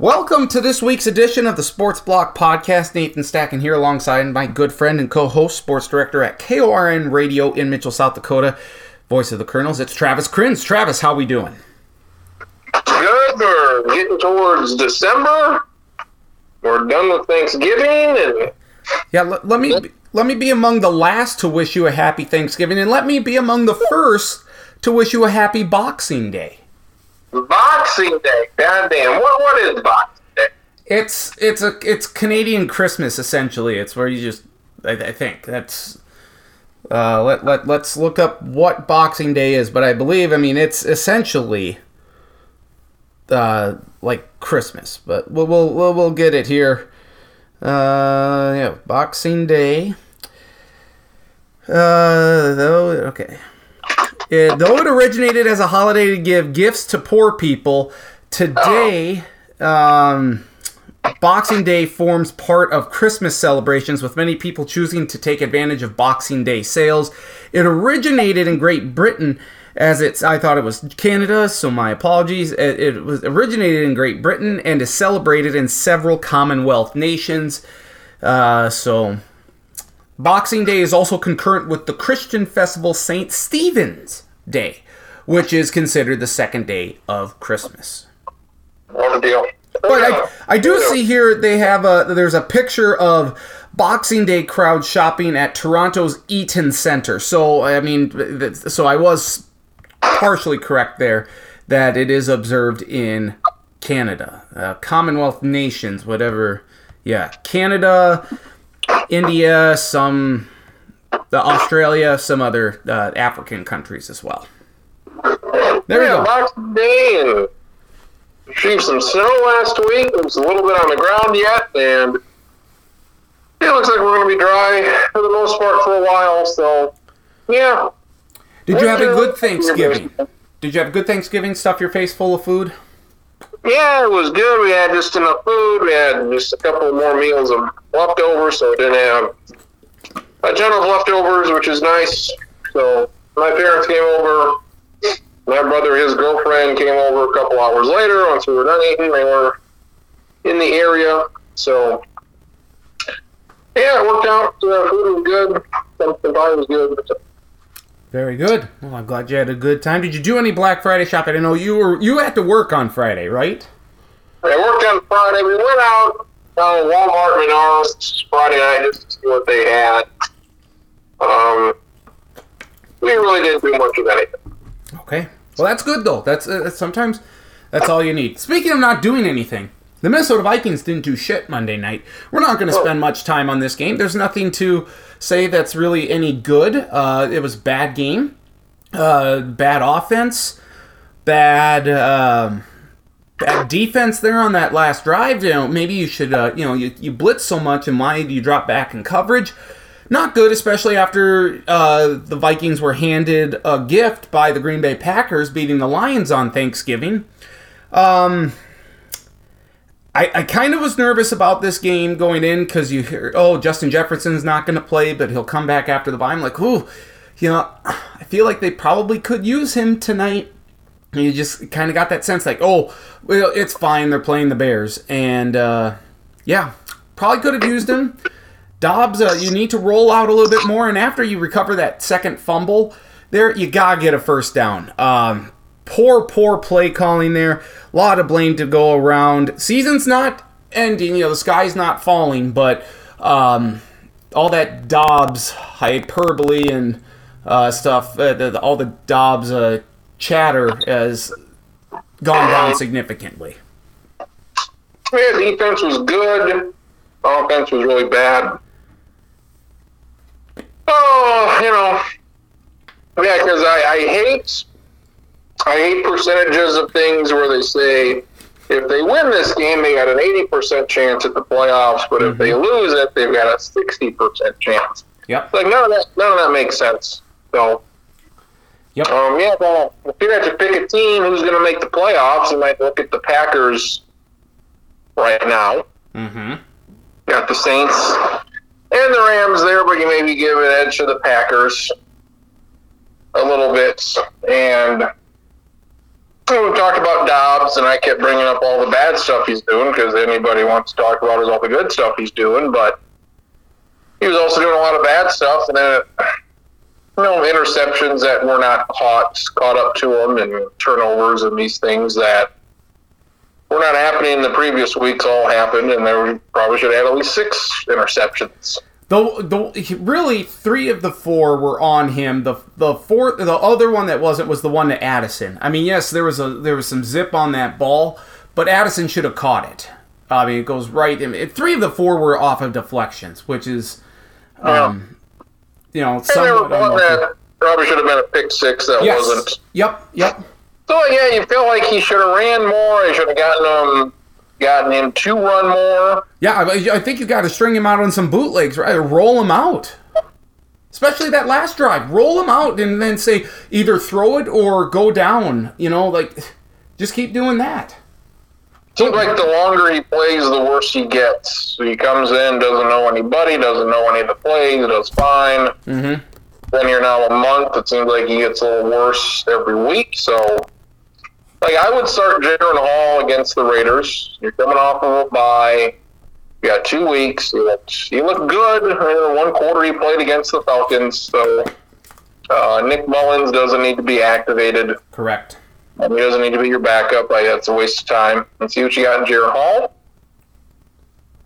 Welcome to this week's edition of the Sports Block Podcast. Nathan Stacken here alongside my good friend and co-host, sports director at KORN Radio in Mitchell, South Dakota, voice of the Kernels. It's Travis Kriens. Travis, how we doing? Good. We're getting towards December. We're done with Thanksgiving, and Yeah, let, let me let me be among the last to wish you a happy Thanksgiving, and let me be among the first to wish you a happy Boxing Day. Boxing Day. Goddamn. What what is Boxing Day? It's it's a it's Canadian Christmas essentially. It's where you just I, I think that's uh, let let let's look up what Boxing Day is, but I believe I mean it's essentially uh, like Christmas, but we'll we'll we'll, we'll get it here. Uh, yeah, Boxing Day. Uh, though okay. It, though it originated as a holiday to give gifts to poor people, today, um, Boxing Day forms part of Christmas celebrations, with many people choosing to take advantage of Boxing Day sales. It originated in Great Britain, as it's I thought it was Canada, so my apologies. It, it was originated in Great Britain and is celebrated in several Commonwealth nations. Uh, so Boxing Day is also concurrent with the Christian festival St. Stephen's Day, which is considered the second day of Christmas. What a deal. But I, I do see here they have a there's a picture of Boxing Day crowd shopping at Toronto's Eaton Center. So I mean, so I was partially correct there that it is observed in Canada, uh, Commonwealth nations, whatever. Yeah, Canada, India, some the Australia, some other uh, African countries as well. There we go. Boxing Day and achieved some snow last week. There's a little bit on the ground yet, and it looks like we're going to be dry for the most part for a while. So, yeah. Did you have a good Thanksgiving? Did you have a good Thanksgiving? Stuff your face full of food? Yeah, it was good. We had just enough food. We had just a couple more meals of leftovers, so we didn't have a ton of leftovers, which is nice. So my parents came over. My brother, his girlfriend, came over a couple hours later. Once we were done eating, they were in the area. So yeah, it worked out. Uh, food was good. The pie was good. Very good. Well, I'm glad you had a good time. Did you do any Black Friday shopping? I know you were you had to work on Friday, right? I worked on Friday. We went out uh, Walmart Menards Friday night just to see what they had. Um, we really didn't do much of anything. Okay. Well, that's good though. That's uh, sometimes that's all you need. Speaking of not doing anything, the Minnesota Vikings didn't do shit Monday night. We're not going to spend much time on this game. There's nothing to say that's really any good. Uh, it was bad game, uh, bad offense, bad. Um, Bad defense there on that last drive. You know, maybe you should, uh, you know, you, you blitz so much, and why do you drop back in coverage? Not good, especially after uh, the Vikings were handed a gift by the Green Bay Packers beating the Lions on Thanksgiving. Um, I, I kind of was nervous about this game going in because you hear, oh, Justin Jefferson's not going to play, but he'll come back after the bye. I'm like, ooh, you know, I feel like they probably could use him tonight. And you just kind of got that sense like, oh, well, it's fine. They're playing the Bears. And uh, yeah, probably could have used him. Dobbs, uh, you need to roll out a little bit more. And after you recover that second fumble, there, you got to get a first down. Um, poor, poor play calling there. A lot of blame to go around. Season's not ending. You know, the sky's not falling, but um, all that Dobbs hyperbole and uh, stuff, uh, the, the- all the Dobbs uh, chatter has gone down significantly. Yeah, defense was good. Offense was really bad. Oh, you know, yeah, because I, I hate, I hate percentages of things where they say if they win this game, they got an eighty percent chance at the playoffs, but if they lose it, they've got a sixty percent chance. Yep. Like none of that, none of that makes sense. So, Yep. um, yeah, well, if you had to pick a team who's going to make the playoffs, you might look at the Packers right now. Mm-hmm. Got the Saints and the Rams there, but you maybe give an edge to the Packers a little bit. And we talked about Dobbs, and I kept bringing up all the bad stuff he's doing because anybody wants to talk about is all the good stuff he's doing. But he was also doing a lot of bad stuff, and then you know interceptions that were not caught caught up to him, and turnovers and these things that were not happening in the previous weeks all happened, and there probably should have had at least six interceptions. Though, though, he- really, three of the four were on him. The the fourth, the other one that wasn't was the one to Addison. I mean, yes, there was a there was some zip on that ball, but Addison should have caught it. I mean, it goes right. it, three of the four were off of deflections, which is, um, you know, And there was one that probably should have been a pick six that Yes. wasn't. Yep. Yep. So yeah, you feel like he should have ran more. He should have gotten him, gotten him to run more. Yeah, I, I think you got to string him out on some bootlegs, right? Roll him out. Especially that last drive. Roll him out and then say either throw it or go down. You know, like just keep doing that. Seems like the longer he plays, the worse he gets. So he comes in, doesn't know anybody, doesn't know any of the plays, does fine. Mm-hmm. Then you're now a month. It seems like he gets a little worse every week. So, like, I would start Jaren Hall against the Raiders. You're coming off of a bye. You got two weeks. You looked, you looked good. in one quarter he played against the Falcons. So, uh, Nick Mullens doesn't need to be activated. Correct. He doesn't need to be your backup. Like, that's a waste of time. And see what you got in Jaren Hall.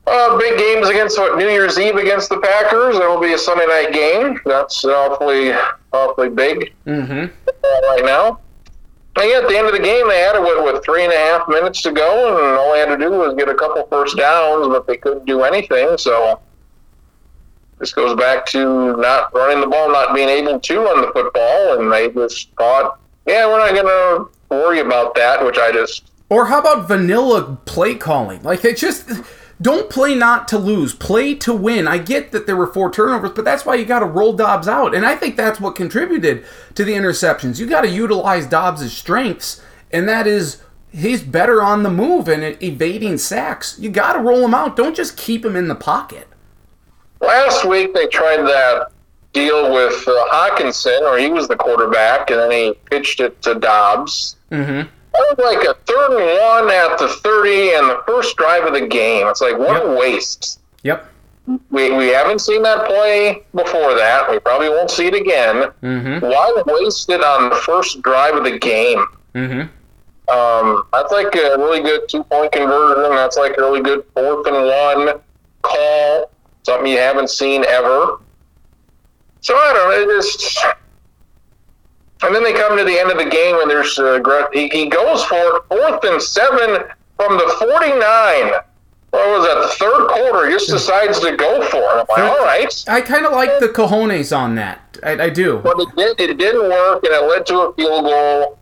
Uh, big games against what New Year's Eve against the Packers. That'll be a Sunday night game. That's awfully awfully big Mm-hmm. right now. Yet, at the end of the game, they had it with, with three and a half minutes to go, and all they had to do was get a couple first downs, but they couldn't do anything. So this goes back to not running the ball, not being able to run the football, and they just thought, yeah, we're not going to worry about that, which I just Or how about vanilla play calling? Like they just don't play not to lose, play to win. I get that there were four turnovers, but that's why you got to roll Dobbs out, and I think that's what contributed to the interceptions. You got to utilize Dobbs' strengths, and that is he's better on the move and evading sacks. You got to roll him out. Don't just keep him in the pocket. Last week they tried that deal with uh, Hockenson, or he was the quarterback, and then he pitched it to Dobbs. Mm-hmm. That was like a third and one at the 30 and the first drive of the game. It's like, what a waste. Yep. We, we haven't seen that play before that. We probably won't see it again. Mm-hmm. Why waste it on the first drive of the game? Mm-hmm. Um, that's like a really good two point conversion. That's like a really good fourth and one call. Something you haven't seen ever. So I don't know. It just. And then they come to the end of the game and there's uh, he, he goes for it, fourth and seven from the 49. What was that? The third quarter, he just decides to go for it. I'm like, all right. I kind of like the cojones on that. I, I do. But it, did, it didn't work and it led to a field goal.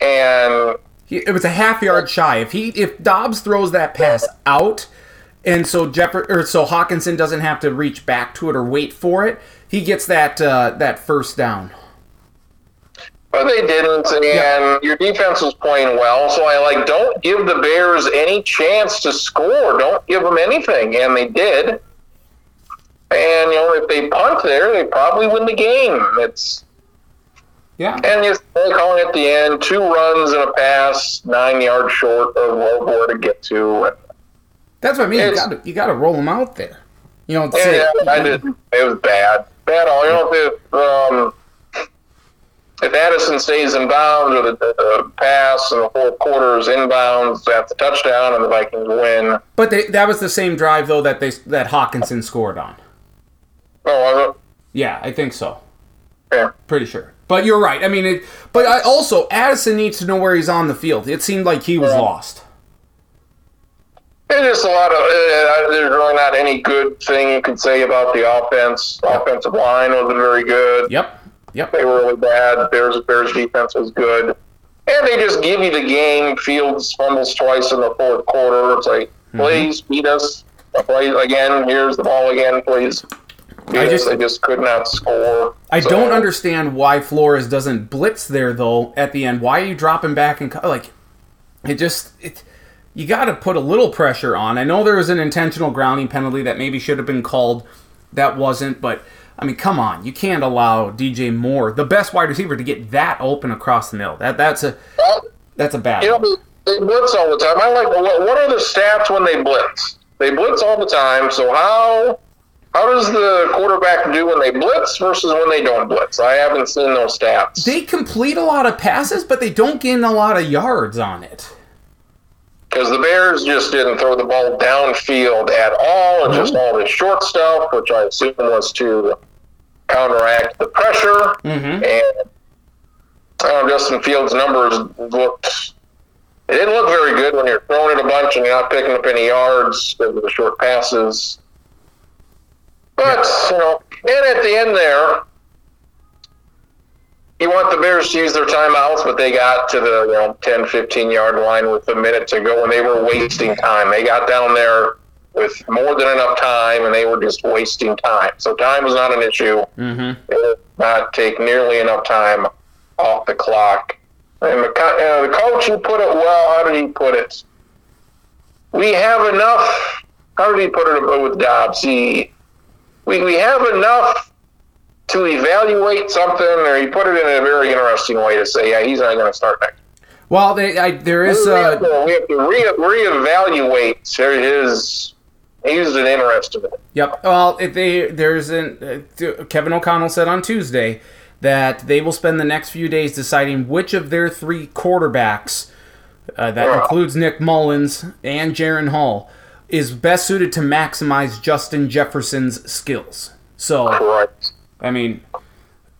And He, it was a half yard shy. If he if Dobbs throws that pass out, and so Jeff or so Hockenson doesn't have to reach back to it or wait for it, he gets that uh, that first down. But they didn't, and Yeah. your defense was playing well. So I like don't give the Bears any chance to score. Don't give them anything, and they did. And you know, if they punt there, they probably win the game. It's Yeah. and just calling at the end, two runs and a pass, nine yards short of where to get to. That's what I mean. You got to you got to roll them out there. You know, Yeah, say, I did. It was bad, bad. All you know, if um, if Addison stays in bounds or the, the pass and the fourth quarter is inbounds, that's a touchdown, and the Vikings win. But they, that was the same drive though that they that Hockenson scored on. Oh, was Yeah, I think so. Yeah. Pretty sure. But you're right. I mean, it, but I also Addison needs to know where he's on the field. It seemed like he was lost. It's just a lot of. Uh, there's really not any good thing you could say about the offense. Offensive line wasn't very good. Yep. Yep. They were really bad. Bears Bears defense was good, and they just give you the game. Fields fumbles twice in the fourth quarter. It's like, Mm-hmm. please beat us. Play again. Here's the ball again, please. Beat I us. just- they just could not score. I So- don't understand why Flores doesn't blitz there though at the end. Why are you dropping back and like it just it you got to put a little pressure on. I know there was an intentional grounding penalty that maybe should have been called that wasn't, but I mean, come on. You can't allow DJ Moore, the best wide receiver to get that open across the middle. That that's a that's a bad. You know, they blitz all the time. I like what, what are the stats when they blitz? They blitz all the time. So how how does the quarterback do when they blitz versus when they don't blitz? I haven't seen those stats. They complete a lot of passes, but they don't gain a lot of yards on it. Because the Bears just didn't throw the ball downfield at all, and just all this short stuff, which I assume was to counteract the pressure. Mm-hmm. And uh, Justin Fields' numbers looked. They didn't look very good when you're throwing it a bunch and you're not picking up any yards because of the short passes. But you know, and at the end there, you want the Bears to use their timeouts, but they got to the you know 10, 15 yard line with a minute to go, and they were wasting time. They got down there with more than enough time, and they were just wasting time. So time was not an issue. Mm-hmm. They did not take nearly enough time off the clock. And the, uh, the coach, who put it well. How did he put it? We have enough. How did he put it with Dobbs? He, we, we have enough to evaluate something, or he put it in a very interesting way to say, yeah, he's not going to start next. Well, they, I, there is. we, have to, we have to re- reevaluate his. He used an interesting. Yep. Well, if they there's an uh, Kevin O'Connell said on Tuesday that they will spend the next few days deciding which of their three quarterbacks, uh, that includes Nick Mullens and Jaren Hall, is best suited to maximize Justin Jefferson's skills. So, Correct. I mean,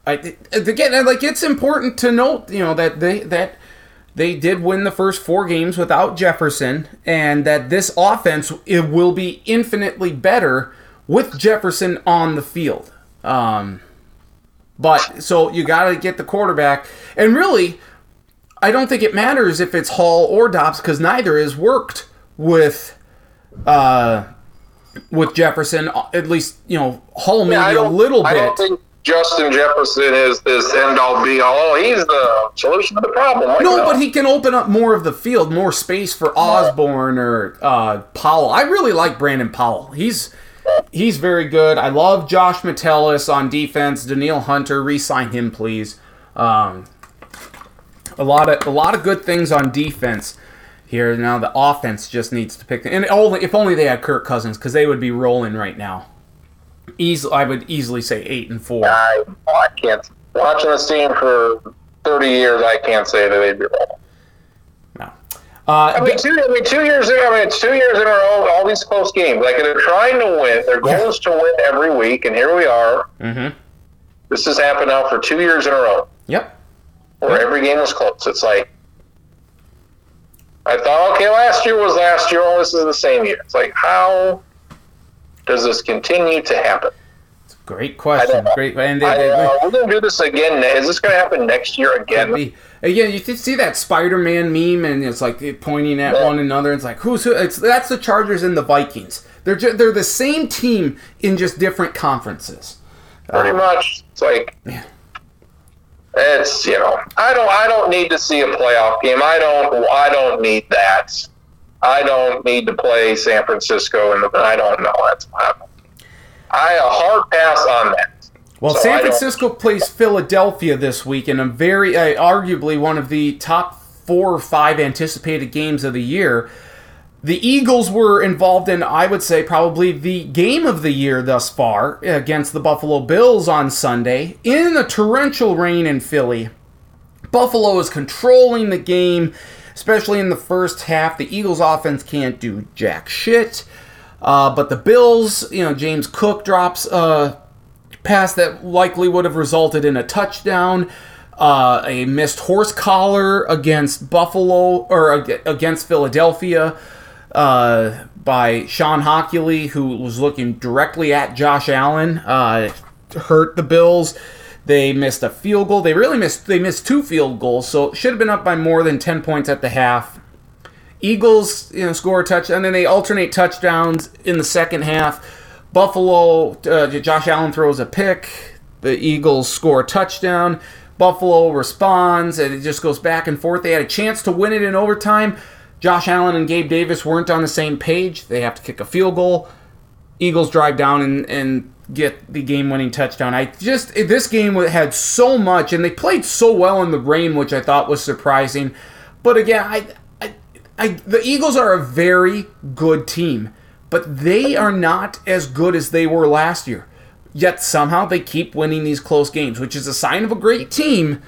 I again like it's important to note, you know, that they that they did win the first four games without Jefferson, and that this offense it will be infinitely better with Jefferson on the field. Um, but so you got to get the quarterback, and really, I don't think it matters if it's Hall or Dobbs because neither has worked with. Uh, with Jefferson, at least you know Hall maybe I a little I bit. don't think Justin Jefferson is this end all be all. He's the solution to the problem. Like, No, but he can open up more of the field, more space for Osborn or uh, Powell. I really like Brandon Powell. He's he's very good. I love Josh Metellus on defense. Danielle Hunter, re-sign him, please. Um, a lot of a lot of good things on defense here. Now the offense just needs to pick. And only if only they had Kirk Cousins, because they would be rolling right now. Easily, I would easily say eight and four. I, I can't. Watching this team for 30 years, I can't say that they'd be rolling. No. Uh, I mean, two, I mean, two years. In, I mean, it's two years in a row. All these close games. Like they're trying to win. Their goal is to win every week, and here we are. mm-hmm. This has happened now for two years in a row, Yep. where every game was close. It's like I thought, okay, last year was last year. Oh, this is the same year. It's like, how does this continue to happen? It's a great question. Great. And they, I, uh, we're gonna do this again. Is this gonna happen next year again? Again, you can see that Spider-Man meme, and it's like pointing at Yeah. one another. It's like who's who? It's that's the Chargers and the Vikings. They're ju- they're the same team in just different conferences. Pretty much. It's like Yeah. It's you know I don't I don't need to see a playoff game. I don't I don't need that. I don't need to play San Francisco in the. I don't know. That's I, I a hard pass on that. Well, So San Francisco plays Philadelphia this week in a very, uh, arguably one of the top four or five anticipated games of the year. The Eagles were involved in, I would say, probably the game of the year thus far against the Buffalo Bills on Sunday in the torrential rain in Philly. Buffalo is controlling the game, especially in the first half. The Eagles' offense can't do jack shit. Uh, but the Bills, you know, James Cook drops a pass that likely would have resulted in a touchdown. Uh, a missed horse collar against Buffalo or against Philadelphia uh, by Shawn Hochuli, who was looking directly at Josh Allen, uh, hurt the Bills. They missed a field goal. They really missed. They missed two field goals, so should have been up by more than ten points at the half. Eagles, you know, score a touchdown, and then they alternate touchdowns in the second half. Buffalo, uh, Josh Allen throws a pick. The Eagles score a touchdown. Buffalo responds, and it just goes back and forth. They had a chance to win it in overtime. Josh Allen and Gabe Davis weren't on the same page. They have to kick a field goal. Eagles drive down and, and get the game-winning touchdown. I just this game had so much, and they played so well in the rain, which I thought was surprising. But again, I, I, I, the Eagles are a very good team, but they are not as good as they were last year. Yet somehow they keep winning these close games, which is a sign of a great team.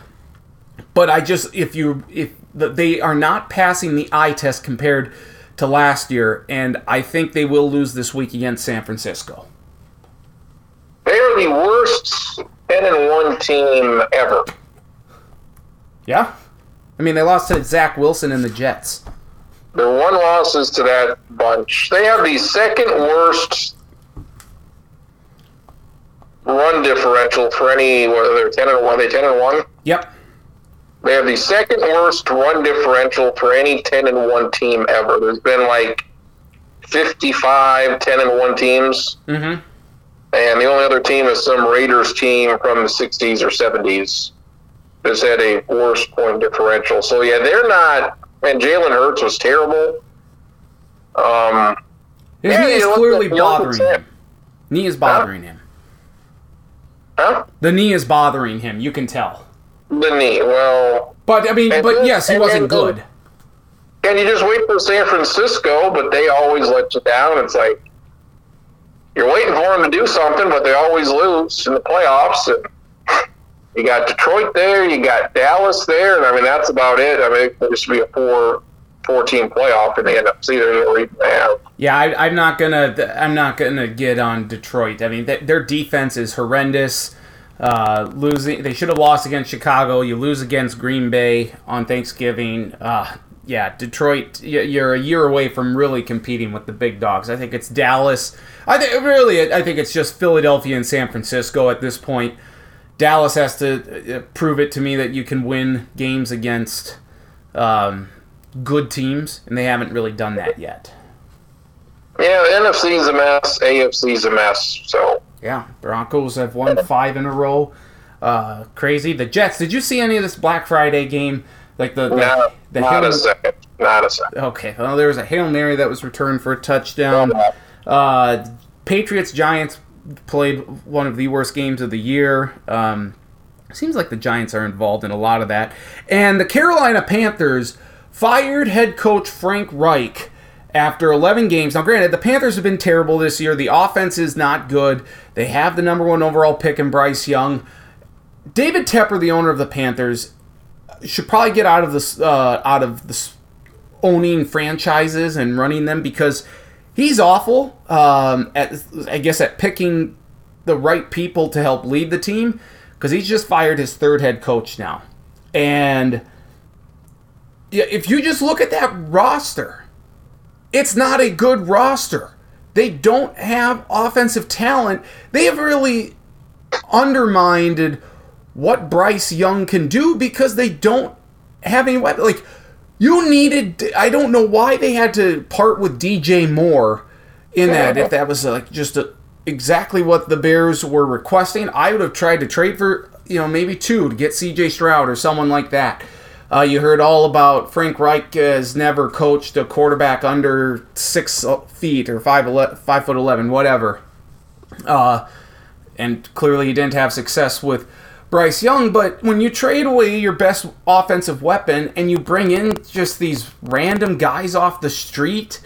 But I just, if you, if they are not passing the eye test compared to last year, and I think they will lose this week against San Francisco. They are the worst 10 and 1 team ever. Yeah? I mean, they lost to Zach Wilson and the Jets. Their one losses to that bunch. They have the second worst run differential for any whether they're ten and one. They ten and one. Yep. They have the second worst run differential for any ten and one team ever. There's been like 55 10 and one teams. Mm-hmm. And the only other team is some Raiders team from the 60s or 70s has had a worse point differential. So, yeah, they're not. And Jalen Hurts was terrible. Um, His Yeah, knee is clearly at- you look at bothering him. Knee is bothering him. huh? The knee is bothering him. You can tell. The knee. Well, But I mean, but then- yes, he wasn't then- good. And you just wait for San Francisco? But they always let you down. It's like you're waiting for them to do something, but they always lose in the playoffs. And you got Detroit there, you got Dallas there, and I mean that's about it. I mean could just be a four four team playoff in the NFC. There's no reason to have. Yeah, I, I'm not gonna. I'm not gonna get on Detroit. I mean, th- their defense is horrendous. Uh, losing, they should have lost against Chicago. You lose against Green Bay on Thanksgiving. Uh, yeah, Detroit. You're a year away from really competing with the big dogs. I think it's Dallas. I think really, I think it's just Philadelphia and San Francisco at this point. Dallas has to uh, prove it to me that you can win games against um, good teams, and they haven't really done that yet. Yeah, the NFC's a mess, AFC's a mess. So Yeah, Broncos have won five in a row. Uh, crazy. The Jets. Did you see any of this Black Friday game? Like the the, not, the not Hail- a second, not a second. okay. Well, there was a hail mary that was returned for a touchdown. Uh, Patriots Giants played one of the worst games of the year. Um, seems like the Giants are involved in a lot of that. And the Carolina Panthers fired head coach Frank Reich after 11 games. Now, granted, the Panthers have been terrible this year. The offense is not good. They have the number one overall pick in Bryce Young. David Tepper, the owner of the Panthers, should probably get out of this uh, out of this owning franchises and running them because he's awful um, at I guess at picking the right people to help lead the team because he's just fired his third head coach now and yeah, if you just look at that roster it's not a good roster they don't have offensive talent they have really undermined what Bryce Young can do because they don't have any. Like you needed, I don't know why they had to part with DJ Moore in that. If that was like just a, exactly what the Bears were requesting, I would have tried to trade for you know maybe two to get C.J. Stroud or someone like that. Uh, you heard all about Frank Reich has never coached a quarterback under six feet or five five foot eleven, whatever. Uh, and clearly he didn't have success with Bryce Young. But when you trade away your best offensive weapon and you bring in just these random guys off the street,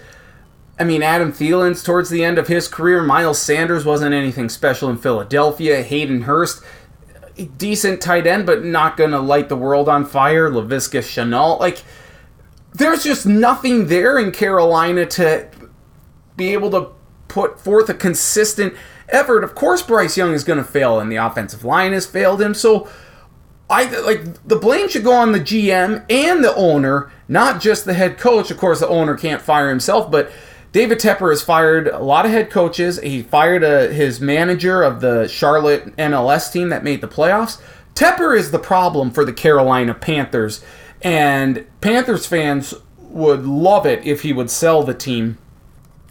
I mean, Adam Thielen's towards the end of his career. Miles Sanders wasn't anything special in Philadelphia. Hayden Hurst, decent tight end, but not going to light the world on fire. Laviska Shenault. Like, there's just nothing there in Carolina to be able to put forth a consistent effort. Of course, Bryce Young is going to fail, and the offensive line has failed him. So, I like the blame should go on the GM and the owner, not just the head coach. Of course, the owner can't fire himself, but David Tepper has fired a lot of head coaches. He fired a, his manager of the Charlotte MLS team that made the playoffs. Tepper is the problem for the Carolina Panthers, and Panthers fans would love it if he would sell the team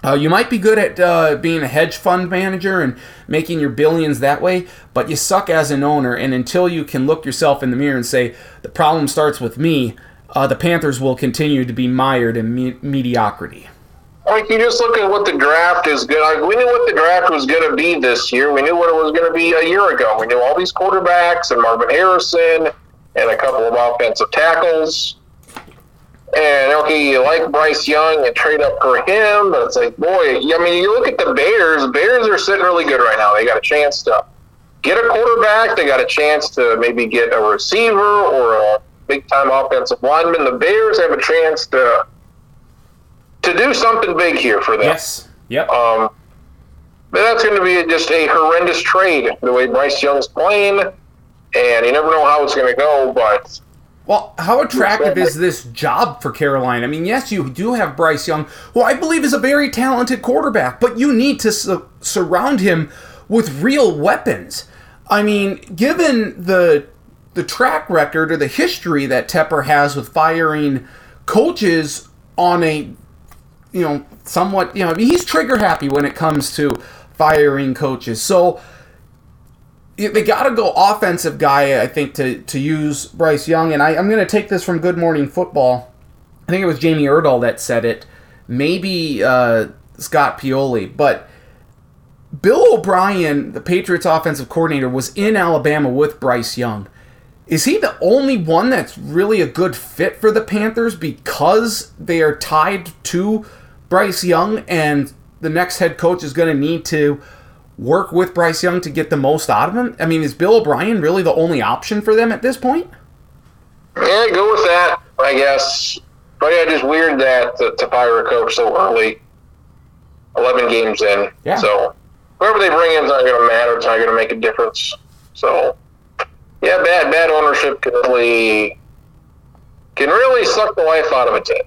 uh, you might be good at uh, being a hedge fund manager and making your billions that way, but you suck as an owner. And until you can look yourself in the mirror and say, the problem starts with me, uh, the Panthers will continue to be mired in me- mediocrity. Like you just look at what the draft is good. Like we knew what the draft was going to be this year. We knew what it was going to be a year ago. We knew all these quarterbacks and Marvin Harrison and a couple of offensive tackles. And okay, you like Bryce Young and trade up for him, but it's like, boy, I mean, you look at the Bears. Bears are sitting really good right now. They got a chance to get a quarterback. They got a chance to maybe get a receiver or a big time offensive lineman. The Bears have a chance to to do something big here for them. Yes. Yep. Um, but that's going to be just a horrendous trade the way Bryce Young's playing, and you never know how it's going to go. But Well, how attractive is this job for Carolina? I mean, yes, you do have Bryce Young, who I believe is a very talented quarterback, but you need to su- surround him with real weapons. I mean, given the the track record or the history that Tepper has with firing coaches on a you know somewhat you know I mean, he's trigger happy when it comes to firing coaches. So they got to go offensive guy, I think, to, to use Bryce Young. And I, I'm going to take this from Good Morning Football. I think it was Jamie Erdahl that said it. Maybe uh, Scott Pioli. But Bill O'Brien, the Patriots offensive coordinator, was in Alabama with Bryce Young. Is he the only one that's really a good fit for the Panthers because they are tied to Bryce Young and the next head coach is going to need to work with Bryce Young to get the most out of him? I mean, is Bill O'Brien really the only option for them at this point? yeah, go with that, I guess. But yeah, just weird that to, to fire a coach so early, eleven games in. Yeah. So whoever they bring in is not going to matter. It's not going to make a difference. So yeah, bad bad ownership can really can really suck the life out of a team.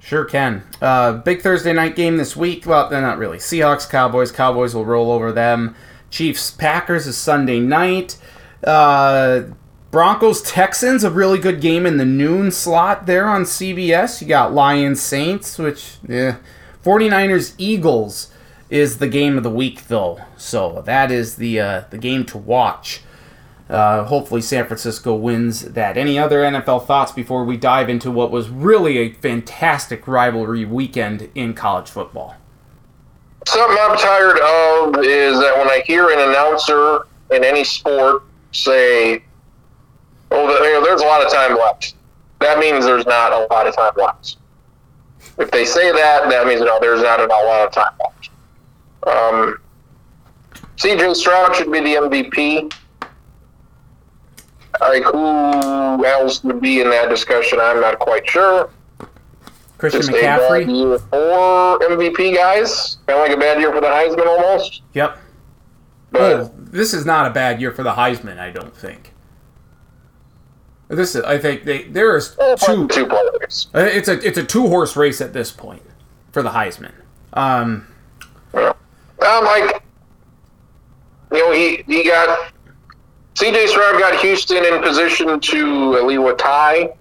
Sure can. Uh, big Thursday night game this week. Well, they're not really. Seahawks, Cowboys. Cowboys will roll over them. Chiefs, Packers is Sunday night. Uh, Broncos, Texans, a really good game in the noon slot there on CBS. You got Lions, Saints, which, yeah. 49ers, Eagles is the game of the week, though. So that is the uh, the game to watch. Uh, hopefully, San Francisco wins that. Any other NFL thoughts before we dive into what was really a fantastic rivalry weekend in college football? Something I'm tired of is that when I hear an announcer in any sport say, "Oh, there's a lot of time left," that means there's not a lot of time left. If they say that, that means no, there's not a lot of time left. Um, C.J. Stroud should be the MVP. Like who else would be in that discussion? I'm not quite sure. Christian Just McCaffrey. for MVP guys. Kind of like a bad year for the Heisman almost. Yep. But Oh, this is not a bad year for the Heisman, I don't think. This is, I think they there is eh, two. two players. uh, It's a it's a two horse race at this point for the Heisman. Um, Yeah. Um, like you know, he he got C.J. Stroud got Houston in position to least what tie.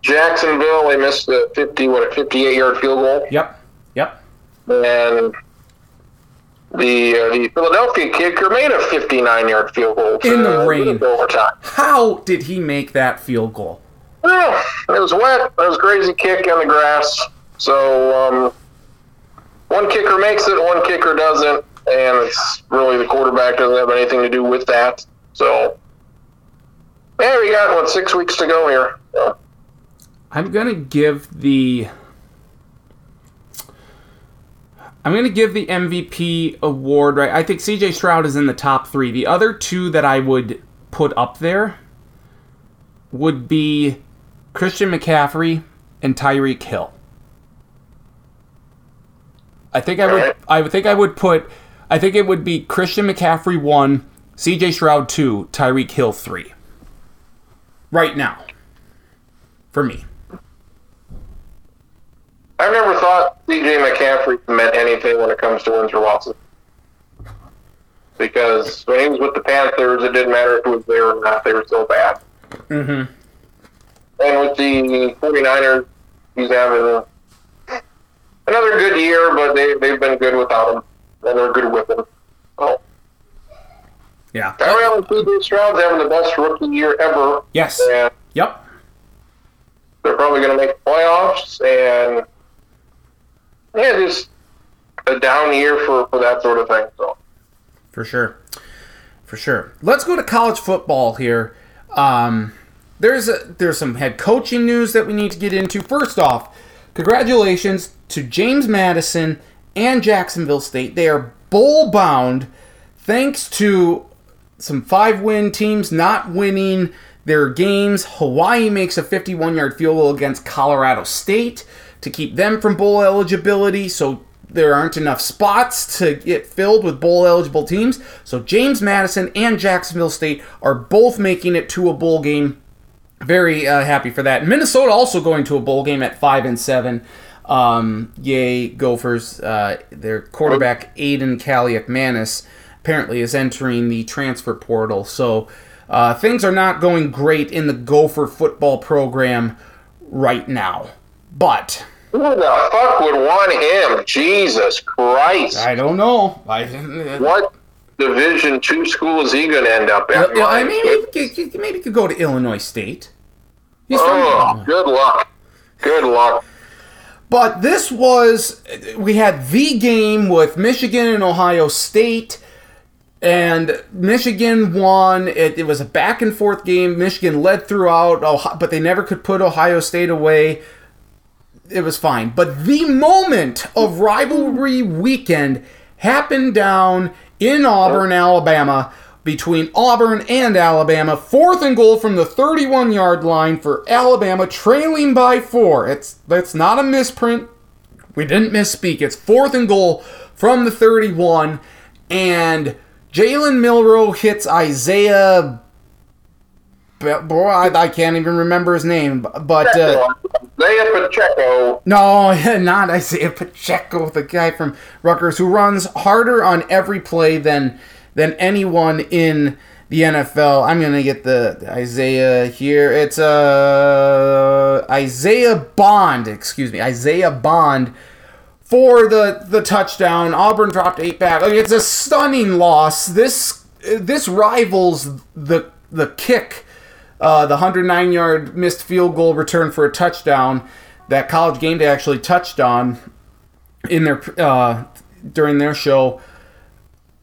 Jacksonville, they missed the fifty what a fifty eight yard field goal, yep, yep. and the uh, the Philadelphia kicker made a fifty nine yard field goal In the rain. overtime. How did he make that field goal? Well, it was wet. It was a crazy kick on the grass. So um, one kicker makes it, one kicker doesn't, and it's really the quarterback doesn't have anything to do with that. So yeah, we got what six weeks to go here. So, I'm gonna give the I'm gonna give the MVP award right. I think CJ Stroud is in the top three. The other two that I would put up there would be Christian McCaffrey and Tyreek Hill. I think I would I would think I would put I think it would be Christian McCaffrey one, CJ Stroud two, Tyreek Hill three. Right now. For me. I've never thought C.J. McCaffrey meant anything when it comes to wins or losses. Because when he was with the Panthers, it didn't matter if he was there or not; they were still bad. Mm-hmm. And with the 49ers, he's having another good year, but they, they've been good without him. And they're good with him. Oh. Yeah. Tyrell C.J. Stroud's having the best rookie year ever. Yes. And Yep. they're probably going to make the playoffs. And, yeah, just a down year for, for that sort of thing. So, For sure. For sure. Let's go to college football here. Um, there's a, there's some head coaching news that we need to get into. First off, congratulations to James Madison and Jacksonville State. They are bowl bound thanks to some five win teams not winning their games. Hawaii makes a 51 yard field goal against Colorado State to keep them from bowl eligibility. So there aren't enough spots to get filled with bowl eligible teams. So James Madison and Jacksonville State are both making it to a bowl game. Very uh, happy for that. Minnesota also going to a bowl game at five and seven. Um, yay, Gophers! Uh, their quarterback Athan Kaliak Kaliakmanis apparently is entering the transfer portal. So uh, things are not going great in the Gopher football program right now. But who the fuck would want him? Jesus Christ! I don't know. I, what Division two school is he going to end up at? Yeah, I mean, maybe, maybe he could go to Illinois State. He's oh, good luck. Good luck. But this was, we had the game with Michigan and Ohio State, and Michigan won. It, it was a back and forth game. Michigan led throughout, but they never could put Ohio State away. It was fine. But the moment of rivalry weekend happened down in Auburn, Alabama between Auburn and Alabama. Fourth and goal from the 31 yard line for Alabama, trailing by four. It's that's not a misprint. We didn't misspeak. It's fourth and goal from the 31, and Jalen Milroe hits Isaiah. Boy, I, I, can't even remember his name, but uh, Isaiah Pacheco. No, not Isaiah Pacheco, the guy from Rutgers who runs harder on every play than than anyone in the NFL. I'm gonna get the Isaiah here. It's uh Isaiah Bond, excuse me, Isaiah Bond for the the touchdown. Auburn dropped eight back. Like, it's a stunning loss. This this rivals the the kick, uh, the 109 yard missed field goal return for a touchdown that College Game Day actually touched on in their uh, during their show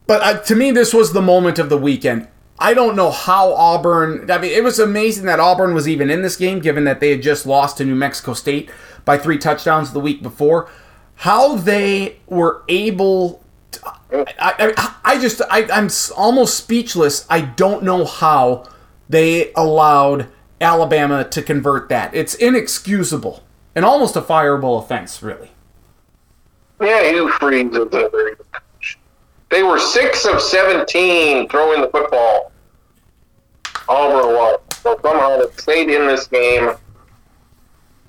but uh, to me, this was the moment of the weekend. I don't know how Auburn. I mean, it was amazing that Auburn was even in this game, given that they had just lost to New Mexico State by three touchdowns the week before. How they were able. To, I, I, I just. I, I'm almost speechless. I don't know how they allowed Alabama to convert that. It's inexcusable and almost a fireable offense, really. Yeah, Hugh Freeze is they were six of seventeen throwing the football. all over Auburn won. So somehow they stayed in this game.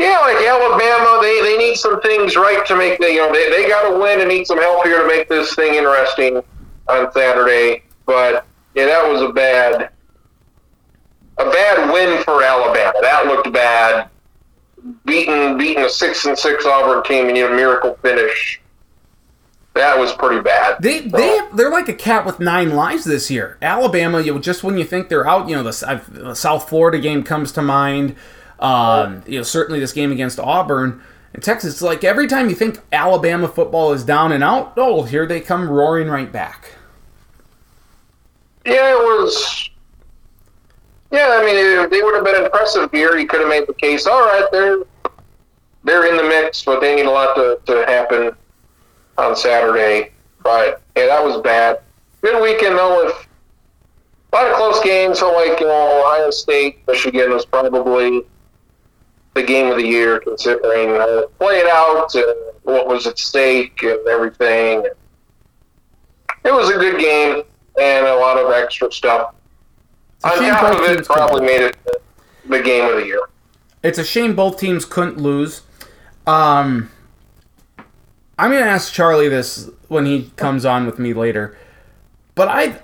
Yeah, like Alabama, they, they need some things right to make the you know they, they got to win and need some help here to make this thing interesting on Saturday. But yeah, that was a bad a bad win for Alabama. That looked bad. Beating beating a six and six Auburn team and you know miracle finish that was pretty bad. They they they're like a cat with nine lives this year. Alabama, you know, just when you think they're out, you know, the, the South Florida game comes to mind. Um, you know, certainly this game against Auburn and Texas. Like every time you think Alabama football is down and out, oh, here they come roaring right back. Yeah, it was. Yeah, I mean, if they would have been impressive here, you could have made the case. All right, they're they're in the mix, but they need a lot to, to happen on Saturday. But yeah, that was bad. Good weekend though with a lot of close games. So like you know, Ohio State, Michigan was probably the game of the year considering uh, play it out and what was at stake and everything. It was a good game and a lot of extra stuff. On top of it, probably made it the game of the year. It's a shame both teams couldn't lose. Um, I'm gonna ask Charlie this when he comes on with me later, but I,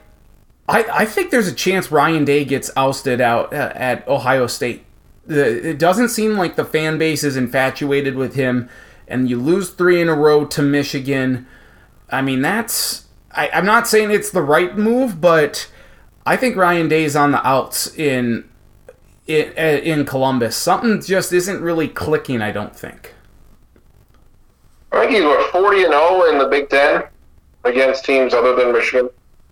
I, I think there's a chance Ryan Day gets ousted out at Ohio State. It doesn't seem like the fan base is infatuated with him, and you lose three in a row to Michigan. I mean, that's. I, I'm not saying it's the right move, but I think Ryan Day's on the outs in in, uh, in Columbus. Something just isn't really clicking. I don't think. I think he's what forty and zero oh in the Big Ten against teams other than Michigan.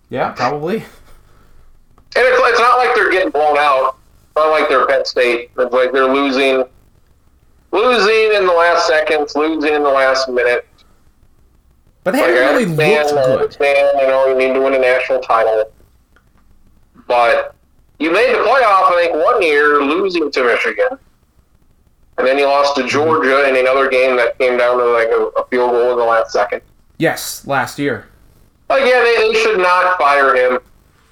Yeah, probably. And it's, it's not like they're getting blown out. Not like they're Penn State. It's like they're losing, losing in the last seconds, losing in the last minute. But they Like, haven't really understand, looked I good. understand, you know, you need to win a national title. But you made the playoff, I think, one year losing to Michigan. And then you lost to mm-hmm. Georgia in another game that came down to like a, a field goal in the last second. Yes, last year. Like, yeah, they, they should not fire him.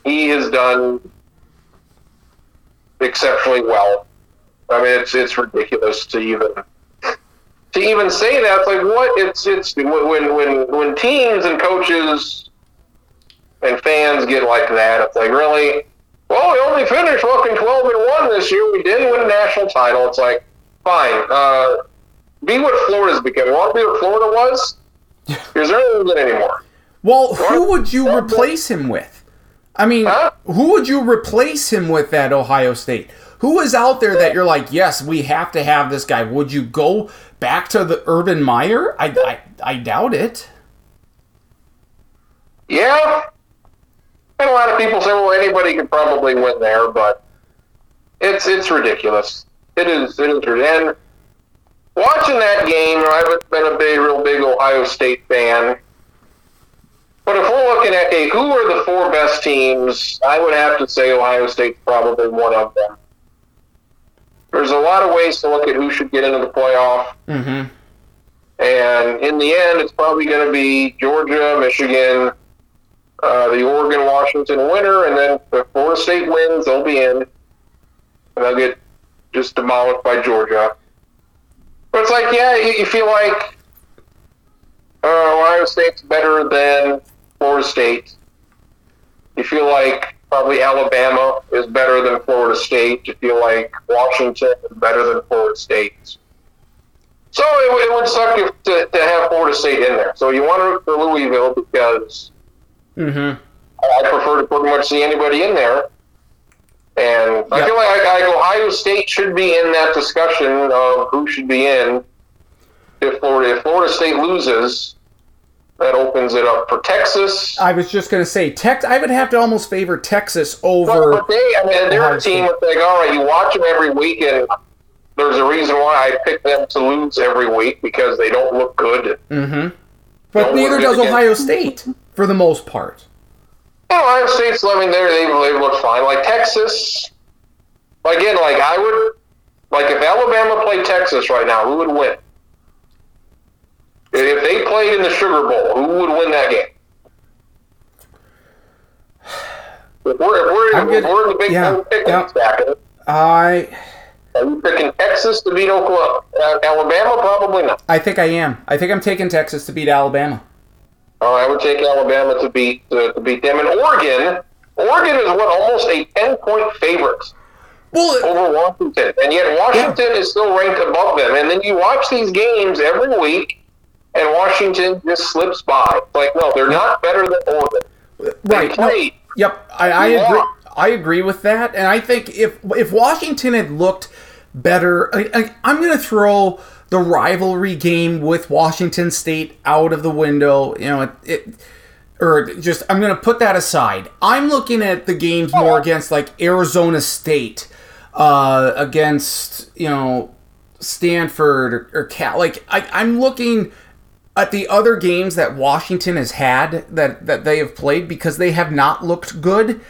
He has done exceptionally well. I mean, it's it's ridiculous to even to even say that. It's like what? It's it's when when when teams and coaches and fans get like that. It's like really. Well, we only finished fucking twelve and one this year. We didn't win a national title. It's like fine. Uh, be what Florida's become. Want to be what Florida was? Because they're not anymore. Well, who would you replace him with? I mean, Huh? who would you replace him with at Ohio State? Who is out there that you're like, yes, we have to have this guy? Would you go back to the Urban Meyer? I, I, I doubt it. Yeah. And a lot of people say, well, anybody could probably win there, but it's it's ridiculous. It is it is. And watching that game, I haven't been a big, real big Ohio State fan. But if we're looking at, okay, who are the four best teams, I would have to say Ohio State's probably one of them. There's a lot of ways to look at who should get into the playoff. Mm-hmm. And in the end, it's probably going to be Georgia, Michigan, uh, the Oregon Washington winner, and then if Florida State wins, they'll be in. And they'll get just demolished by Georgia. But it's like, yeah, you, you feel like uh, Ohio State's better than Florida State. You feel like probably Alabama is better than Florida State. You feel like Washington is better than Florida State. So it, would- it would suck if, to, to have Florida State in there. So you want to root for Louisville because Mm-hmm. I prefer to pretty much see anybody in there. And I feel like, like Ohio State should be in that discussion of who should be in. If Florida, if Florida State loses, that opens it up for Texas. I was just gonna say, Tex. I would have to almost favor Texas over. but they, I mean, they're a team that's like, all right, you watch them every week, and there's a reason why I pick them to lose every week because they don't look good. Mm-hmm. But neither does again. Ohio State, for the most part. You know, Ohio State's, I mean, they they they look fine. Like Texas, again, like I would, like if Alabama played Texas right now, who would win? If they played in the Sugar Bowl, who would win that game? If we're, if we're, if good. we're in the big Yeah, yeah, picking yeah. I, are you picking Texas to beat Oklahoma? Uh, Alabama? Probably not. I think I am. I think I'm taking Texas to beat Alabama. Oh, I would take Alabama to beat uh, to beat them. And Oregon, Oregon is what almost a ten point favorite. Well, over Washington, and yet Washington is still ranked above them. And then you watch these games every week, and Washington just slips by. Like, no, they're not better than Oregon. Right. no. Yep, I, I Yeah. agree. I agree with that, and I think if if Washington had looked better, I, I, I'm going to throw the rivalry game with Washington State out of the window. You know, it, it or just I'm going to put that aside. I'm looking at the games more against like Arizona State, uh, against you know Stanford or, or Cal. Like I, I'm looking at the other games that Washington has had that that they have played because they have not looked good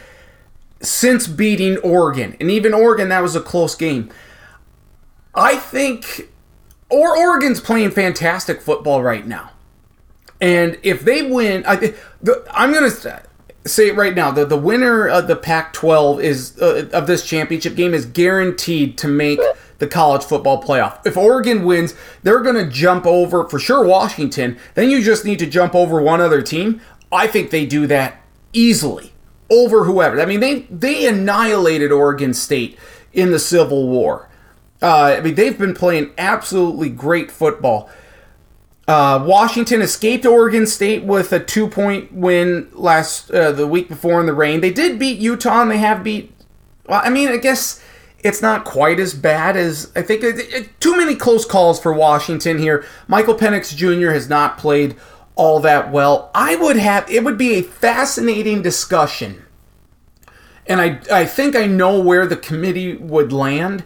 since beating Oregon. And even Oregon that was a close game. I think or Oregon's playing fantastic football right now. And if they win, I think I'm going to say it right now. The the winner of the Pac-12 is uh, of this championship game is guaranteed to make the college football playoff. If Oregon wins, they're going to jump over for sure Washington. Then you just need to jump over one other team. I think they do that easily over whoever. I mean, they they annihilated Oregon State in the Civil War. Uh, I mean, they've been playing absolutely great football. Uh, Washington escaped Oregon State with a two-point win last uh, the week before in the rain. They did beat Utah, and they have beat. Well, I mean, I guess it's not quite as bad as I think. It, it- too many close calls for Washington here. Michael Penix Jr. has not played all that well. I would have. It would be a fascinating discussion and I I think I know where the committee would land,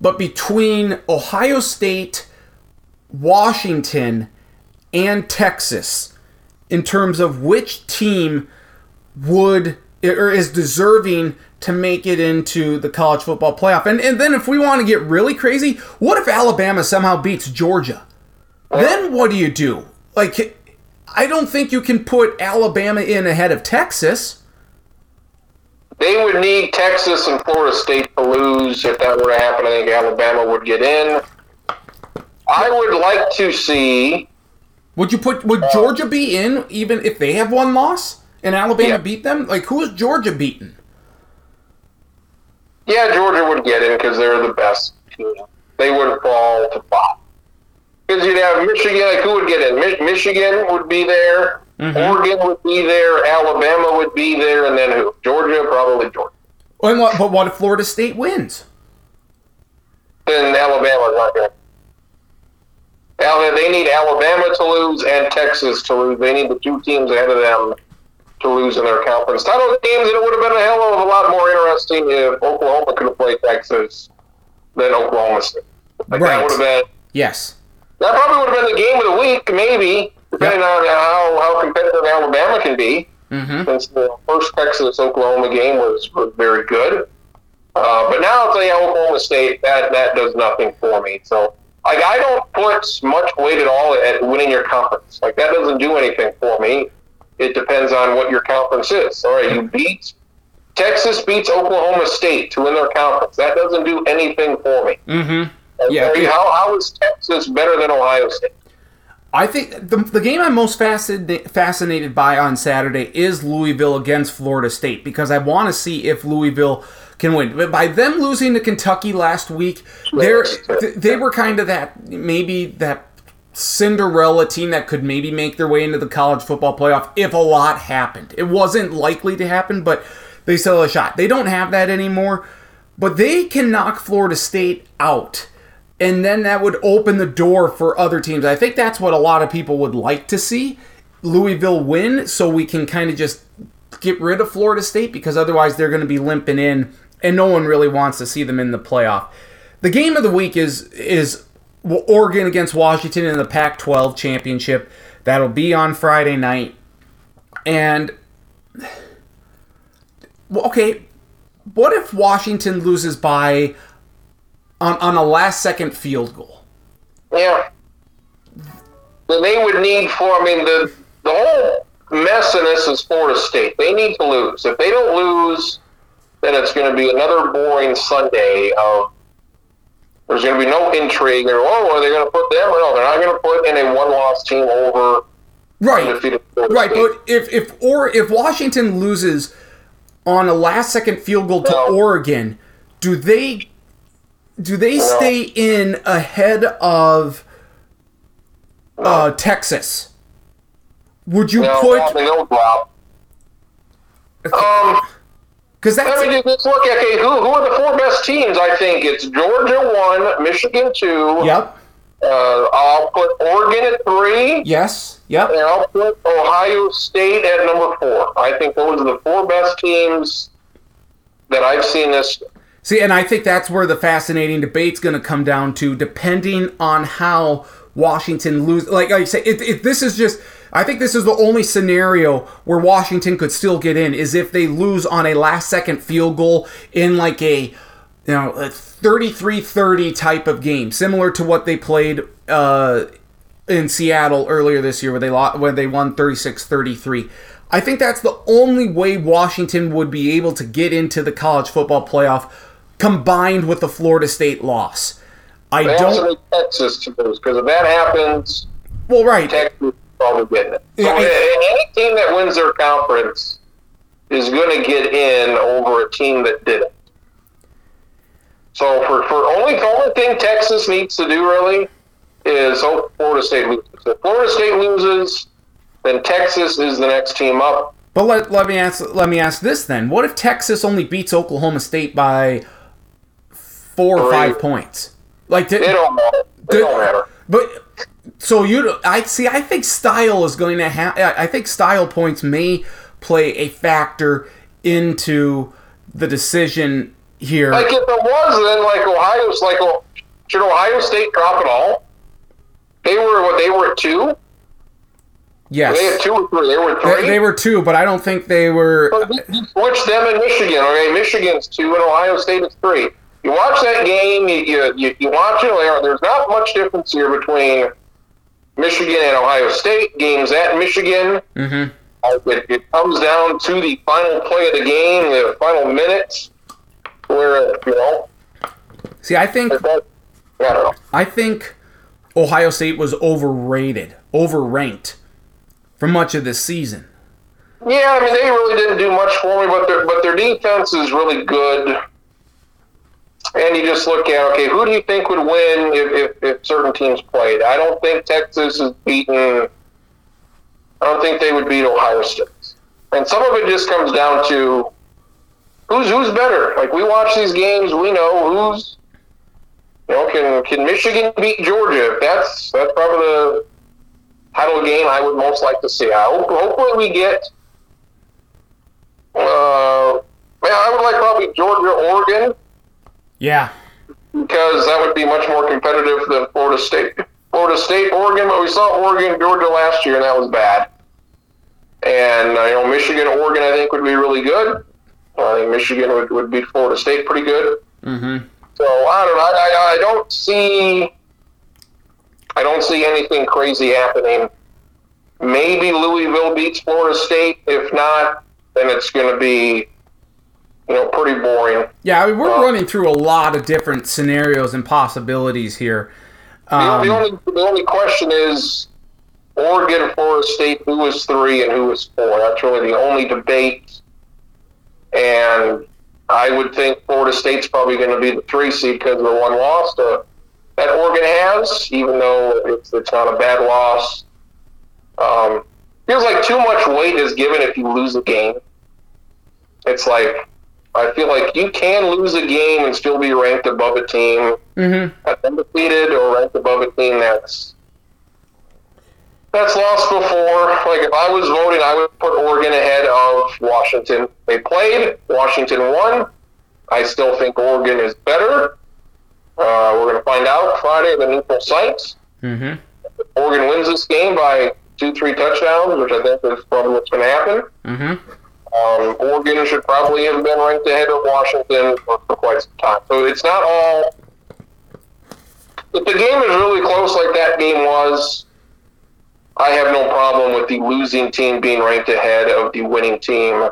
but between Ohio State, Washington, and Texas, in terms of which team would or is deserving to make it into the college football playoff. And and then if we want to get really crazy, what if Alabama somehow beats Georgia? Then what do you do? Like I don't think you can put Alabama in ahead of Texas. They would need Texas and Florida State to lose if that were to happen. I think Alabama would get in. I would like to see. Would you put would uh, Georgia be in even if they have one loss and Alabama Yeah. beat them? Like who is Georgia beaten? Yeah, Georgia would get in because they're the best team. They would fall to bottom. Because you'd have Michigan. Like who would get in? Mi- Michigan would be there. Mm-hmm. Oregon would be there. Alabama would be there, and then who? Georgia, probably Georgia. Oh, and what, but what if Florida State wins? Then Alabama's not going. to Alabama, they need Alabama to lose and Texas to lose. They need the two teams ahead of them to lose in their conference title games, and it would have been a hell of a lot more interesting if Oklahoma could have played Texas than Oklahoma State. Like Right. that would have been Yes. that probably would have been the game of the week, maybe, depending on how, how competitive Alabama can be. Mm-hmm. Since the first Texas Oklahoma game was, was very good. Uh, but now it's like Oklahoma State, that, that does nothing for me. So, like, I don't put much weight at all at winning your conference. Like, that doesn't do anything for me. It depends on what your conference is. All right, you beat Texas beats Oklahoma State to win their conference. That doesn't do anything for me. Mm-hmm. Yeah. How, how is Texas better than Ohio State? I think the, the game I'm most fascinated fascinated by on Saturday is Louisville against Florida State because I want to see if Louisville can win. But by them losing to Kentucky last week, they're they were kind of that maybe that Cinderella team that could maybe make their way into the college football playoff if a lot happened. It wasn't likely to happen, but they still had a shot. They don't have that anymore, but they can knock Florida State out and then that would open the door for other teams. I think that's what a lot of people would like to see Louisville win so we can kind of just get rid of Florida State because otherwise they're going to be limping in and no one really wants to see them in the playoff. The game of the week is is Oregon against Washington in the Pac-12 championship. That'll be on Friday night. And okay, what if Washington loses by on, on a last second field goal. Yeah. Then they would need for. I mean, the the whole mess in this is Florida State. They need to lose. If they don't lose, then it's going to be another boring Sunday of. There's going to be no intrigue. Or, oh, are they going to put them? No, they're not going to put in a one-loss team over Right. undefeated Right, State. but if if or if Washington loses on a last second field goal to No. Oregon, do they do they stay in ahead of uh, Texas? Would you no, put I mean, they'll drop. Um, because that's Let me just look okay, who, who are the four best teams? I think it's Georgia one, Michigan two. yep Uh, I'll put Oregon at three, yes yep and I'll put Ohio State at number four. I think those are the four best teams that I've seen this. See, and I think that's where the fascinating debate's going to come down to, depending on how Washington lose. Like I say, if, if this is just, I think this is the only scenario where Washington could still get in is if they lose on a last-second field goal in like a, you know, a 33-30 type of game, similar to what they played uh, in Seattle earlier this year, where they lost, when they won 36-33. I think that's the only way Washington would be able to get into the college football playoff, combined with the Florida State loss. I They don't. Texas to lose because if that happens, Well, right. Texas probably getting it. So Yeah, any team that wins their conference is going to get in over a team that didn't. So for, for only the only thing Texas needs to do really is hope Florida State loses. If Florida State loses, then Texas is the next team up. But let, let me ask let me ask this then: What if Texas only beats Oklahoma State by four or Three. five points? Like, did, don't matter. They Did- don't matter. But so you, I see. I think style is going to have. I think style points may play a factor into the decision here. Like if it was, then like Ohio's like, oh, should Ohio State drop it all? They were what? They were at two. yes, They had two or three. They were three. they were two, but I don't think they were. So you- you Switch them in Michigan. Okay, Michigan's two and Ohio State is three. You watch that game. You, you, you watch it. There's not much difference here between Michigan and Ohio State games at Michigan. hmm Uh, It, it comes down to the final play of the game, the final minutes, where you know. See, I think I don't know. I think Ohio State was overrated, overranked for much of this season. Yeah, I mean they really didn't do much for me, but their but their defense is really good. And you just look at okay, who do you think would win if, if, if certain teams played? I don't think Texas is beaten. I don't think they would beat Ohio State. And some of it just comes down to who's who's better. Like we watch these games, we know who's you know can can Michigan beat Georgia? That's that's probably the title game I would most like to see. I hope hopefully we get. Uh, man, I would like probably Georgia, Oregon Yeah, because that would be much more competitive than Florida State. Florida State, Oregon, but we saw Oregon, Georgia last year, and that was bad. And uh, you know, Michigan, Oregon, I think would be really good. I think Michigan would, would beat Florida State pretty good. hmm So I don't know. I, I, I don't see. I don't see anything crazy happening. Maybe Louisville beats Florida State. If not, then it's going to be, you know, pretty boring. yeah. I mean, we're Uh, running through a lot of different scenarios and possibilities here. The, Um, the only the only question is Oregon, Florida State, who was three and who was four. That's really the only debate. And I would think Florida State's probably going to be the three seed because of the one loss to, that Oregon has, even though it's, it's not a bad loss. Um, feels like too much weight is given if you lose a game. It's like I feel like you can lose a game and still be ranked above a team Mm-hmm. that's undefeated or ranked above a team that's that's lost before. Like if I was voting, I would put Oregon ahead of Washington. They played. Washington won. I still think Oregon is better. Uh, we're going to find out Friday at the neutral sites. Mhm. Oregon wins this game by two, three touchdowns, which I think is probably what's going to happen. Mhm. Um, Oregon should probably have been ranked ahead of Washington for, for quite some time. So it's not all. If the game is really close like that game was, I have no problem with the losing team being ranked ahead of the winning team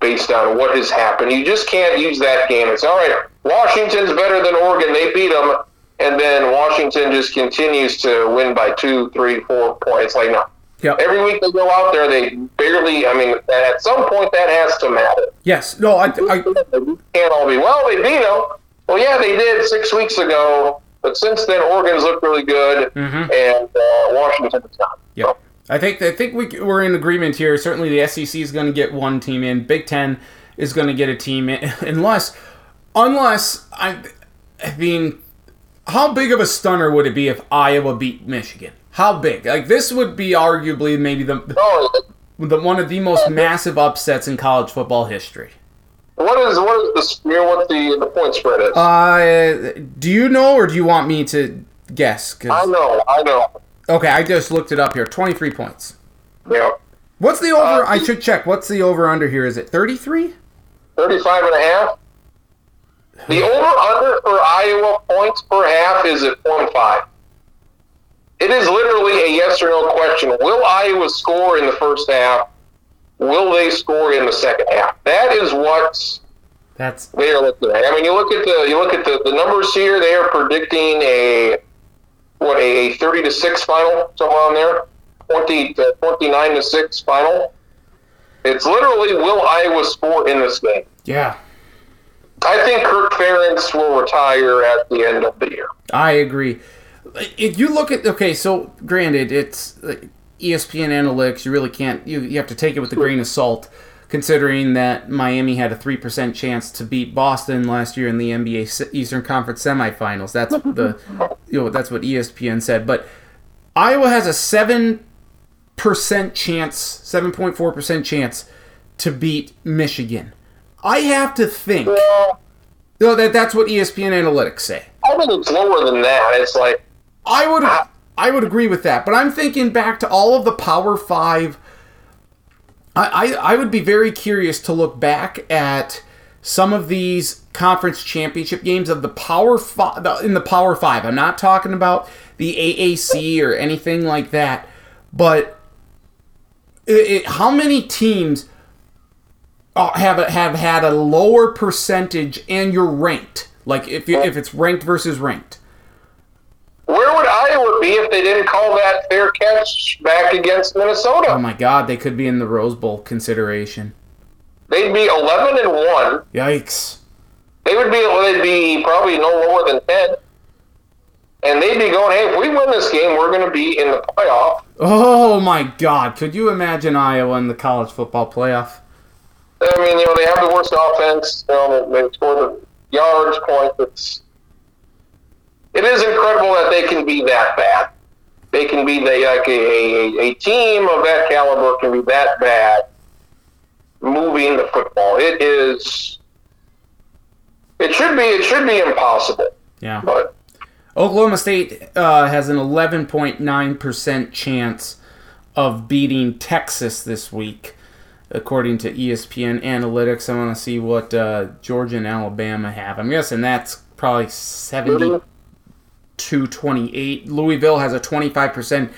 based on what has happened. You just can't use that game. It's all right. Washington's better than Oregon. They beat them, and then Washington just continues to win by two, three, four points. Like no. Yep. Every week they go out there, they barely. I mean, at some point that has to matter. Yes. No. I. I can't all be well. They beat them. Well, yeah, they did six weeks ago, but since then Oregon's looked really good, Mhm. and uh, Washington is not. Yep. I think I think we we're in agreement here. Certainly, the SEC is going to get one team in. Big Ten is going to get a team in, unless unless I, I mean, how big of a stunner would it be if Iowa beat Michigan? How big? Like this would be arguably maybe the, Oh, the one of the most massive upsets in college football history. what is what is the smear? What the the point spread is? Uh, do you know, or do you want me to guess? 'Cause- I know, I know. okay, I just looked it up here. Twenty-three points. Yeah, What's the over? Uh, I should check. What's the over under here? Is it thirty-three? 35 and a half. The over under for Iowa points per half is at 0.5. It is literally a yes or no question. Will Iowa score in the first half? Will they score in the second half? That is what That's they are looking at. I mean, you look at the you look at the, the numbers here. They are predicting a what a 30 to six final somewhere on there, 20 to uh, 29 to six final. It's literally will Iowa score in this game? yeah. I think Kirk Ferentz will retire at the end of the year. I agree. If you look at okay, so granted, it's like, ESPN analytics. You really can't. You you have to take it with a grain of salt, considering that Miami had a three percent chance to beat Boston last year in the NBA Eastern Conference semifinals. That's the you know that's what ESPN said. But Iowa has a seven percent chance, seven point four percent chance to beat Michigan. I have to think. No, that that's what ESPN analytics say. I think it's lower than that. It's like I would I would agree with that, but I'm thinking back to all of the Power Five. I, I I would be very curious to look back at some of these conference championship games of the Power Five in the Power Five. I'm not talking about the AAC or anything like that, but it, it, how many teams uh, have have had a lower percentage and you're ranked? Like if you, if it's ranked versus ranked. Where would Iowa be if they didn't call that fair catch back against Minnesota? Oh my God, they could be in the Rose Bowl consideration. They'd be eleven and one. Yikes! They would be they'd be probably no lower than ten. And they'd be going, hey, if we win this game, we're going to be in the playoff. Oh my God, could you imagine Iowa in the college football playoff? I mean, you know, they have the worst offense. You know, they score the yards, points. It's it is incredible that they can be that bad. They can be the, like a, a, a team of that caliber can be that bad moving the football. It is. It should be. It should be impossible. Yeah. But Oklahoma State uh, has an 11.9% chance of beating Texas this week, according to ESPN Analytics. I want to see what uh, Georgia and Alabama have. I'm guessing that's probably 70 to 28. Louisville has a 25%.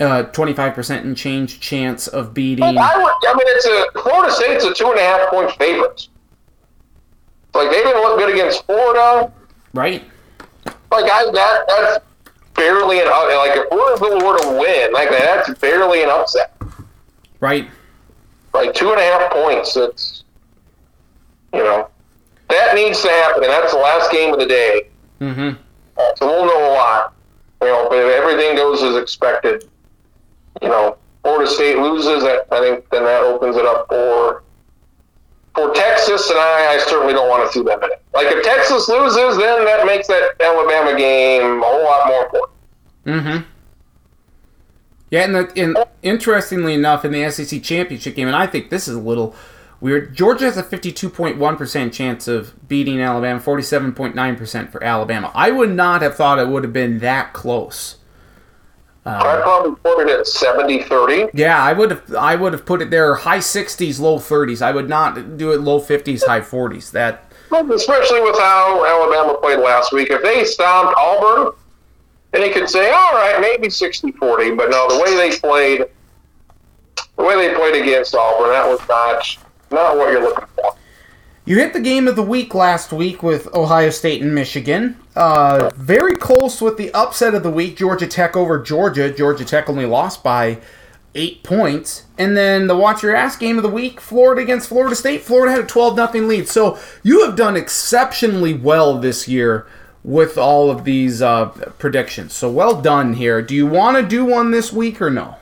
Uh, 25% and change chance of beating. I would. I mean, it's a Florida State's a two and a half point favorite. Like they didn't look good against Florida. Right? Like I that that's barely an like if Louisville were to win like that, that's barely an upset. Right. Like two and a half points. It's you know that needs to happen, and that's the last game of the day. Mm-hmm. So we'll know a lot. You know, but if everything goes as expected, you know, Florida State loses, I I think then that opens it up for for Texas, and I, I certainly don't want to see them in it. Like if Texas loses, then that makes that Alabama game a whole lot more important. Mm-hmm. Yeah, and, the, and interestingly enough, in the SEC championship game, and I think this is a little weird. Georgia has a fifty-two point one percent chance of beating Alabama, forty-seven point nine percent for Alabama. I would not have thought it would have been that close. I uh, probably put it at 70-30. Yeah, I would have. I would have put it there, high sixties, low thirties. I would not do it low fifties, high forties. That especially with how Alabama played last week. If they stomped Auburn, then you could say, all right, maybe 60-40. But no, the way they played, the way they played against Auburn, that was not not what you're looking for. You hit the game of the week last week with Ohio State and Michigan. Uh, very close with the upset of the week, Georgia Tech over Georgia. Georgia Tech only lost by eight points. And then the watch your ass game of the week, Florida against Florida State. Florida had a 12 0 lead. So you have done exceptionally well this year with all of these uh, predictions. So well done here. Do you want to do one this week or no?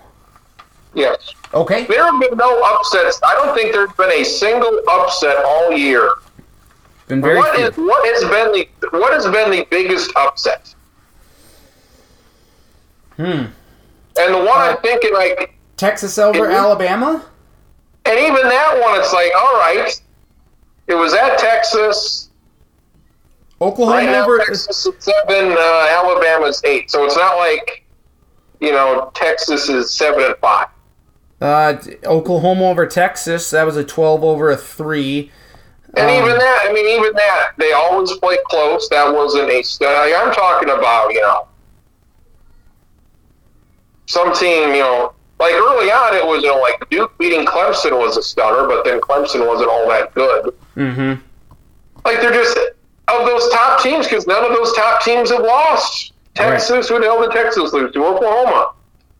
Yes. Okay. There have been no upsets. I don't think there's been a single upset all year. Been very What is what has been the what has been the biggest upset? Hmm. And the one I'm thinking like Texas over Mhm. Alabama? And even that one, it's like, all right, it was at Texas. Oklahoma Right now, over. Texas is seven, uh, Alabama's eight. So it's not like, you know, Texas is seven and five. Uh, Oklahoma over Texas. That was a 12 over a 3. And Um, even that, I mean, even that, they always play close. That wasn't a stud. Like, I'm talking about, you know, some team, you know, like early on, it was, you know, like Duke beating Clemson was a stunner, but then Clemson wasn't all that good. Mm-hmm. like they're just of those top teams because none of those top teams have lost. Texas, who the hell did Texas lose to? Oklahoma.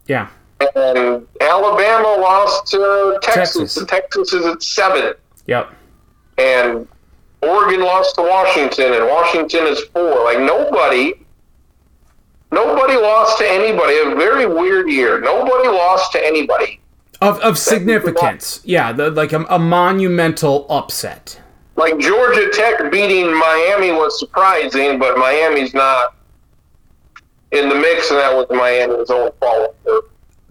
Yeah. And Alabama lost to Texas. Texas. and Texas is at seven. Yep. And Oregon lost to Washington, and Washington is four. Like nobody, nobody lost to anybody. A very weird year. Nobody lost to anybody. Of, of significance. Yeah, the, like a, a monumental upset. Like Georgia Tech beating Miami was surprising, but Miami's not in the mix, and that was Miami's own fault for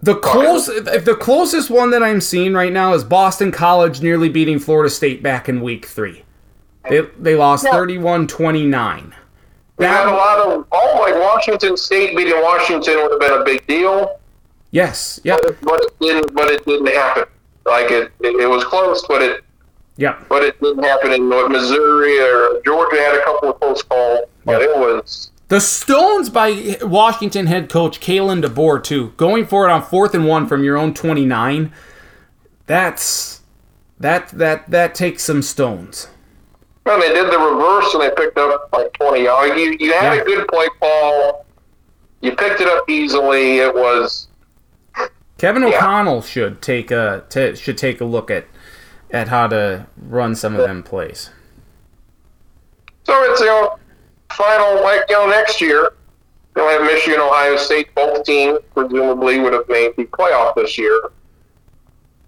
The close, if the closest one that I'm seeing right now is Boston College nearly beating Florida State back in week three. They, they lost 31 29. We had a lot of oh, like Washington State beating Washington would have been a big deal, Yes, yep, but it didn't. But it didn't happen. Like it, it, it was close, but it, Yeah. but it didn't happen in what, Missouri or Georgia had a couple of close calls, but it was. The Stones by Washington head coach Kalen DeBoer, too, going for it on fourth and one from your own 29. That's that that that takes some stones. And they did the reverse, and they picked up like twenty yards. You you had Yeah. a good play call. You picked it up easily. It was Kevin Yeah. O'Connell should take a t- should take a look at at how to run some of them plays. so it's you know final like you know next year. They'll have Michigan, Ohio State. Both teams presumably would have made the playoff this year.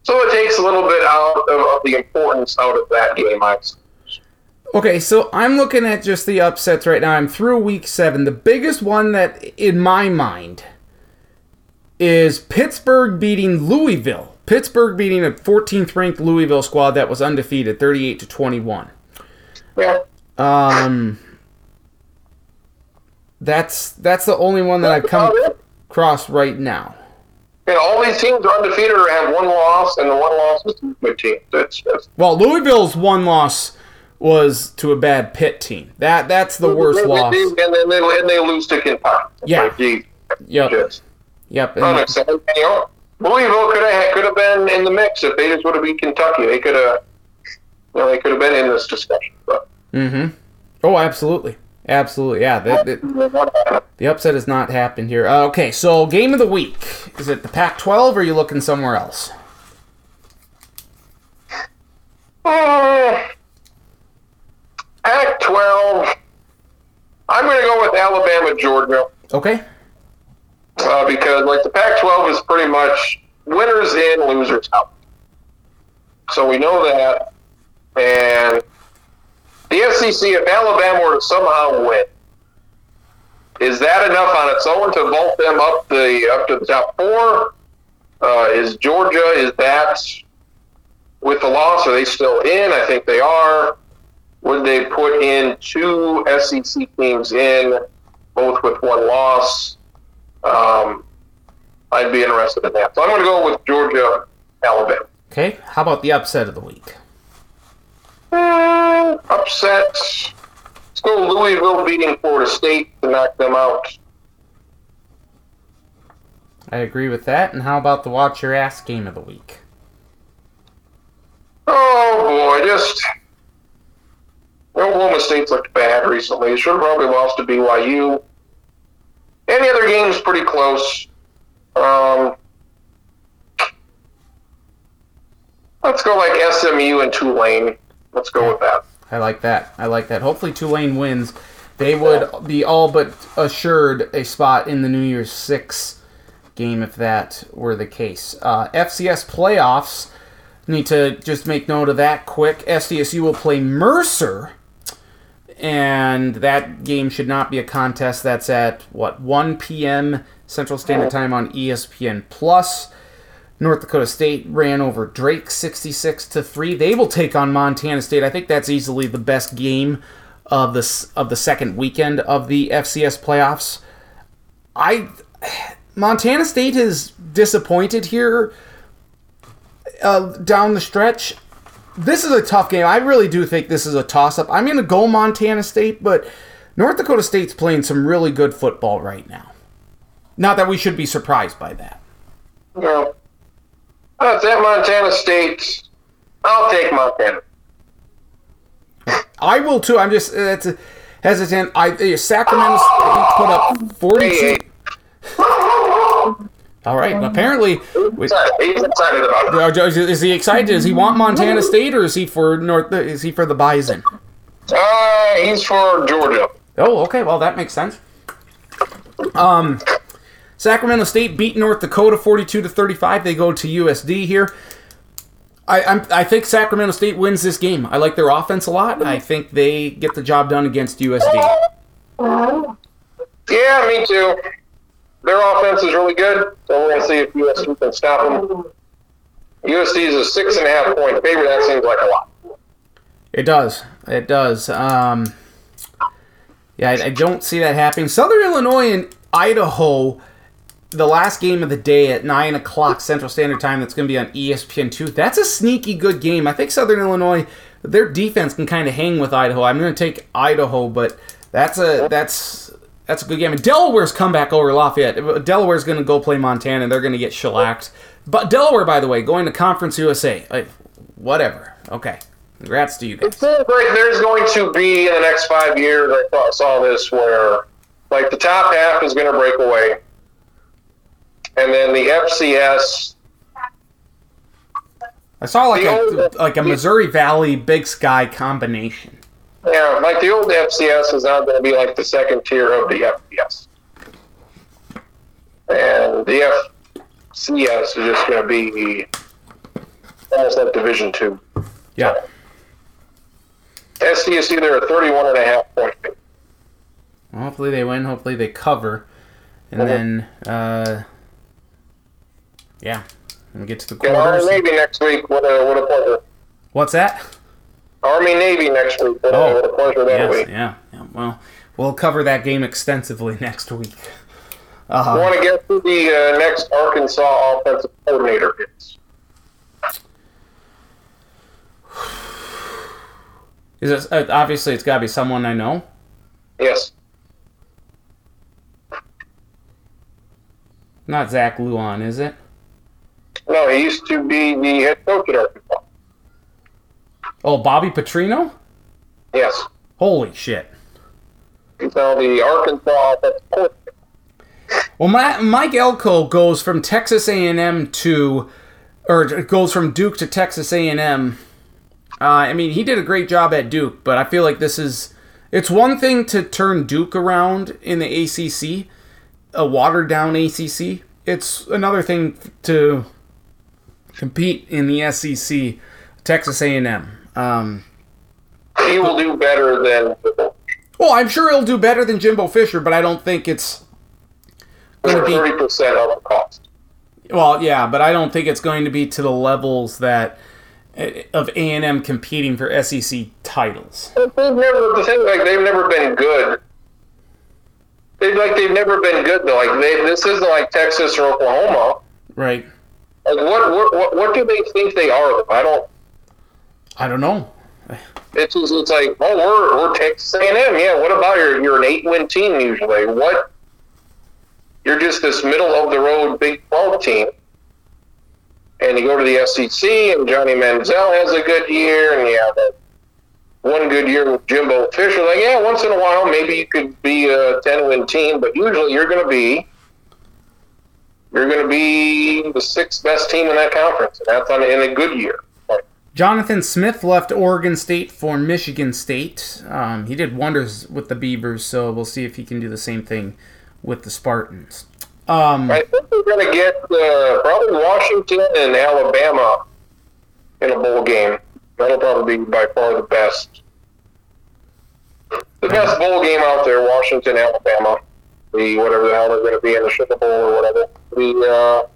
So it takes a little bit out of, of the importance out of that game. I suppose. Okay, so I'm looking at just the upsets right now. I'm through week seven. The biggest one that, in my mind, is Pittsburgh beating Louisville. Pittsburgh beating a 14th ranked Louisville squad that was undefeated, 38 to 21. yeah. Um, that's that's the only one that I've come across right now. And all these teams are undefeated or have one loss, and the one loss is to a good team. That's, that's Well, Louisville's one loss was to a bad pit team. That that's the worst and, loss. And then they, and they lose to Kentucky. Yeah. Like, Yep, just yep. and- unacceptable. You know, Louisville could have could have been in the mix if they just would have beat Kentucky. They could have, you know, they could have been in this discussion. But Mm-hmm. Oh, absolutely, absolutely. Yeah, that, that- the upset has not happened here. Uh, okay, so game of the week is it the Pac-12 or are you looking somewhere else? Uh, Pac-12. I'm going to go with Alabama, Georgia. Okay. uh, because like the Pac-12 is pretty much winners in, losers out. So we know that, and the SEC, if Alabama were to somehow win, is that enough on its own to vault them up the up to the top four? Uh, is Georgia is that with the loss? Are they still in? I think they are. Would they put in two SEC teams in, both with one loss? um, I'd be interested in that. So I'm going to go with Georgia, Alabama. Okay. How about the upset of the week? Uh, upset. Let's go Louisville beating Florida State to knock them out. I agree with that. And how about the watch your ass game of the week? Oh boy, just Oklahoma State's looked bad recently. Should have probably lost to BYU. Any other game's pretty close. Um, let's go like SMU and Tulane. Let's go with that. I like that. I like that. Hopefully Tulane wins. They would be all but assured a spot in the New Year's Six game if that were the case. Uh, FCS playoffs. Need to just make note of that quick. SDSU will play Mercer, and that game should not be a contest. That's at what 1 p.m. Central Standard Time on ESPN Plus. North Dakota State ran over Drake 66 to 3. They will take on Montana State. I think that's easily the best game of the of the second weekend of the FCS playoffs. I Montana State is disappointed here uh, down the stretch. This is a tough game. I really do think this is a toss up. I'm going to go Montana State, but North Dakota State's playing some really good football right now. Not that we should be surprised by that. No. Uh, it's at Montana State. I'll take Montana. I will too. I'm just uh, it's hesitant. I uh, Sacramento put up 42. Hey, All right. Apparently, we- He's excited about it. uh, he excited? Does he want Montana State, or is he for North? Is he for the Bison? Uh, he's for Georgia. Oh, okay. Well, that makes sense. Um, Sacramento State beat North Dakota 42 to 35. They go to USD here. I, I'm, I think Sacramento State wins this game. I like their offense a lot. I think they get the job done against USD. Yeah, me too. their offense is really good. So we're gonna see if USD can stop them. USD is a six and a half point favorite. That seems like a lot. It does. It does. Um, yeah, I, I don't see that happening. Southern Illinois and Idaho, the last game of the day at 9 o'clock Central Standard Time, that's going to be on E ESPN2. That's a sneaky good game. I think Southern Illinois, their defense can kind of hang with Idaho. I'm going to take Idaho, but that's a that's that's a good game. And Delaware's come back over Lafayette. Delaware's going to go play Montana, and they're going to get shellacked. But Delaware, by the way, going to Conference USA. Whatever. Okay. Congrats to you guys. It seems like there's going to be in the next five years. I saw this where like the top half is going to break away, and then the FCS. I saw like a old- like a Missouri Valley Big Sky combination. Yeah, like the old FCS is now going to be like the second tier of the FBS, and the FCS is just going to be almost like Division Two. Yeah. SDSU, they're a 31 and a half point. Well, hopefully they win. Hopefully they cover, and Mhm. then uh, yeah, we'll get to the Yeah, Army. Navy next week. What a what a pleasure. What's that? Army Navy next week. What, a, Oh, what a pleasure that'll Yes, be. yeah, yeah. Well, we'll cover that game extensively next week. I Uh, want to get who the uh, next Arkansas offensive coordinator is. is it uh, obviously it's got to be someone I know? Yes. Not Zach Luan, is it? No, he used to be the head coach at Arkansas. Oh, Bobby Petrino. Yes. Holy shit! He's now the Arkansas offensive coordinator. Well, Ma- Mike Elko goes from Texas A&M to, or goes from Duke to Texas A&M. Uh, I mean, he did a great job at Duke, but I feel like this is. It's one thing to turn Duke around in the ACC, a watered down ACC. It's another thing to compete in the SEC, Texas A&M. Um, He will do better than well, I'm sure he'll do better than Jimbo Fisher, but I don't think it's going to be thirty percent of the cost. Well, yeah, but I don't think it's going to be to the levels that eh, of A and M competing for SEC titles. They've never the thing like they've never been good. They like they've never been good though. Like they, this isn't like Texas or Oklahoma. Right? Like what what what, do they think they are? I don't. I don't know. It's just, it's like oh we're we're Texas A&M. Yeah. What about your you're an eight win team usually? What? You're just this middle of the road Big Twelve team. And you go to the SEC, and Johnny Manziel has a good year, and you have that one good year with Jimbo Fisher. Like, yeah, once in a while, maybe you could be a ten win team, but usually you're going to be you're going to be the sixth best team in that conference, and that's on in a good year. Jonathan Smith left Oregon State for Michigan State. Um, he did wonders with the Beavers, so we'll see if he can do the same thing with the Spartans. Um, I think we're going to get uh, probably Washington and Alabama in a bowl game. That'll probably be by far the best. The best bowl game out there, Washington, Alabama. The whatever the hell they're going to be in the Sugar Bowl or whatever. The uh,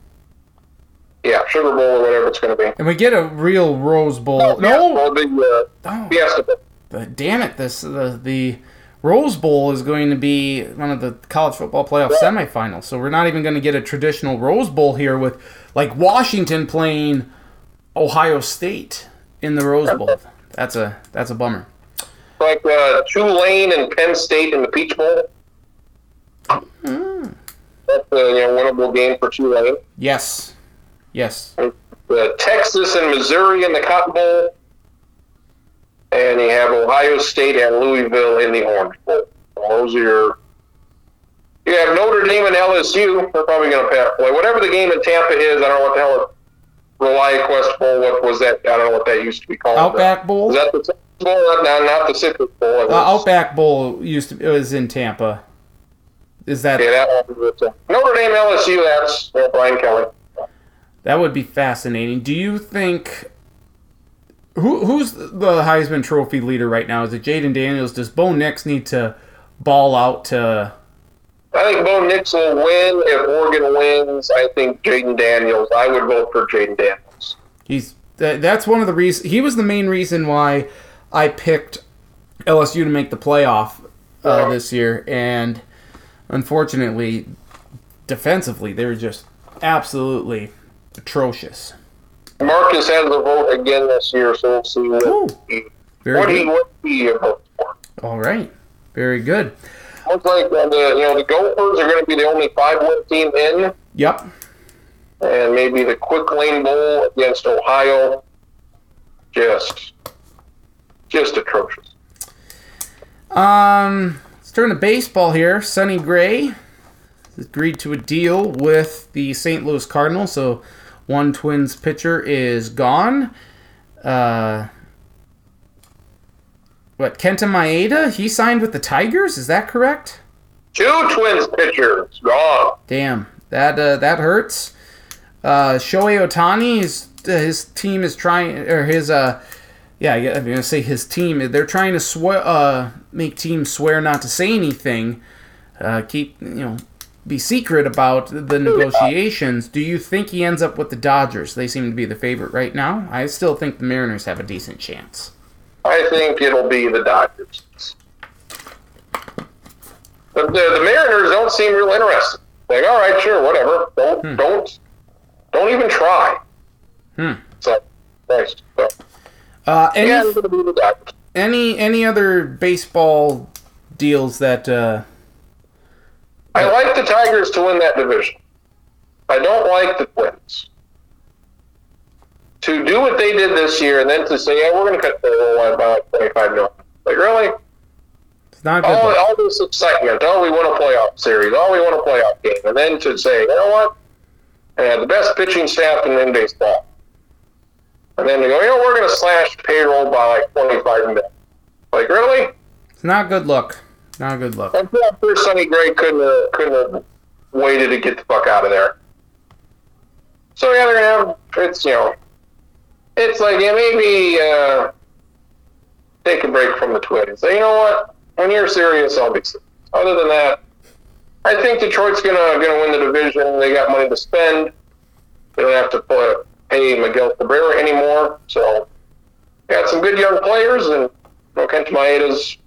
yeah, Sugar Bowl or whatever it's going to be. and we get a real Rose Bowl. Yeah, no, well, the uh, oh, Fiesta Bowl. But damn it, this the the Rose Bowl is going to be one of the college football playoff semifinals. So we're not even going to get a traditional Rose Bowl here with like Washington playing Ohio State in the Rose Bowl. That's a that's a bummer. like uh, Tulane and Penn State in the Peach Bowl. Hmm. That's a you know winnable game for Tulane. Yes, yes. the Texas and Missouri in the Cotton Bowl, and you have Ohio State and Louisville in the Orange Bowl. Those are your. You have Notre Dame and LSU. They're probably going to play whatever the game in Tampa is. I don't know what the hell it. ReliaQuest Bowl. What was that? I don't know what that used to be called. Outback Bowl. Is that the Bowl? Not, not, the Citrus Bowl. Uh, Outback Bowl used to it was in Tampa. Is that Yeah, that one. it. Uh, Notre Dame LSU. That's you Brian Kelly. that would be fascinating? Do you think who who's the Heisman Trophy leader right now? Is it Jayden Daniels? Does Bo Nix need to ball out to I think Bo Nix will win. If Oregon wins, I think Jayden Daniels. I would vote for Jayden Daniels. He's th- that's one of the reasons. He was the main reason why I picked LSU to make the playoff uh, Yeah. this year, and unfortunately, defensively, they were just absolutely atrocious. Marcus has the vote again this year, so we'll see what Ooh, he, very what he would be vote for. All right, very good. Looks like uh, the you know the Gophers are going to be the only five win team in, Yep. and maybe the Quick Lane Bowl against Ohio. Just, just atrocious. Um, turn to baseball here. Sonny Gray agreed to a deal with the St. Louis Cardinals, so one Twins pitcher is gone. Uh, what Kenta Maeda? He signed with the Tigers. Is that correct? Two Twins pitchers gone. Damn, that uh, that hurts. Uh, Shohei Ohtani, his his team is trying, or his uh, yeah, I I'm gonna say his team. They're trying to swear, uh, make teams swear not to say anything. Uh, keep you know, be secret about the negotiations. Do you think he ends up with the Dodgers? They seem to be the favorite right now. I still think the Mariners have a decent chance. I think it'll be the Dodgers. The, the, the Mariners don't seem real interested. Like, all right, sure, whatever. Don't don't don't even try. Hmm. So nice. So, Uh, any yeah, it's gonna be the any any other baseball deals that? Uh, I like the Tigers to win that division. I don't like the Twins. To do what they did this year and then to say, yeah, we're going to cut the roll about 25 million. Like, really? it's not good. all, all this excitement. Oh, we won a playoff series. Oh, we won a playoff game. And then to say, you know what? And the best pitching staff in, in baseball. And then they go, you know, we're going to slash payroll by like 25 million. Like, really? It's not a good look. Not a good look. I'm sure Sonny Gray couldn't have, couldn't have waited to get the fuck out of there. So yeah, they're gonna have it's you know, it's like yeah maybe uh, take a break from the Twins. And say you know what, when you're serious, I'll be serious. Other than that, I think Detroit's gonna gonna win the division. They got money to spend. They don't have to pay, pay Miguel Cabrera anymore. So got some good young players, and you know, Kent Maeda's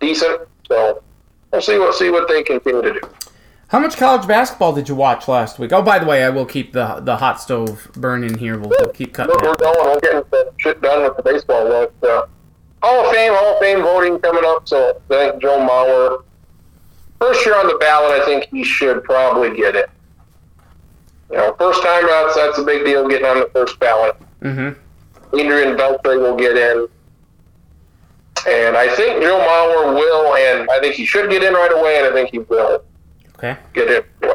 decent. So we'll see what see what they continue to do. How much college basketball did you watch last week? Oh, by the way, I will keep the the hot stove burning here. We'll, we'll keep cutting. We're, we're going. We're getting some shit done with the baseball. But, uh, Hall of Fame, Hall of Fame voting coming up. So I think Joe Mauer, first year on the ballot, I think he should probably get it. You know, first time that's that's a big deal getting on the first ballot. Mm-hmm. Adrian Beltre will get in. And I think Joe Mauer will, and I think he should get in right away, and I think he will Okay. get in.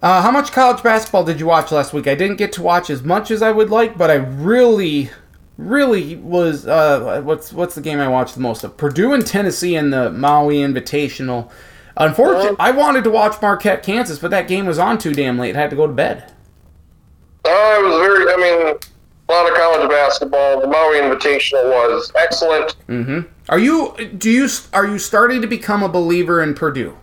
Uh, how much college basketball did you watch last week? I didn't get to watch as much as I would like, but I really, really was. Uh, what's what's the game I watched the most of? Purdue and Tennessee in the Maui Invitational. Unfortunately, I wanted to watch Marquette, Kansas, but that game was on too damn late. I had to go to bed. Uh, it was very, I mean, a lot of college basketball. The Maui Invitational was excellent. Mm-hmm. Are you do you are you starting to become a believer in Purdue?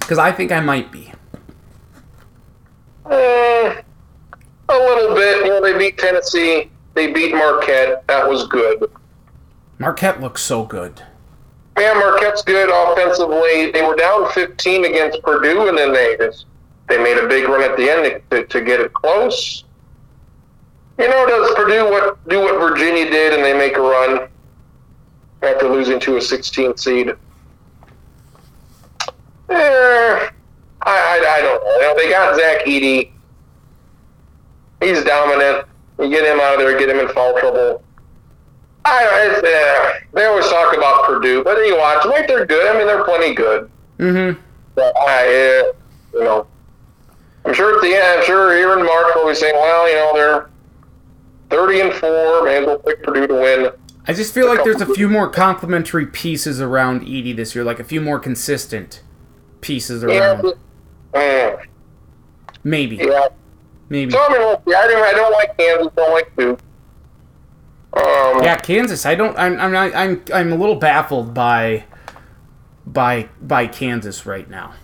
Because I think I might be. Eh, a little bit. You know, they beat Tennessee. They beat Marquette. That was good. Marquette looks so good. Yeah, Marquette's good offensively. They were down 15 against Purdue, and then they just they made a big run at the end to, to get it close. You know, does Purdue what do what Virginia did, and they make a run after losing to a 16th seed? Eh, I, I, I don't know. You know. They got Zach Edey. He's dominant. You get him out of there, get him in foul trouble. I, uh, they always talk about Purdue, but you watch them, they're good. I mean, they're plenty good. Mm-hmm. But I, uh, you know, I'm sure at the end, I'm sure Aaron Mark will be saying, well, you know, they're 30 and four. They'll pick Purdue to win. I just feel like there's a few more complementary pieces around Edey this year, like a few more consistent pieces around. uh, Maybe, yeah. maybe. So I mean, I don't, I don't like Kansas, don't like Duke. Um, Yeah, Kansas. I don't. I'm. I'm. Not, I'm. I'm a little baffled by, by, by Kansas right now.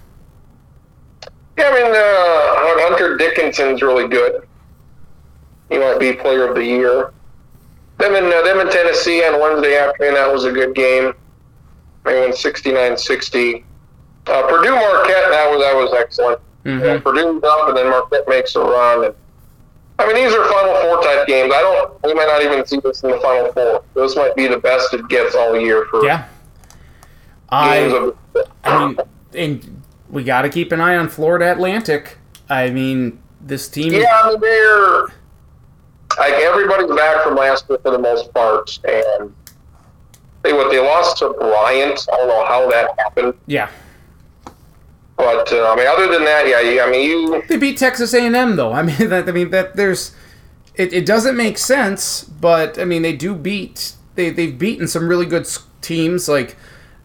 Yeah, I mean, uh, Hunter Dickinson's really good. He might be player of the year. Them in, uh, them in Tennessee on Wednesday afternoon, that was a good game. They won 69-60. Uh, Purdue Marquette, that was that was excellent. Mhm. Yeah, Purdue's up, and then Marquette makes a run. And, I mean, these are Final Four type games. I don't. We might not even see this in the Final Four. This might be the best it gets all year for Yeah. I. of. I mean, and we got to keep an eye on Florida Atlantic. I mean, this team. Yeah, I mean they're like everybody's back from last year for the most part, and they what they lost to Bryant. I don't know how that happened, Yeah. But uh, I mean, other than that, yeah, I mean you. They beat Texas A&M though. I mean that. I mean that. There's. It, it doesn't make sense, but I mean they do beat. They they've beaten some really good teams like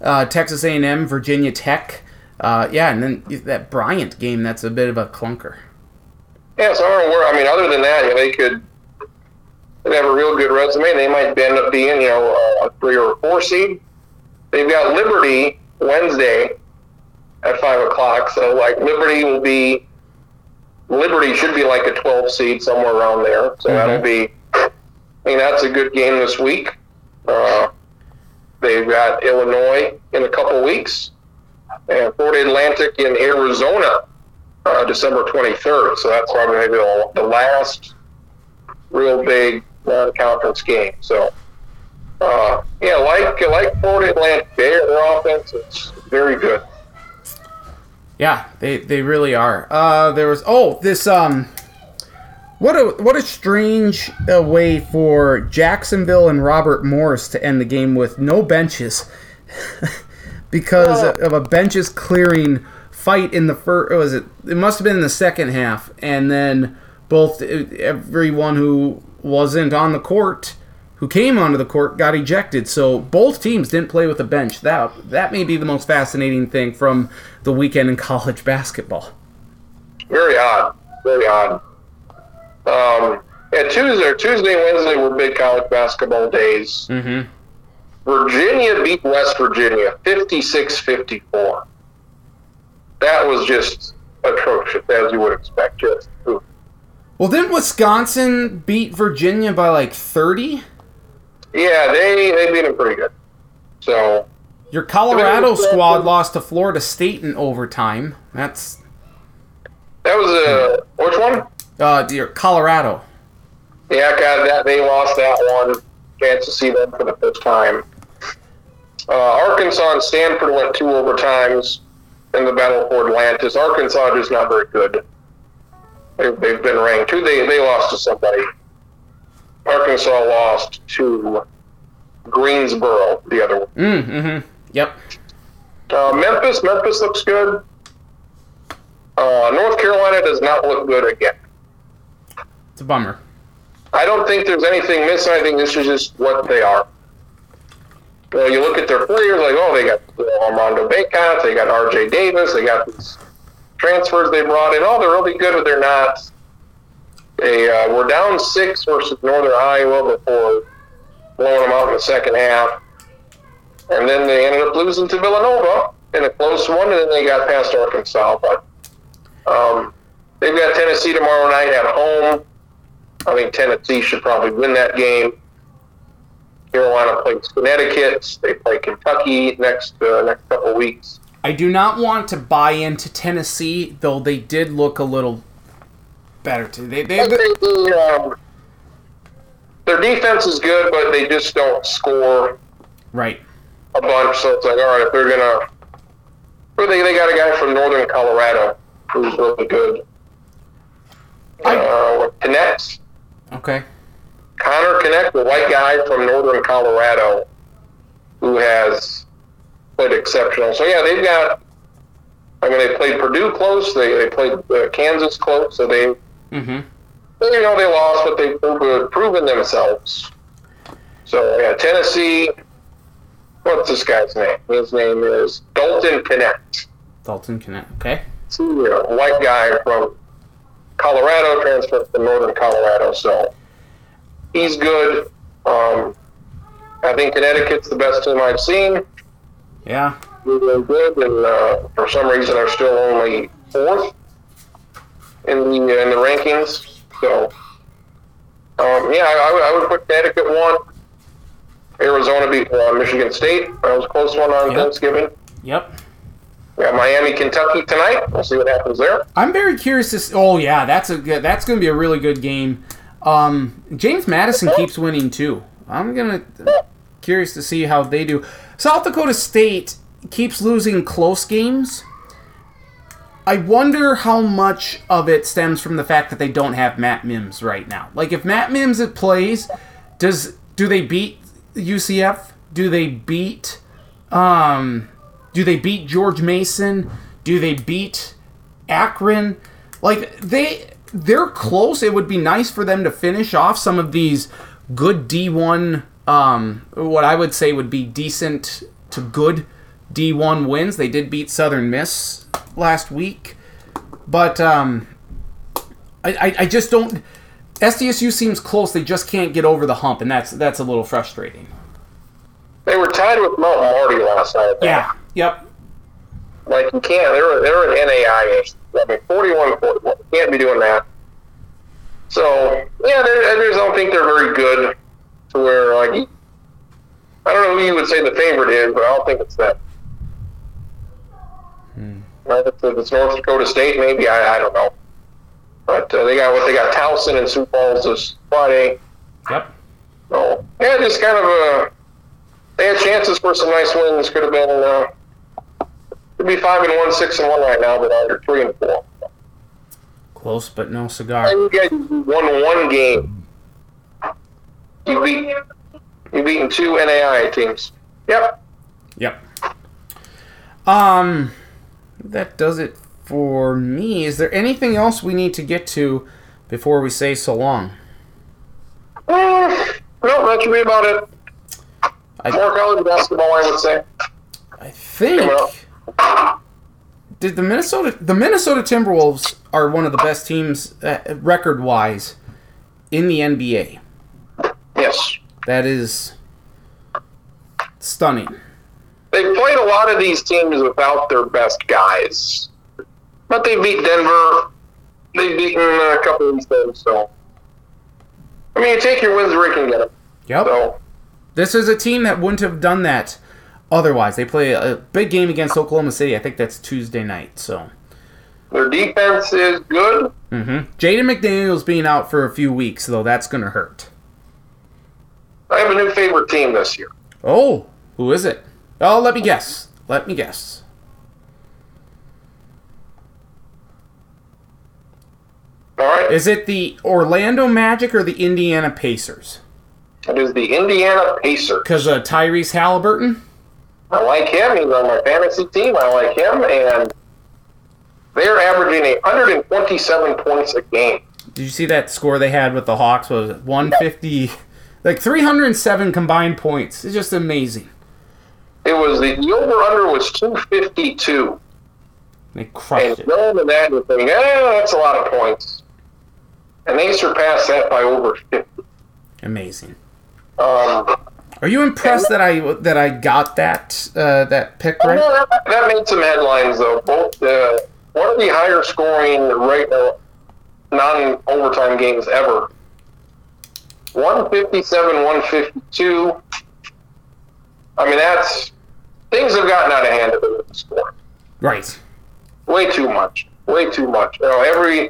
uh, Texas A&M, Virginia Tech. Uh, yeah, and then that Bryant game. That's a bit of a clunker. Yeah, so I don't know. I mean, other than that, they could. They have a real good resume. They might end up being, you know, a three or a four seed. They've got Liberty Wednesday at five o'clock. So, like, Liberty will be. Liberty should be like a twelve seed somewhere around there. So that'll be. I mean, that's a good game this week. Uh, they've got Illinois in a couple weeks, and Florida Atlantic in Arizona uh, December 23rd. So that's probably maybe the, the last real big non-conference game. So, uh, yeah, like like Florida Atlantic, their offense is very good. Yeah, they they really are. Uh, there was oh this um, what a what a strange uh, way for Jacksonville and Robert Morris to end the game with no benches, because of a benches clearing fight in the first. Was it? It must have been in the second half, and then both everyone who wasn't on the court. Who came onto the court got ejected, so both teams didn't play with a bench. That that may be the most fascinating thing from the weekend in college basketball. Very odd. Very odd. Um, yeah, Tuesday, Tuesday, and Wednesday were big college basketball days. Mm-hmm. Virginia beat West Virginia 56-54. That was just atrocious, as you would expect. Just. Well, didn't Wisconsin beat Virginia by like thirty? Yeah, they they beat them pretty good. So Your Colorado squad lost to Florida State in overtime. That's that was a which one? uh, your Colorado. Yeah, God, that they lost that one. Chance to see them for the first time. Uh, Arkansas and Stanford went two overtimes in the battle for Atlantis. Arkansas is not very good. They've, they've been ranked. Two, they they lost to somebody. Arkansas lost to Greensboro. The other one. Mm, mm-hmm. Yep. Uh, Memphis. Memphis looks good. Uh, North Carolina does not look good again. It's a bummer. I don't think there's anything missing. I think this is just what they are. You, know, you look at their players, like, oh, they got Armando Bacot, they got R.J. Davis, they got these transfers they brought in. Oh, they're really good, but they're not. They uh, were down six versus Northern Iowa before blowing them out in the second half. And then they ended up losing to Villanova in a close one, and then they got past Arkansas. But um, they've got Tennessee tomorrow night at home. I think Tennessee should probably win that game. Carolina plays Connecticut. They play Kentucky next uh, next couple weeks. I do not want to buy into Tennessee, though they did look a little better too. They, they, the, um, their defense is good, but they just don't score right. a bunch. So it's like, all right, if they're gonna, or they they got a guy from Northern Colorado who's really good. Uh, Knecht Okay. Connor Knecht, the white guy from Northern Colorado, who has played exceptional. So yeah, they've got. I mean, they played Purdue close. They they played uh, Kansas close. So they, Mm-hmm. they, you know, they lost, but they've proven, proven themselves. So yeah, Tennessee. What's this guy's name? His name is Dalton Knecht. Dalton Knecht. Okay. He's a white guy from Colorado, transferred from Northern Colorado. So he's good. Um, I think Connecticut's the best team I've seen. Yeah. They're really good, and uh, for some reason are still only fourth in the in the rankings. So, um, yeah, I, I would- I would put Connecticut one. Arizona beat uh, Michigan State. That was a close one on Yep. Thanksgiving. Yep. Got Miami, Kentucky tonight. We'll see what happens there. I'm very curious to. s oh yeah, that's a good. That's going to be a really good game. Um, James Madison keeps winning too. I'm gonna curious to see how they do. South Dakota State keeps losing close games. I wonder how much of it stems from the fact that they don't have Matt Mims right now. Like if Matt Mims it plays, does do they beat UCF? Do they beat um do they beat George Mason? Do they beat Akron? Like they they're close. It would be nice for them to finish off some of these good D1 um what I would say would be decent to good D1 wins. They did beat Southern Miss last week. But um I, I, I just don't SDSU seems close. They just can't get over the hump, and that's that's a little frustrating. They were tied with Mount Marty last night. Yeah. Yep. Like you can't. They're they're an NAI. I mean, 41, 41. You can't be doing that. So yeah, they're- I just don't think they're very good to where like I don't know who you would say the favorite is, but I don't think it's them. Right, if it's North Dakota State, maybe I, I don't know. But uh, they got what they got Towson and Sioux Falls this Friday. Yep. So yeah, just kind of a. They had chances for some nice wins. Could have been. Uh, could be five and one, six and one right now, but under three and four. Close, but no cigar. And you guys won one game. You beat. You beaten two NAI teams. Yep. Yep. Um, that does it for me. Is there anything else we need to get to before we say so long? Uh, no, that should be about it. I- More college basketball, I would say. I think did the Minnesota the Minnesota Timberwolves are one of the best teams uh, record wise in the NBA. Yes. That is stunning. They've played a lot of these teams without their best guys, but they beat Denver. They've beaten a couple of these teams, so. I mean, you take your wins where you can get them. Yep. So, This is a team that wouldn't have done that otherwise. They play a big game against Oklahoma City. I think that's Tuesday night. So, their defense is good. mm-hmm. Jaden McDaniels being out for a few weeks, though, that's going to hurt. I have a new favorite team this year. Oh, who is it? Oh, let me guess. Let me guess. All right? Is it the Orlando Magic or the Indiana Pacers? It is the Indiana Pacers. Because uh, Tyrese Halliburton? I like him. He's on my fantasy team. I like him. And they're averaging 127 points a game. Did you see that score they had with the Hawks? What was it 150? Like 307 combined points. It's just amazing. It was the, the over under was 252. They crushed And it. going to that, thinking, eh, that's a lot of points. And they surpassed that by over 50. Amazing. Um, Are you impressed that I that I got that uh, that pick right? yeah, that, that made some headlines, though. Both uh, one of the higher scoring right uh, non overtime games ever. 157, 152. I mean, that's things have gotten out of hand with the sport. Right. Way too much. Way too much. You know, every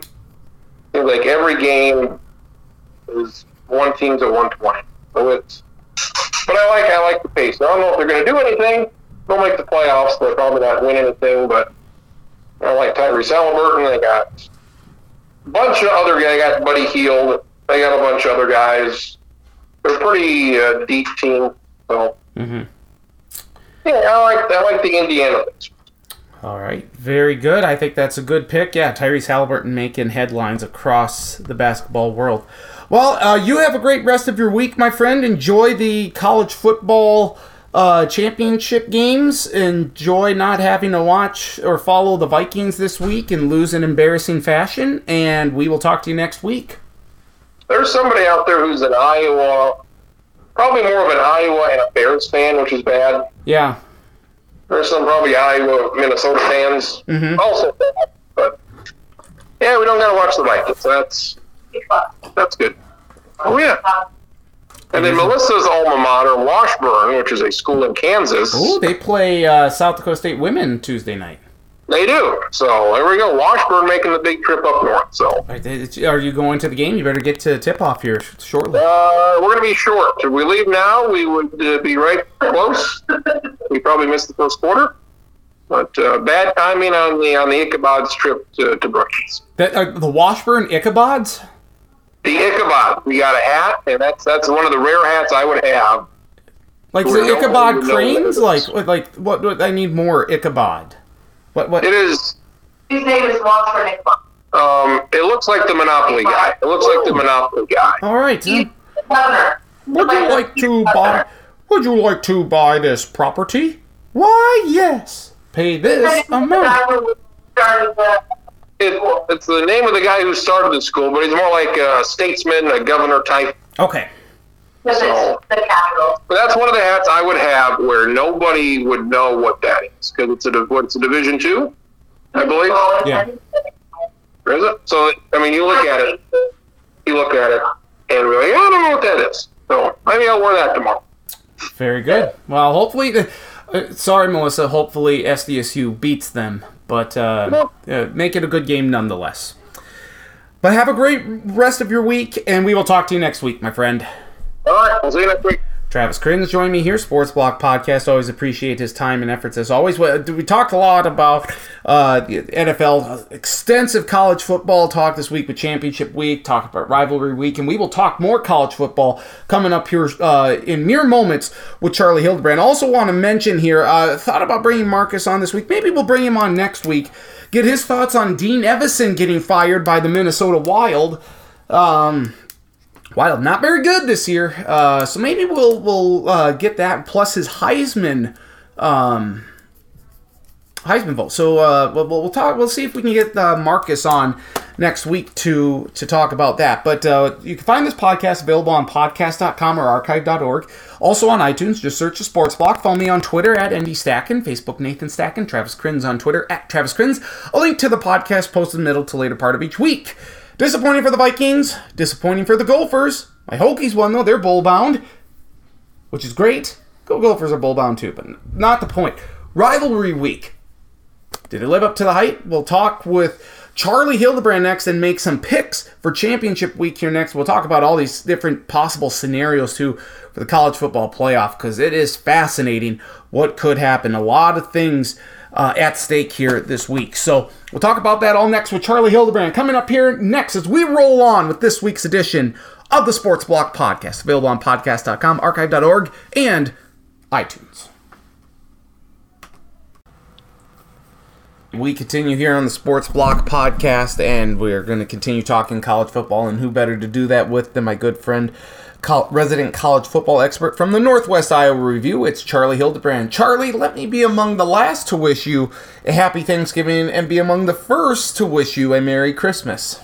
like every game is one team's at 120. So it's. But I like I like the pace. I don't know if they're going to do anything. They'll make the playoffs. They'll probably not win anything. But I like Tyrese Halliburton. They got a bunch of other guys. They got Buddy Hield. They got a bunch of other guys. They're a pretty uh, deep team. So Mm-hmm. Yeah, I like I like the Indiana. All right. Very good. I think that's a good pick. Yeah, Tyrese Halliburton making headlines across the basketball world. Well, uh, you have a great rest of your week, my friend. Enjoy the college football uh, championship games. Enjoy not having to watch or follow the Vikings this week and lose in embarrassing fashion. And we will talk to you next week. There's somebody out there who's an Iowa probably more of an Iowa and a Bears fan, which is bad. Yeah. There's some probably Iowa, Minnesota fans Mhm. also bad. But yeah, we don't gotta watch the Vikings. That's that's good. Oh yeah. And then Melissa's alma mater, Washburn, which is a school in Kansas. Ooh, they play uh, South Dakota State women Tuesday night. They do. So there we go. Washburn making the big trip up north. So Are you going to the game? You better get to tip off here shortly. uh, we're gonna be short. If we leave now, we would uh, be right close. we probably missed the first quarter. But uh, bad timing on the on the Ichabod's trip to, to Brookings. That, uh, the Washburn Ichabods? The Ichabod. We got a hat, and that's that's one of the rare hats I would have. Like the Ichabod cranes? Like, like what, what? I need more Ichabod. What? What? It is. His name is Walter Nickman. Um, it looks like the Monopoly guy. It looks like the Monopoly guy. All right. He's then. the governor. Would you like to buy? Would you like to buy this property? Why, yes. Pay this The amount. guy who started the It, it's the name of the guy who started the school, but he's more like a statesman, a governor type. Okay. Because it's the capital. But that's one of the hats I would have where nobody would know what that is because it's a div- what's a Division Two, I believe. Yeah. Is it? So I mean, you look at it, you look at it, and we're like, I don't know what that is. So maybe I'll wear that tomorrow. Very good. Well, hopefully, uh, sorry, Melissa. Hopefully, SDSU beats them, but uh, uh, make it a good game nonetheless. But have a great rest of your week, and we will talk to you next week, my friend. All right, we'll see. Travis Kriens joined me here, Sports Block Podcast. Always appreciate his time and efforts as always. We, talked a lot about uh, NFL, extensive college football talk this week with Championship Week, talk about Rivalry Week, and we will talk more college football coming up here uh, in mere moments with Charlie Hildebrand. Also, want to mention here, uh, thought about bringing Marcus on this week. Maybe we'll bring him on next week. Get his thoughts on Dean Evason getting fired by the Minnesota Wild. Um, Wild not very good this year, uh, so maybe we'll we'll uh, get that plus his Heisman um, Heisman vote. So uh, we'll, we'll talk. We'll see if we can get uh, Marcus on next week to to talk about that. But uh, you can find this podcast available on podcast.com or archive.org. Also on iTunes, just search the Sports Block. Follow me on Twitter at ND Stacken, Facebook Nathan Stacken, Travis Kriens on Twitter at Travis Kriens. A link to the podcast posted middle to later part of each week. Disappointing for the Vikings. Disappointing for the Gophers. My Hokies won though; they're bowl bound, which is great. Go Gophers are bowl bound too, but not the point. Rivalry week. Did it live up to the hype? We'll talk with Charlie Hildebrand next and make some picks for championship week here next. We'll talk about all these different possible scenarios too for the college football playoff because it is fascinating what could happen. A lot of things uh, at stake here this week. So we'll talk about that all next with Charlie Hildebrand. Coming up here next as we roll on with this week's edition of the Sports Block Podcast, available on podcast.com, archive.org, and iTunes. We continue here on the Sports Block podcast, and we're going to continue talking college football. And who better to do that with than my good friend, resident college football expert from the Northwest Iowa Review? It's Charlie Hildebrand. Charlie, let me be among the last to wish you a happy Thanksgiving and be among the first to wish you a Merry Christmas.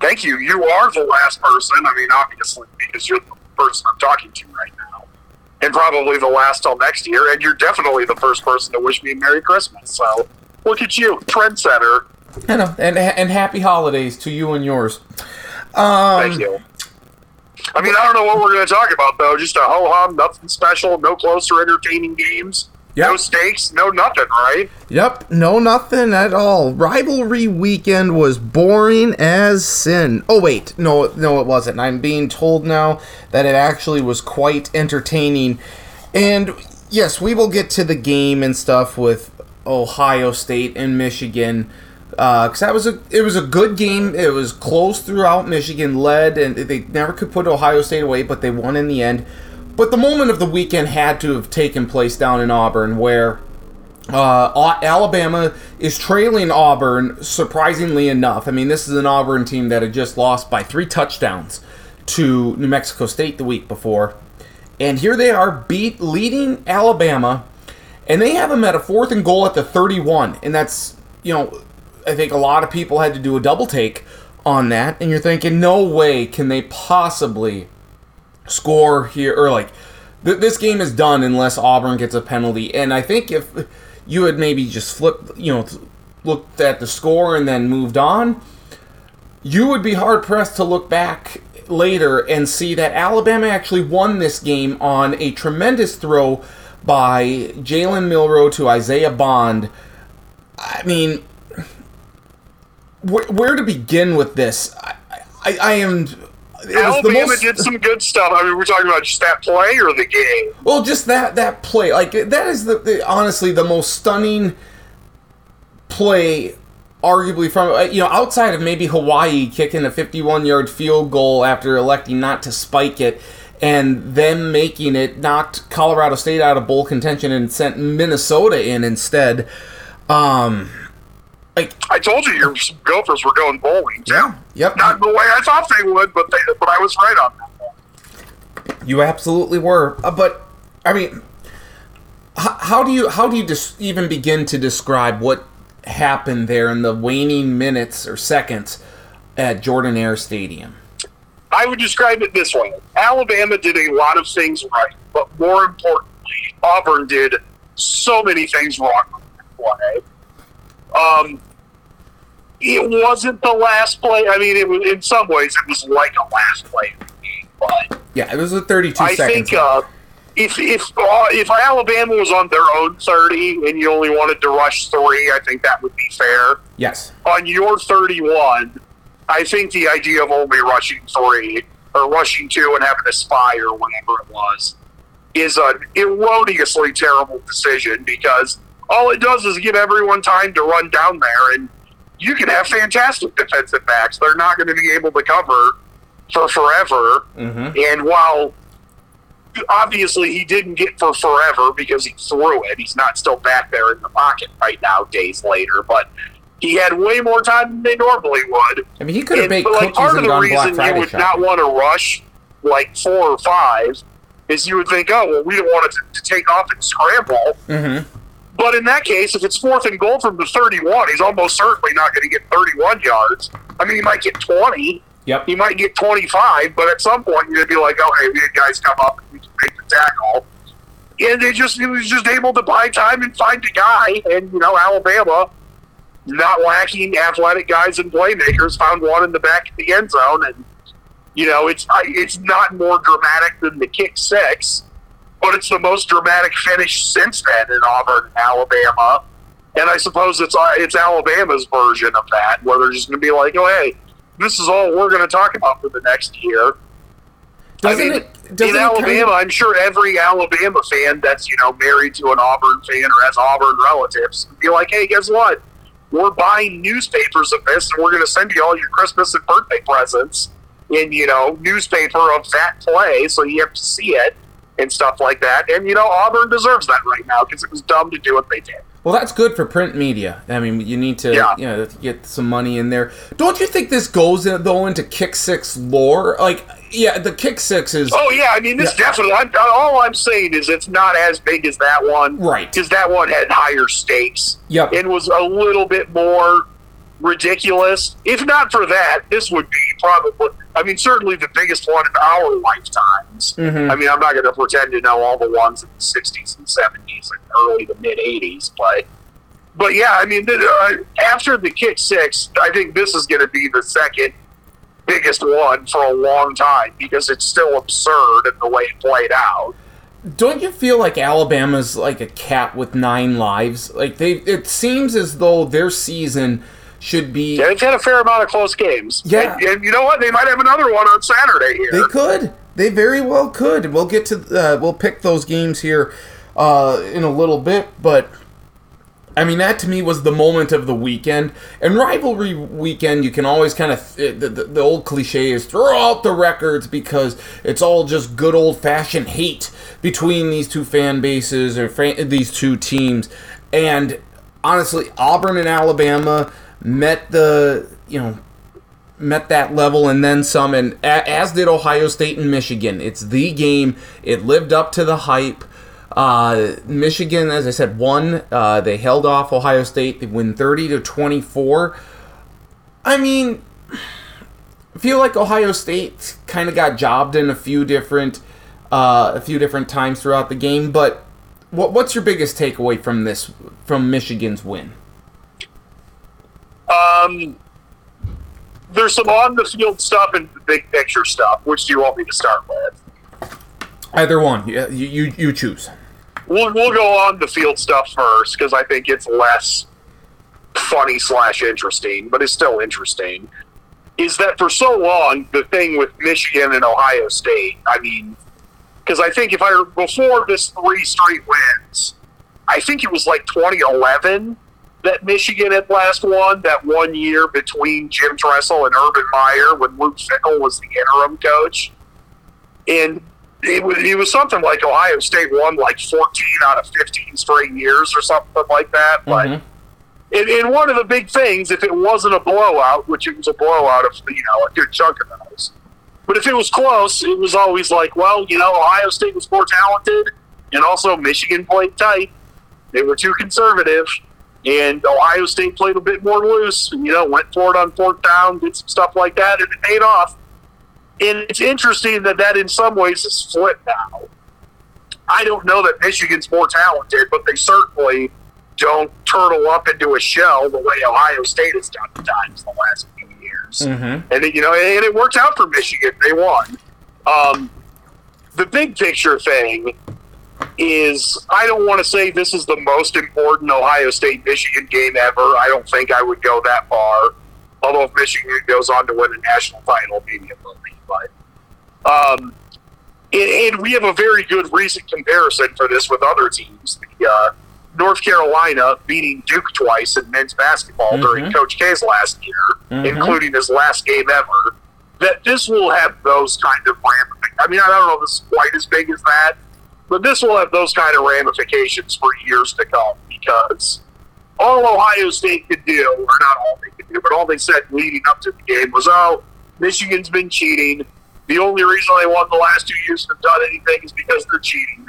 Thank you. You are the last person. I mean, obviously, because you're the person I'm talking to right now. And probably the last till next year. And you're definitely the first person to wish me a Merry Christmas. So look at you, trendsetter. I know, and and happy holidays to you and yours. Um, Thank you. I mean, I don't know what we're going to talk about, though. Just a ho hum, nothing special, no close or entertaining games, no stakes, no nothing, right? Yep, no nothing at all. Rivalry weekend was boring as sin. Oh wait, no, no, it wasn't. I'm being told now that it actually was quite entertaining, and yes, we will get to the game and stuff with Ohio State and Michigan, because that was a it was a good game. It was close throughout. Michigan led, and they never could put Ohio State away, but they won in the end. But the moment of the weekend had to have taken place down in Auburn, where uh, Alabama is trailing Auburn, surprisingly enough. I mean, this is an Auburn team that had just lost by three touchdowns to New Mexico State the week before. And here they are beat leading Alabama, and they have them at a fourth and goal at the 31. And that's, you know, I think a lot of people had to do a double take on that. And you're thinking, no way can they possibly score here or like th- this game is done unless Auburn gets a penalty. And I think if you had maybe just flipped, you know, looked at the score and then moved on, you would be hard pressed to look back later and see that Alabama actually won this game on a tremendous throw by Jalen Milroe to Isaiah Bond. I mean, where, where to begin with this? I, I, I am. Alabama most- did some good stuff. I mean, we're talking about just that play or the game. Well, just that that play, like that is the, the honestly the most stunning play, arguably from uh, you know outside of maybe Hawaii kicking a 51-yard field goal after electing not to spike it, and them making it knocked Colorado State out of bowl contention and sent Minnesota in instead. Um, like I told you your Gophers were going bowling. Yeah. Yep. Not the way I thought they would, but they, but I was right on that. One. You absolutely were, uh, but I mean, h- how do you how do you dis- even begin to describe what happened there in the waning minutes or seconds at Jordan-Hare Stadium? I would describe it this way: Alabama did a lot of things right, but more importantly, Auburn did so many things wrong play. Um, it wasn't the last play. I mean, it was in some ways it was like a last play of the game, but Yeah, it was a 32 I think uh, if if uh, if Alabama was on their own thirty and you only wanted to rush three, I think that would be fair. yes, On your thirty-one, I think the idea of only rushing three or rushing two and having a spy or whatever it was is an erroneously terrible decision because all it does is give everyone time to run down there and you can have fantastic defensive backs. They're not going to be able to cover for forever. Mhm. And while obviously he didn't get for forever because he threw it, he's not still back there in the pocket right now, days later, but he had way more time than they normally would. I mean he could have but, like, part of the reason you would not want to rush like four or five is you would think, oh, well, we don't want it to, to take off and scramble. Mhm. But in that case, if it's fourth and goal from the 31, he's almost certainly not going to get 31 yards. I mean, he might get 20. Yep. He might get 25, but at some point you're going to be like, oh, hey, we had guys come up and we can make the tackle. And they just, he was just able to buy time and find a guy. And, you know, Alabama, not lacking athletic guys and playmakers, found one in the back of the end zone. And, you know, it's it's not more dramatic than the kick six, but it's the most dramatic finish since then in Auburn, Alabama. And I suppose it's uh, it's Alabama's version of that, where they're just going to be like, oh, hey, this is all we're going to talk about for the next year. Doesn't I mean, it? Doesn't in Alabama, kind of- I'm sure every Alabama fan that's you know married to an Auburn fan or has Auburn relatives would be like, "Hey, guess what? We're buying newspapers of this, and we're going to send you all your Christmas and birthday presents in you know newspaper of that play, so you have to see it and stuff like that." And you know, Auburn deserves that right now because it was dumb to do what they did. Well, that's good for print media. I mean, you need to Yeah. you know get some money in there. Don't you think this goes in, though into kick six lore? Like, yeah, the kick six is Oh yeah, I mean this Yeah. definitely. I'm, uh, all I'm saying is it's not as big as that one, Right. Because that one had higher stakes. Yep. and was a little bit more ridiculous. If not for that, this would be probably. I mean, certainly the biggest one in our lifetimes. Mhm. I mean, I'm not going to pretend to know all the ones in the 60s and 70s and early to mid 80s, but. But yeah, I mean, uh, after the kick six, I think this is going to be the second biggest one for a long time because it's still absurd in the way it played out. Don't you feel like Alabama's like a cat with nine lives? Like they, it seems as though their season should be. They've had a fair amount of close games. Yeah. and, and you know what? They might have another one on Saturday here. They could. They very well could. We'll get to. Uh, we'll pick those games here uh, in a little bit, but. I mean, that to me was the moment of the weekend. And rivalry weekend, you can always kind of. The, the, the old cliche is throw out the records because it's all just good old fashioned hate between these two fan bases or fa- these two teams. And honestly, Auburn and Alabama met the. You know, met that level and then some, and as did Ohio State and Michigan. It's the game. It lived up to the hype. Uh, Michigan, as I said, won. Uh, they held off Ohio State. They win thirty to twenty-four. I mean, feel like Ohio State kind of got jobbed in a few different uh, a few different times throughout the game. But what, what's your biggest takeaway from this from Michigan's win? Um, there's some on the field stuff and big picture stuff. Which do you want me to start with? Either one, you you, you choose. We'll, we'll go on the field stuff first because I think it's less funny slash interesting, but it's still interesting. Is that for so long the thing with Michigan and Ohio State? I mean, because I think if I before this three straight wins, I think it was like 2011 that Michigan had last won that one year between Jim Tressel and Urban Meyer when Luke Fickell was the interim coach, and it was, it was something like Ohio State won like 14 out of 15 straight years or something like that. But Mhm. and, and one of the big things, if it wasn't a blowout, which it was a blowout of you know a good chunk of those, but if it was close, it was always like, well, you know, Ohio State was more talented, and also Michigan played tight. They were too conservative, and Ohio State played a bit more loose, and you know, went for it on fourth down, did some stuff like that, and it paid off. And it's interesting that that in some ways is flipped now. I don't know that Michigan's more talented, but they certainly don't turtle up into a shell the way Ohio State has done at times the last few years. Mm-hmm. And you know, and it worked out for Michigan. They won. Um, the big picture thing is I don't want to say this is the most important Ohio State Michigan game ever. I don't think I would go that far. Although if Michigan goes on to win a national title, maybe it will be. But um, and, and we have a very good recent comparison for this with other teams. The uh, North Carolina beating Duke twice in men's basketball during Mhm. Coach K's last year, Mhm. including his last game ever. That this will have those kind of ramifications. I mean, I don't know if this is quite as big as that, but this will have those kind of ramifications for years to come because all Ohio State could do, or not all they could do, but all they said leading up to the game was, oh, Michigan's been cheating. The only reason they won the last two years and have done anything is because they're cheating,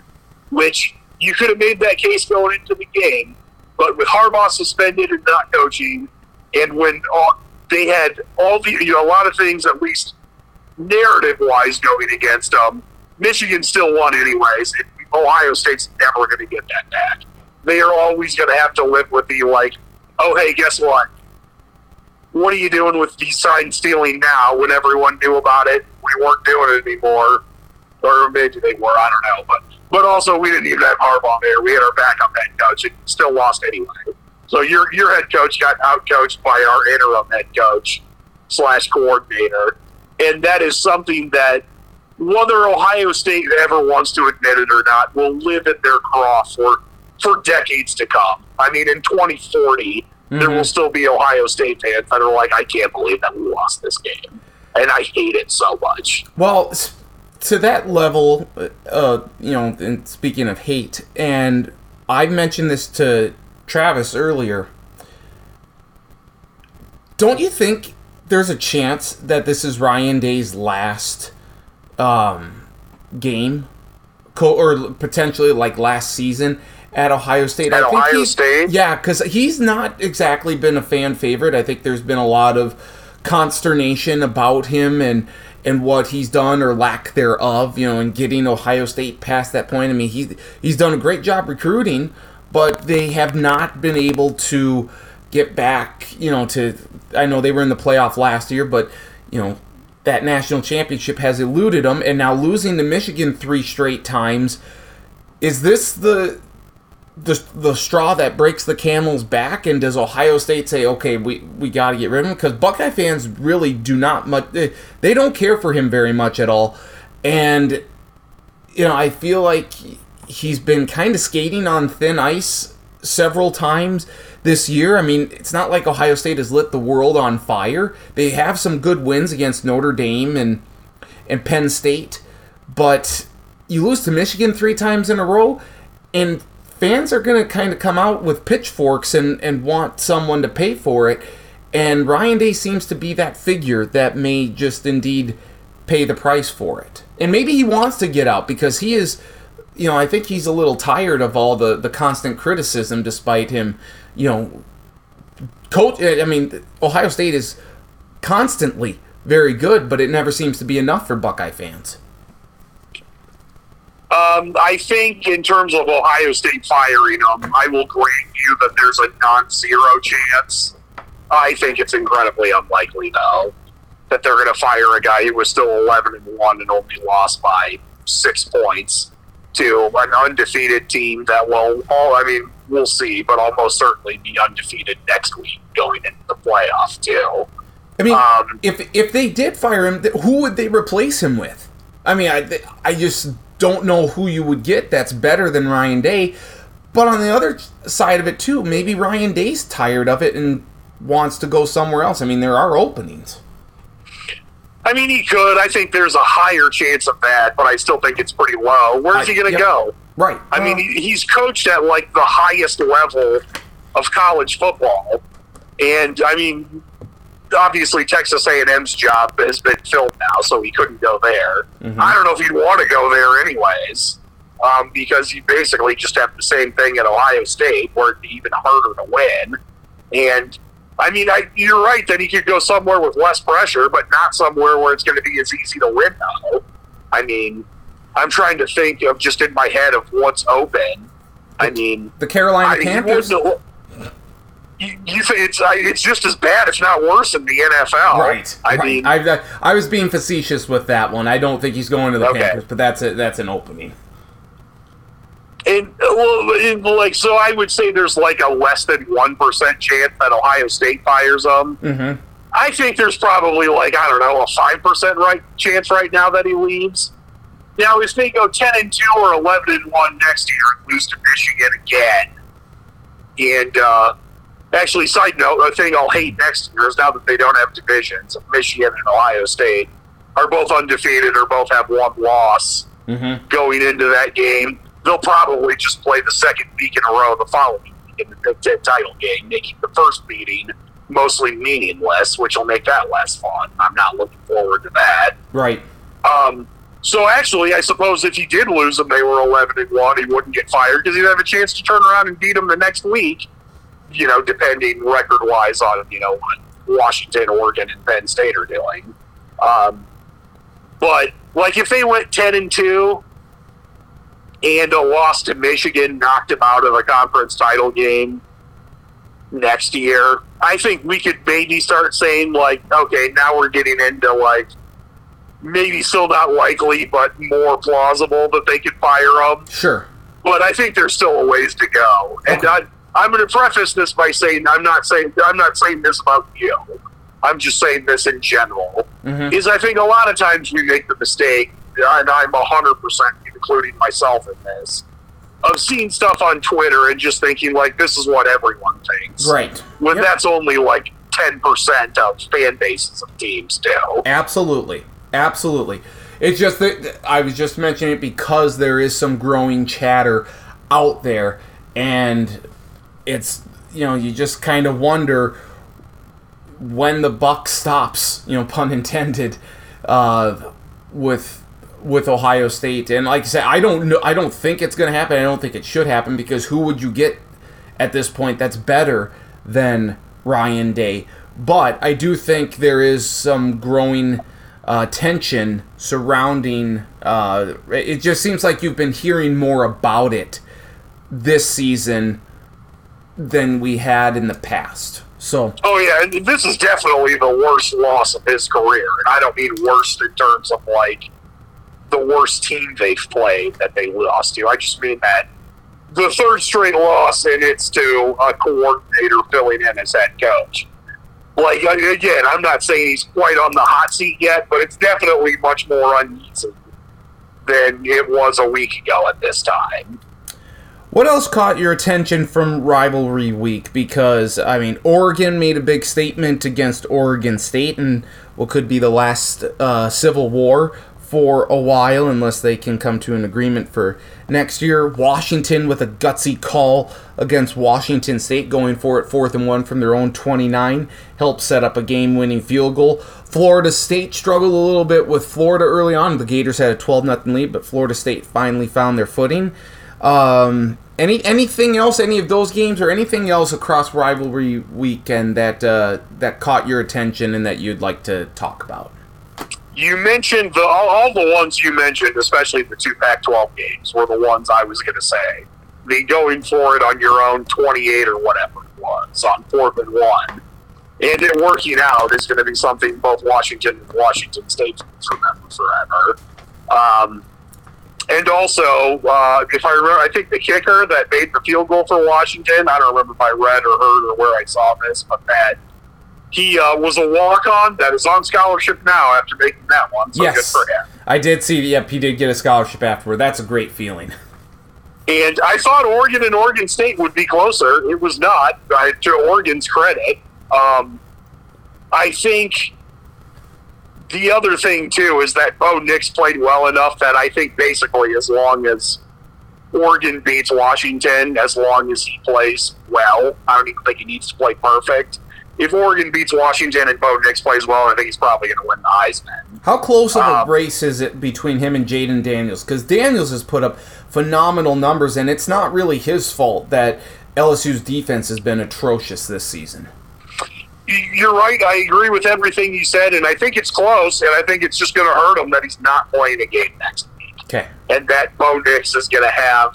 which you could have made that case going into the game. But with Harbaugh suspended and not coaching, and when all, they had all the, you know, a lot of things at least narrative wise going against them, Michigan still won anyways. And Ohio State's never going to get that back. They are always going to have to live with the like, oh hey, guess what? What are you doing with the sign stealing now? When everyone knew about it, we weren't doing it anymore, or maybe they were. I don't know, but but also we didn't even have Harbaugh there. We had our backup head coach, and still lost anyway. So your your head coach got outcoached by our interim head coach slash coordinator, and that is something that whether Ohio State ever wants to admit it or not, will live in their craw for for decades to come. I mean, in 2040, there Mhm. will still be Ohio State fans that are like, "I can't believe that we lost this game," and I hate it so much. Well, to that level, uh, you know, and speaking of hate, and I mentioned this to Travis earlier. Don't you think there's a chance that this is Ryan Day's last um, game, Co- or potentially like last season at Ohio State? At Ohio he's- State? yeah, because he's not exactly been a fan favorite. I think there's been a lot of consternation about him and and what he's done or lack thereof, you know, in getting Ohio State past that point. I mean, he he's done a great job recruiting, but they have not been able to get back, you know, to I know they were in the playoff last year, but you know, that national championship has eluded them and now losing to Michigan 3 straight times is this the the, the straw that breaks the camel's back? And does ohio state say okay we, we got to get rid of him because buckeye fans really do not much they, they don't care for him very much at all. And you know i feel like he's been kind of skating on thin ice several times this year i mean it's not like ohio state has lit the world on fire they have some good wins against notre dame and and penn state but you lose to michigan three times in a row and fans are going to kind of come out with pitchforks and, and want someone to pay for it. And Ryan Day seems to be that figure that may just indeed pay the price for it. And maybe he wants to get out because he is, you know, I think he's a little tired of all the, the constant criticism despite him, you know, coach. I mean, Ohio State is constantly very good, but it never seems to be enough for Buckeye fans. Um, I think in terms of Ohio State firing him, I will grant you that there's a non-zero chance. I think it's incredibly unlikely, though, that they're going to fire a guy who was still 11 and one and only lost by six points to an undefeated team that will all. I mean, we'll see, but almost certainly be undefeated next week going into the playoff too. I mean, Um, if if they did fire him, who would they replace him with? I mean, I I just don't know who you would get that's better than Ryan Day. But on the other side of it too, maybe Ryan Day's tired of it and wants to go somewhere else. I mean, there are openings. I mean, he could. I think there's a higher chance of that, but I still think it's pretty low. Where's he going to yep. go? Right. I mean, he's coached at like the highest level of college football, and I mean, obviously Texas A&M's job has been filled now, so he couldn't go there. I don't know if he'd want to go there anyways, um, because you basically just have the same thing at Ohio State, where it'd be even harder to win. And I mean, I, you're right that he could go somewhere with less pressure, but not somewhere where it's going to be as easy to win. Though, I mean, I'm trying to think of just in my head of what's open. I mean, the Carolina I, you Panthers. You, you think it's I- it's just as bad, if not worse, in the NFL? Right. I right. mean, I, uh, I was being facetious with that one. I don't think he's going to the Okay. Panthers, but that's a, that's an opening. And well, and, like so, I would say there's like a less than one percent chance that Ohio State fires them. Mm-hmm. I think there's probably like I don't know a five percent right chance right now that he leaves. Now, if they go ten and two or eleven and one next year and lose to Michigan again, and uh, actually, side note, a thing I'll hate next year is now that they don't have divisions, Michigan and Ohio State are both undefeated or both have one loss Mm-hmm. going into that game. They'll probably just play the second week in a row the following week in the Big Ten title game, making the first meeting mostly meaningless, which will make that less fun. I'm not looking forward to that. Right. Um, so actually, I suppose if he did lose them, they were 11 and one, he wouldn't get fired because he'd have a chance to turn around and beat them the next week. You know, depending record wise on you know what Washington, Oregon, and Penn State are doing. Um, but like if they went 10 and two and a loss to Michigan knocked him out of a conference title game next year, I think we could maybe start saying like, okay, now we're getting into like maybe still not likely, but more plausible that they could fire him. Sure. But I think there's still a ways to go. And. I, I'm going to preface this by saying I'm not saying I'm not saying this about you. I'm just saying this in general. Mhm. Is I think a lot of times we make the mistake, and I'm hundred percent including myself in this, of seeing stuff on Twitter and just thinking like this is what everyone thinks. Right. When Yep. that's only like ten percent of fan bases of teams do. Absolutely. Absolutely. It's just that I was just mentioning it because there is some growing chatter out there and it's you know, you just kind of wonder when the buck stops, you know, pun intended, uh, with with Ohio State. And like I said, I don't know I don't think it's gonna happen. I don't think it should happen because who would you get at this point that's better than Ryan Day? But I do think there is some growing uh, tension surrounding. Uh, it just seems like you've been hearing more about it this season than we had in the past. So Oh yeah, this is definitely the worst loss of his career, and I don't mean worst in terms of like the worst team they've played that they lost to. I just mean that the third straight loss, and it's to a coordinator filling in as head coach. Like again, I'm not saying he's quite on the hot seat yet, but it's definitely much more uneasy than it was a week ago at this time. What else caught your attention from rivalry week? Because, I mean, Oregon made a big statement against Oregon State and what could be the last uh, civil war for a while, unless they can come to an agreement for next year. Washington with a gutsy call against Washington State, going for it fourth and one from their own 29, helped set up a game winning field goal. Florida State struggled a little bit with Florida early on. The Gators had a 12 0 lead, but Florida State finally found their footing. Um, Any anything else? Any of those games or anything else across rivalry weekend that uh, that caught your attention and that you'd like to talk about? You mentioned the all, all the ones you mentioned, especially the two Pac-12 games, were the ones I was going to say. The going for it on your own 28 or whatever it was on fourth and one, and it working out is going to be something both Washington and Washington State fans remember forever. Um, and also, uh, if I remember, I think the kicker that made the field goal for Washington, I don't remember if I read or heard or where I saw this, but that he uh, was a walk on that is on scholarship now after making that one. So good yes, for him. I did see. Yep, he did get a scholarship afterward. That's a great feeling. And I thought Oregon and Oregon State would be closer. It was not, uh, to Oregon's credit. Um, I think the other thing, too, is that Bo Nix played well enough that I think basically as long as Oregon beats Washington, as long as he plays well, I don't even think he needs to play perfect. If Oregon beats Washington and Bo Nix plays well, I think he's probably going to win the Heisman. How close of a Um, race is it between him and Jayden Daniels? Because Daniels has put up phenomenal numbers, and it's not really his fault that LSU's defense has been atrocious this season. You're right. I agree with everything you said, and I think it's close, and I think it's just going to hurt him that he's not playing a game next week, Okay. and that Bo Nix is going to have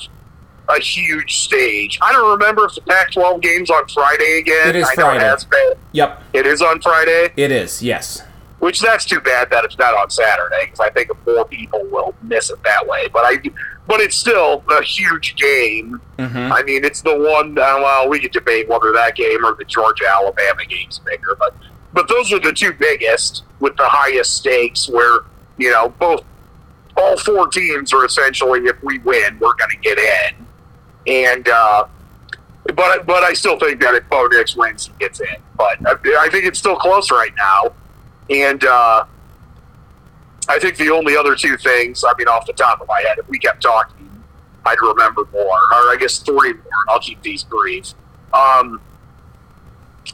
a huge stage. I don't remember if the Pac-12 game's on Friday again. It is I know Friday. it has been. Yep, It is on Friday, it is. Yes. which that's too bad that it's not on Saturday because I think more people will miss it that way. But I, but it's still a huge game. Mm-hmm. I mean, it's the one. Uh, well, we could debate whether that game or the Georgia Alabama game's bigger, but but those are the two biggest with the highest stakes. Where you know both all four teams are essentially, if we win, we're going to get in. And uh, but but I still think that if Bo Nix wins, he gets in. But I, I think it's still close right now, and. Uh, I think the only other two things, I mean, off the top of my head, if we kept talking, I'd remember more, or I guess three more. I'll keep these brief. Um,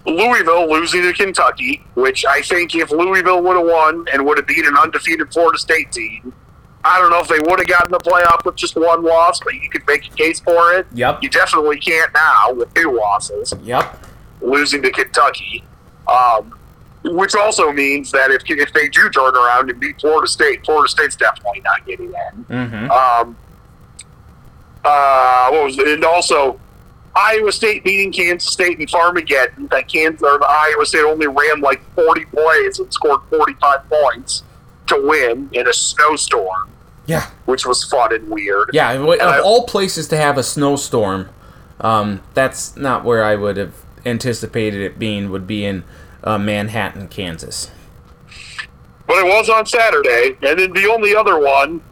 Louisville losing to Kentucky, which I think if Louisville would have won and would have beat an undefeated Florida State team, I don't know if they would have gotten the playoff with just one loss, but you could make a case for it. Yep. You definitely can't now with two losses Yep. losing to Kentucky, um, which also means that if if they do turn around and beat Florida State, Florida State's definitely not getting in. Mm-hmm. Um, uh, what was it? And also, Iowa State beating Kansas State in Farmageddon. That Kansas or the Iowa State only ran like 40 plays and scored 45 points to win in a snowstorm, Yeah. which was fun and weird. Yeah. Of And I- all places to have a snowstorm, um, that's not where I would have anticipated it being. Would be in uh, Manhattan, Kansas. but it was on Saturday. And then the only other one,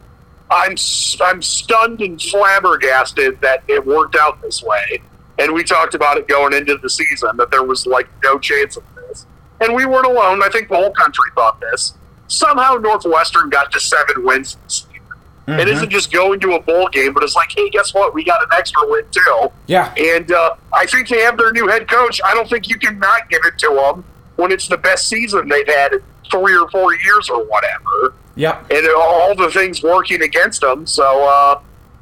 I'm I'm stunned and flabbergasted that it worked out this way. And we talked about it going into the season that there was like no chance of this, and we weren't alone. I think the whole country thought this. Somehow Northwestern got to seven wins year. It isn't just going to a bowl game, but it's like, hey, guess what? We got an extra win too. Yeah. And uh, I think they have their new head coach. I don't think you can not give it to them when it's the best season they've had in three or four years or whatever, Yep. and all the things working against them. So, uh,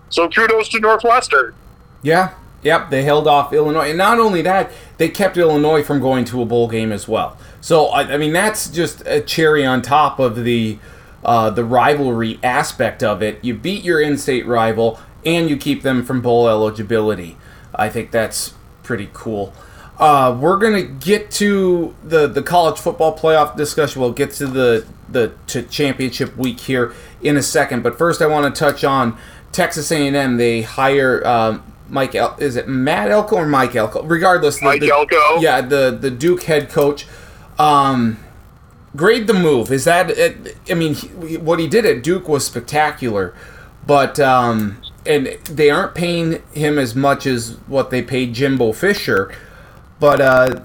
so kudos to Northwestern. Yeah. Yep. They held off Illinois, and not only that, they kept Illinois from going to a bowl game as well. So I, I mean, that's just a cherry on top of the uh, the rivalry aspect of it. You beat your in-state rival, and you keep them from bowl eligibility. I think that's pretty cool. Uh, we're gonna get to the, the college football playoff discussion. We'll get to the the to championship week here in a second, but first I want to touch on Texas A&M. They hire um, Mike. El- is it Matt Elko or Mike Elko? Regardless, the, Mike the- Elko. Yeah, the the Duke head coach. Um, grade the move. Is that? I mean, what he did at Duke was spectacular, but um, and they aren't paying him as much as what they paid Jimbo Fisher. But uh,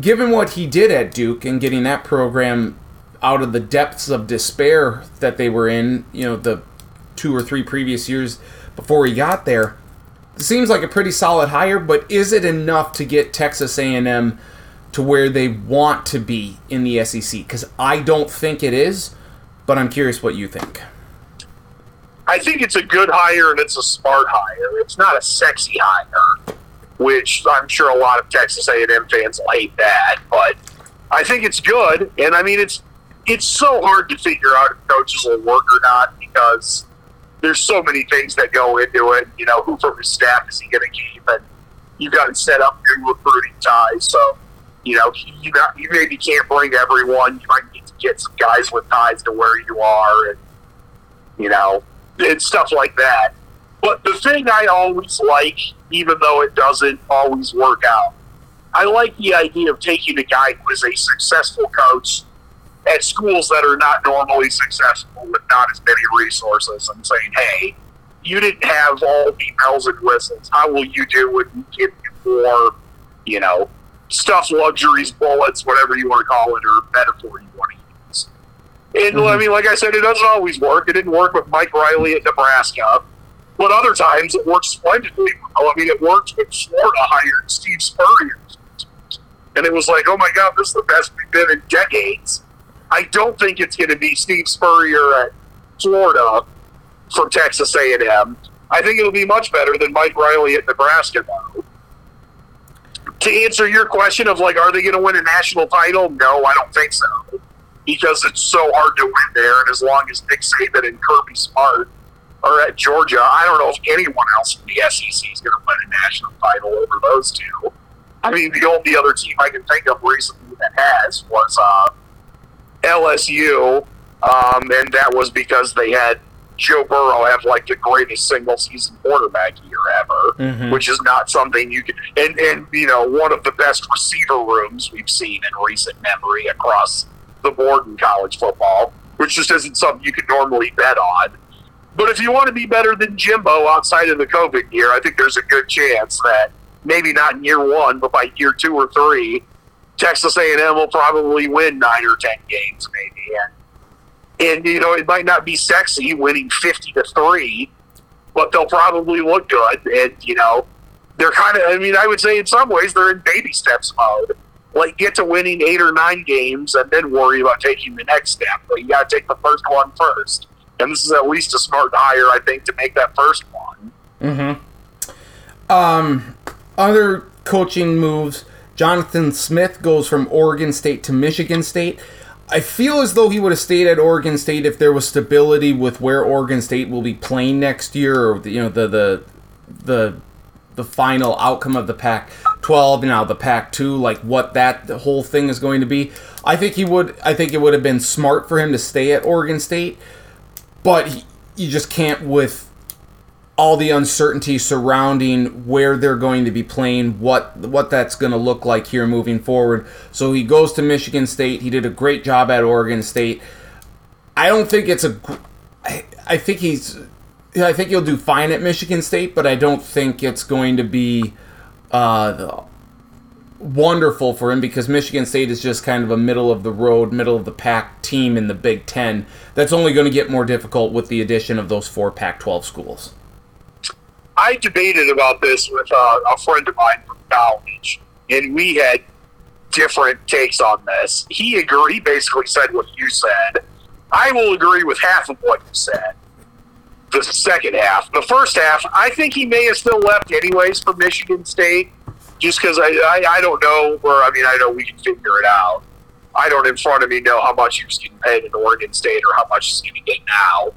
given what he did at Duke and getting that program out of the depths of despair that they were in, you know, the two or three previous years before he got there, seems like a pretty solid hire. But is it enough to get Texas A&M to where they want to be in the SEC? Because I don't think it is. But I'm curious what you think. I think it's a good hire and it's a smart hire. It's not a sexy hire, which I'm sure a lot of Texas A&M fans will hate that, but I think it's good. And I mean, it's it's so hard to figure out if coaches will work or not because there's so many things that go into it. You know, who from his staff is he going to keep, and you've got to set up your recruiting ties. So, you know, you you maybe can't bring everyone. You might need to get some guys with ties to where you are, and you know, and stuff like that. But the thing I always like, even though it doesn't always work out, I like the idea of taking a guy who is a successful coach at schools that are not normally successful with not as many resources and saying, hey, you didn't have all the bells and whistles. How will you do when you more, you know, stuff, luxuries, bullets, whatever you want to call it, or metaphor you want to use? And I mm-hmm. mean, like I said, it doesn't always work. It didn't work with Mike Riley at Nebraska. But other times it worked splendidly well. I mean, it worked with Florida hired Steve Spurrier. And it was like, oh my God, this is the best we've been in decades. I don't think it's going to be Steve Spurrier at Florida from Texas A&M. I think it'll be much better than Mike Riley at Nebraska, though. To answer your question of like, are they going to win a national title? No, I don't think so, because it's so hard to win there. And as long as Nick Saban and Kirby Smart are at Georgia, I don't know if anyone else in the SEC is going to win a national title over those two. I mean, the only other team I can think of recently that has was uh, LSU, um, and that was because they had Joe Burrow have like the greatest single season quarterback year ever, Mhm. which is not something you can. And and you know one of the best receiver rooms we've seen in recent memory across the board in college football, which just isn't something you could normally bet on. But if you want to be better than Jimbo outside of the COVID year, I think there's a good chance that maybe not in year one, but by year two or three, Texas A&M will probably win nine or ten games, maybe. And, and you know, it might not be sexy winning fifty to three, but they'll probably look good. And you know, they're kind of. I mean, I would say in some ways they're in baby steps mode. Like get to winning eight or nine games, and then worry about taking the next step. But you got to take the first one first. And this is at least a smart hire, I think, to make that first one. Um, other coaching moves. Jonathan Smith goes from Oregon State to Michigan State. I feel as though he would have stayed at Oregon State if there was stability with where Oregon State will be playing next year, or you know the the the the final outcome of the Pac-12 now the Pac-2, like what that whole thing is going to be. I think he would. I think it would have been smart for him to stay at Oregon State, but he, you just can't with all the uncertainty surrounding where they're going to be playing, what what that's going to look like here moving forward. So he goes to Michigan State. He did a great job at Oregon State. I don't think it's a. I think he's. I think he'll do fine at Michigan State, but I don't think it's going to be uh, wonderful for him because Michigan State is just kind of a middle of the road, middle of the pack team in the Big Ten. That's only going to get more difficult with the addition of those four Pac 12 schools. I debated about this with uh, a friend of mine from college, and we had different takes on this. He agreed. He basically said what you said. I will agree with half of what you said. The second half, the first half, I think he may have still left anyways for Michigan State, just because I, I I don't know. where. I mean, I know we can figure it out. I don't in front of me know how much he was getting paid in Oregon State or how much he's going to get now.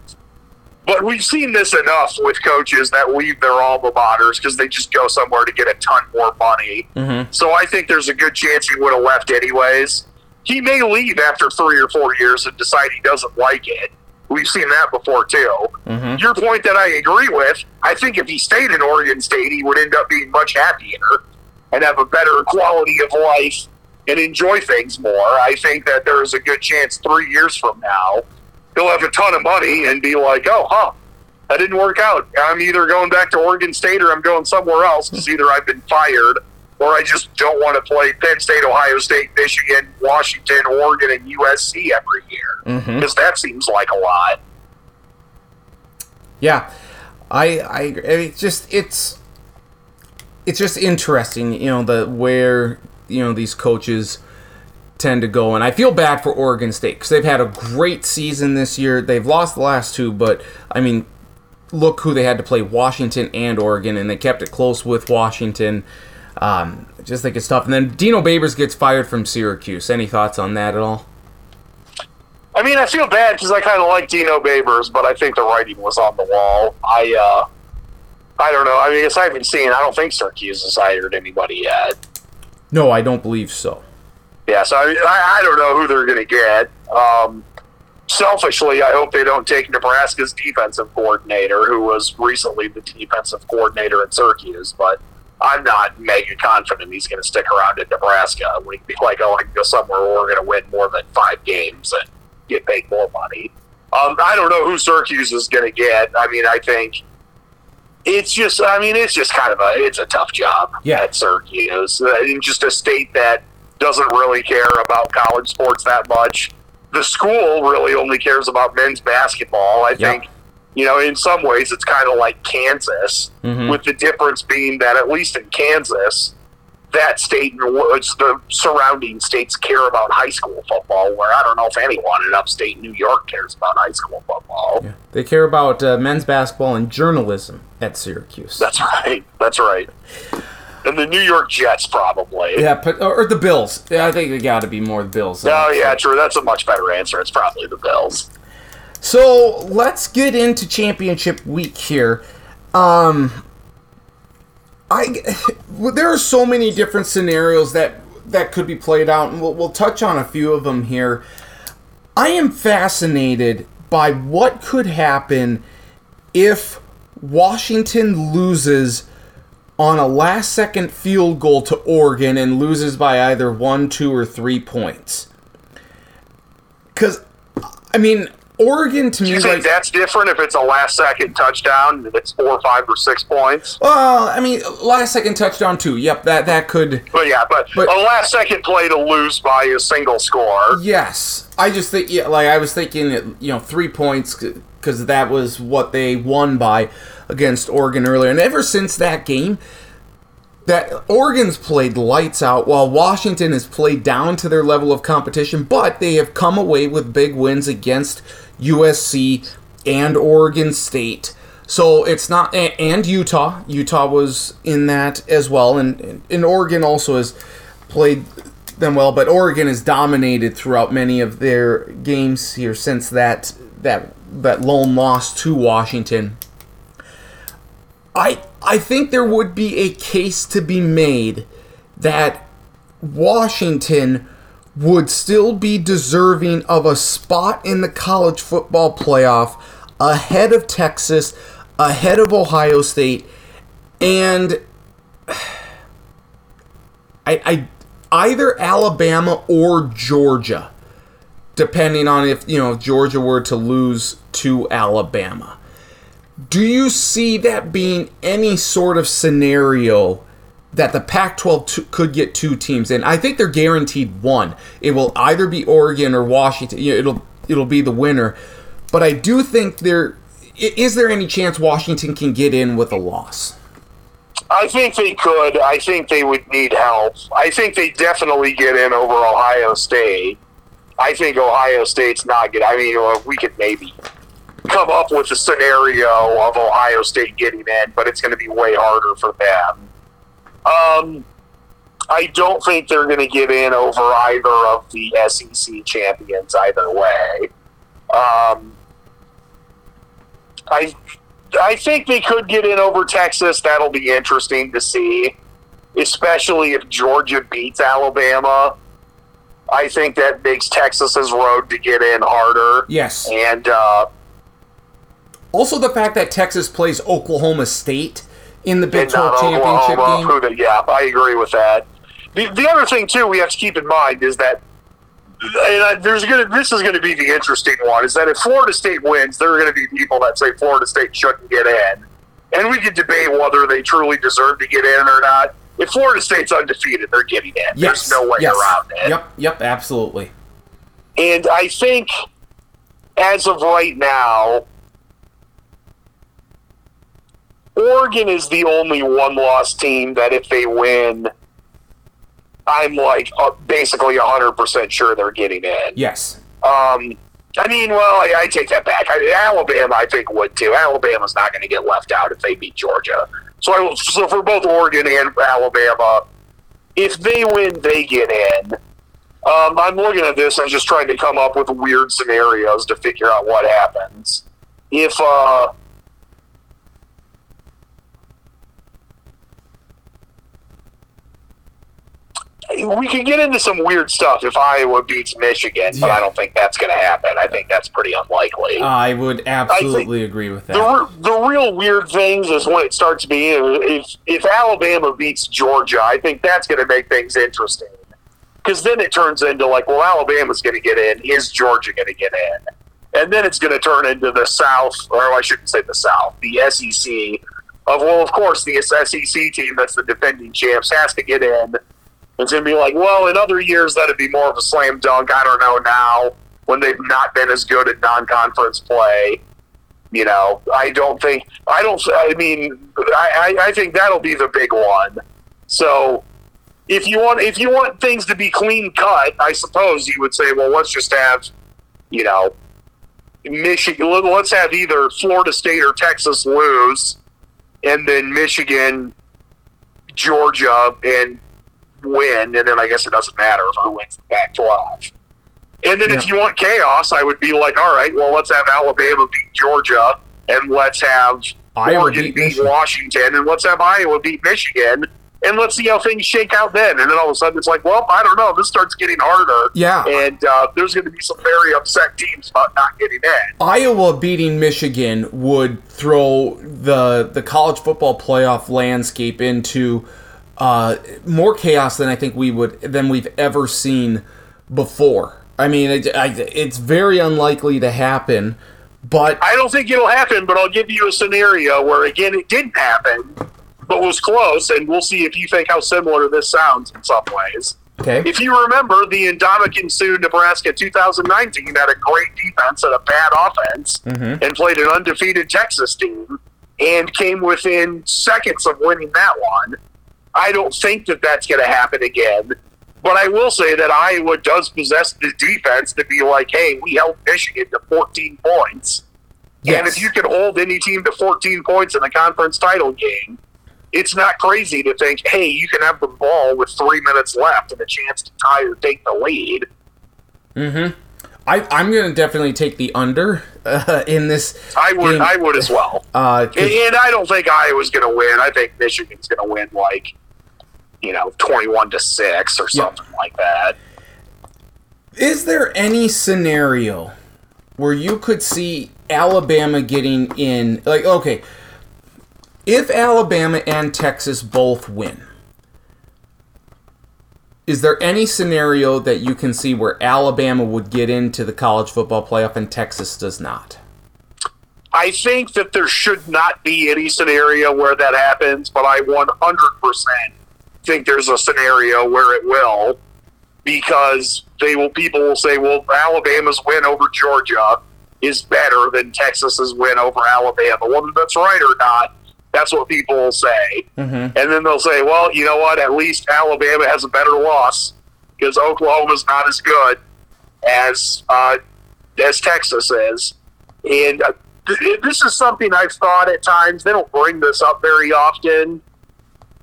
But we've seen this enough with coaches that leave their alma maters because they just go somewhere to get a ton more money. Mm-hmm. So I think there's a good chance he would have left anyways. He may leave after three or four years and decide he doesn't like it. We've seen that before too. Mhm. Your point that I agree with, I think if he stayed in Oregon State, he would end up being much happier and have a better quality of life and enjoy things more. I think that there is a good chance three years from now, he'll have a ton of money and be like, oh, huh, that didn't work out. I'm either going back to Oregon State or I'm going somewhere else because either I've been fired or I just don't want to play Penn State, Ohio State, Michigan, Washington, Oregon, and USC every year mm-hmm. because that seems like a lot. Yeah, I, I, I mean, just it's, it's just interesting, you know, the where you know these coaches tend to go, and I feel bad for Oregon State because they've had a great season this year. They've lost the last two, but I mean, look who they had to play Washington and Oregon, and they kept it close with Washington. Um, I just think it's tough. And then Dino Babers gets fired from Syracuse. Any thoughts on that at all? I mean, I feel bad because I kind of like Dino Babers, but I think the writing was on the wall. I, uh, I don't know. I mean, as I haven't seen, I don't think Syracuse has hired anybody yet. No, I don't believe so. Yeah, so I, I, don't know who they're going to get. Um, selfishly, I hope they don't take Nebraska's defensive coordinator, who was recently the defensive coordinator at Syracuse. But I'm not mega confident he's going to stick around in Nebraska. We would be like, oh, I can go somewhere where we're going to win more than five games and get paid more money. Um, I don't know who Syracuse is going to get. I mean, I think it's just, I mean, it's just kind of a, it's a tough job Yeah. at Syracuse. In just a state that doesn't really care about college sports that much. The school really only cares about men's basketball. I think, you know, in some ways it's kind of like Kansas, Mhm. with the difference being that at least in Kansas, that state and the surrounding states care about high school football, where I don't know if anyone in upstate New York cares about high school football. Yeah. They care about uh, men's basketball and journalism at Syracuse. That's right. That's right. And the New York Jets, probably. yeah, but, or the Bills. Yeah, I think it got to be more the Bills. Oh, yeah, true. That's a much better answer. It's probably the Bills. So let's get into championship week here. Um, I there are so many different scenarios that that could be played out, and we'll, we'll touch on a few of them here. I am fascinated by what could happen if Washington loses on a last second field goal to Oregon and loses by either one, two, or three points. Because, I mean, Oregon to Do me, you think like, that's different if it's a last second touchdown and it's four, five, or six points? well, I mean, last second touchdown too. Yep, that that could. But yeah, but, But- a last second play to lose by a single score. Yes, I just think yeah, like I was thinking, that, you know, three points because that was what they won by against Oregon earlier, and ever since that game, that Oregon's played lights out, while Washington has played down to their level of competition, but they have come away with big wins against USC and Oregon State. So it's not and Utah. Utah was in that as well, and and Oregon also has played them well, but Oregon has dominated throughout many of their games here since that that that lone loss to Washington. I I think there would be a case to be made that Washington would still be deserving of a spot in the college football playoff ahead of Texas, ahead of Ohio State, and I, I either Alabama or Georgia, depending on if you know if Georgia were to lose to Alabama. Do you see that being any sort of scenario that the Pac-12 t- could get two teams in? I think they're guaranteed one. It will either be Oregon or Washington. You know, it'll it'll be the winner. But I do think there is there any chance Washington can get in with a loss? I think they could. I think they would need help. I think they definitely get in over Ohio State. I think Ohio State's not good. I mean, we could maybe come up with a scenario of Ohio State getting in, but it's going to be way harder for them. Um, I don't think they're going to get in over either of the SEC champions either way. Um, I I think they could get in over Texas. That'll be interesting to see, especially if Georgia beats Alabama. I think that makes Texas's road to get in harder. Yes. And uh, Also, the fact that Texas plays Oklahoma State in the Big and 12 championship Oklahoma, game. who yeah, I agree with that. The, the other thing too we have to keep in mind is that and I, there's gonna this is gonna be the interesting one is that if Florida State wins, there are gonna be people that say Florida State shouldn't get in, and we could debate whether they truly deserve to get in or not. If Florida State's undefeated, they're getting in. Yes. There's no way yes. around it. Yep, yep, absolutely. And I think, as of right now, Oregon is the only one loss team that if they win, I'm like uh, basically 100% sure they're getting in. Yes. Um, I mean, well, I, I take that back. I, Alabama, I think would too. Alabama's not going to get left out if they beat Georgia. So, I, so for both Oregon and Alabama, if they win, they get in. Um, I'm looking at this. I'm just trying to come up with weird scenarios to figure out what happens. If uh, we can get into some weird stuff if Iowa beats Michigan, but Yeah. I don't think that's going to happen. I think that's pretty unlikely. I would absolutely agree with that. re- the real weird things is when it starts being if if Alabama beats Georgia, I think that's going to make things interesting because then it turns into like, well, Alabama's going to get in. Is Georgia going to get in? And then it's going to turn into the South, or I shouldn't say the South, the SEC. Of well, of course, the SEC team that's the defending champs has to get in. It's going to be like, well, in other years that'd be more of a slam dunk. I don't know now when they've not been as good at non-conference play. You know, I don't think I don't. I mean, I, I, I think that'll be the big one. So, if you want if you want things to be clean cut, I suppose you would say, well, let's just have, you know, Michigan. let- Let's have either Florida State or Texas lose, and then Michigan, Georgia, and win, and then I guess it doesn't matter who wins the Pac-12. And then if you want chaos, I would be like, all right, well, let's have Alabama beat Georgia, and let's have Iowa Oregon beat beat, Washington, and let's have Iowa beat Michigan, and let's see how things shake out then. And then all of a sudden, it's like, well, I don't know, this starts getting harder. Yeah. and uh, there's going to be some very upset teams about not getting in. Iowa beating Michigan would throw the the college football playoff landscape into uh, more chaos than I think we would than we've ever seen before. I mean, it, I, it's very unlikely to happen, but I don't think it'll happen, but I'll give you a scenario where again it didn't happen, but was close, and we'll see if you think how similar this sounds in some ways. okay. If you remember, the Ndamukong Suh Nebraska 2019 had a great defense and a bad offense, and played an undefeated Texas team, and came within seconds of winning that one. I don't think that that's going to happen again. But I will say that Iowa does possess the defense to be like, hey, we held Michigan to 14 points. And if you can hold any team to 14 points in the conference title game, it's not crazy to think, hey, you can have the ball with three minutes left and a chance to tie or take the lead. I, I'm going to definitely take the under uh, in this. I would, game. I would as well. Uh, and I don't think Iowa's going to win. I think Michigan's going to win like, you know, 21 to 6 or something like that. Is there any scenario where you could see Alabama getting in? Like, okay, if Alabama and Texas both win, is there any scenario that you can see where Alabama would get into the college football playoff and Texas does not? I think that there should not be any scenario where that happens, but I 100% think there's a scenario where it will because they will people will say, well, Alabama's win over Georgia is better than Texas's win over Alabama. Whether that's right or not, that's what people will say. And then they'll say, well, you know what? At least Alabama has a better loss because Oklahoma's not as good as uh, as Texas is. And uh, th- this is something I've thought at times. They don't bring this up very often,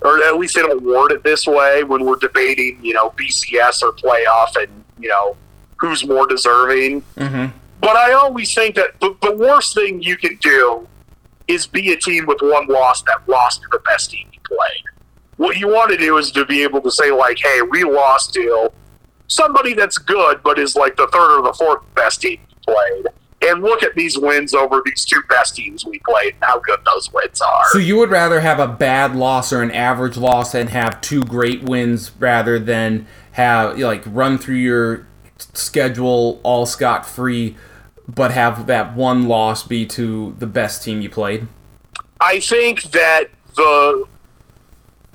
or at least they don't word it this way when we're debating, you know, BCS or playoff and, you know, who's more deserving. Mm-hmm. But I always think that the, the worst thing you can do is be a team with one loss that lost to the best team you played. What you want to do is to be able to say, like, hey, we lost to somebody that's good, but is like the third or the fourth best team you played. And look at these wins over these two best teams we played and how good those wins are. So you would rather have a bad loss or an average loss and have two great wins rather than have like run through your schedule all scot free, but have that one loss be to the best team you played. I think that the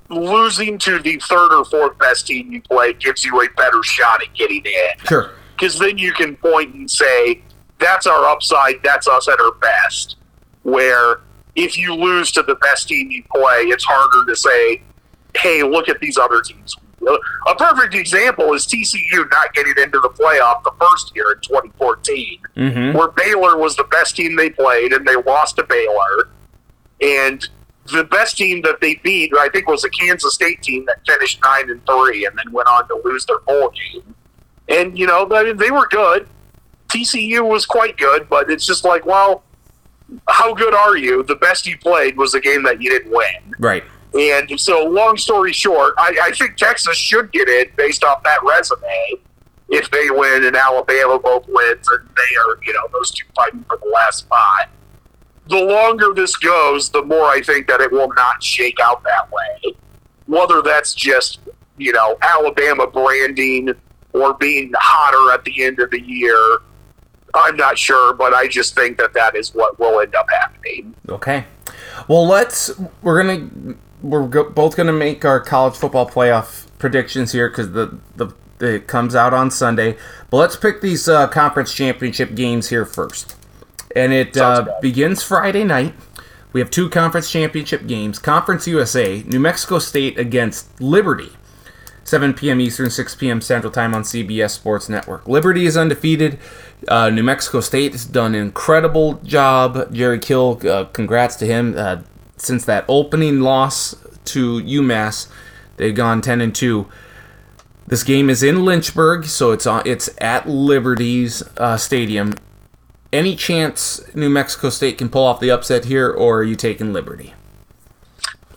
losing to the third or fourth best team you play gives you a better shot at getting in. Sure. because then you can point and say that's our upside that's us at our best where if you lose to the best team you play it's harder to say hey look at these other teams A perfect example is TCU not getting into the playoff the first year in 2014, Mm-hmm. where Baylor was the best team they played, and they lost to Baylor. And the best team that they beat, I think, was a Kansas State team that finished nine and three, and then went on to lose their bowl game. And you know, I mean, they were good. TCU was quite good, but it's just like, well, how good are you? The best you played was the game that you didn't win. Right. And so, long story short, I, I think Texas should get in based off that resume. If they win and Alabama both wins, and they are, you know, those two fighting for the last spot. The longer this goes, the more I think that it will not shake out that way. Whether that's just, you know, Alabama branding or being hotter at the end of the year, I'm not sure, but I just think that that is what will end up happening. Okay. Well, let's. We're gonna. We're go, both gonna make our college football playoff predictions here because the the it comes out on Sunday. But let's pick these uh, conference championship games here first, and it uh, begins Friday night. We have two conference championship games. Conference USA, New Mexico State against Liberty. 7 p.m. Eastern, 6 p.m. Central Time on CBS Sports Network. Liberty is undefeated. Uh, New Mexico State has done an incredible job. Jerry Kill, uh, congrats to him. Uh, since that opening loss to UMass, they've gone 10 and 2. This game is in Lynchburg, so it's on. It's at Liberty's uh, stadium. Any chance New Mexico State can pull off the upset here, or are you taking Liberty?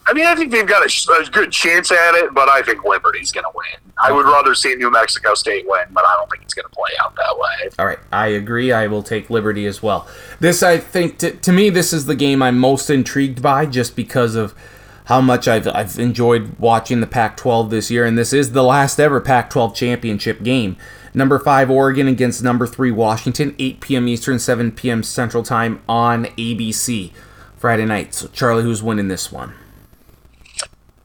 I mean, I think they've got a, a good chance at it, but I think Liberty's going to win. I would rather see New Mexico State win, but I don't think it's going to play out that way. All right, I agree. I will take Liberty as well. This, I think, to, to me, this is the game I'm most intrigued by, just because of how much I've I've enjoyed watching the Pac-12 this year, and this is the last ever Pac-12 championship game. Number five Oregon against number three Washington, 8 p.m. Eastern, 7 p.m. Central Time on ABC Friday night. So, Charlie, who's winning this one?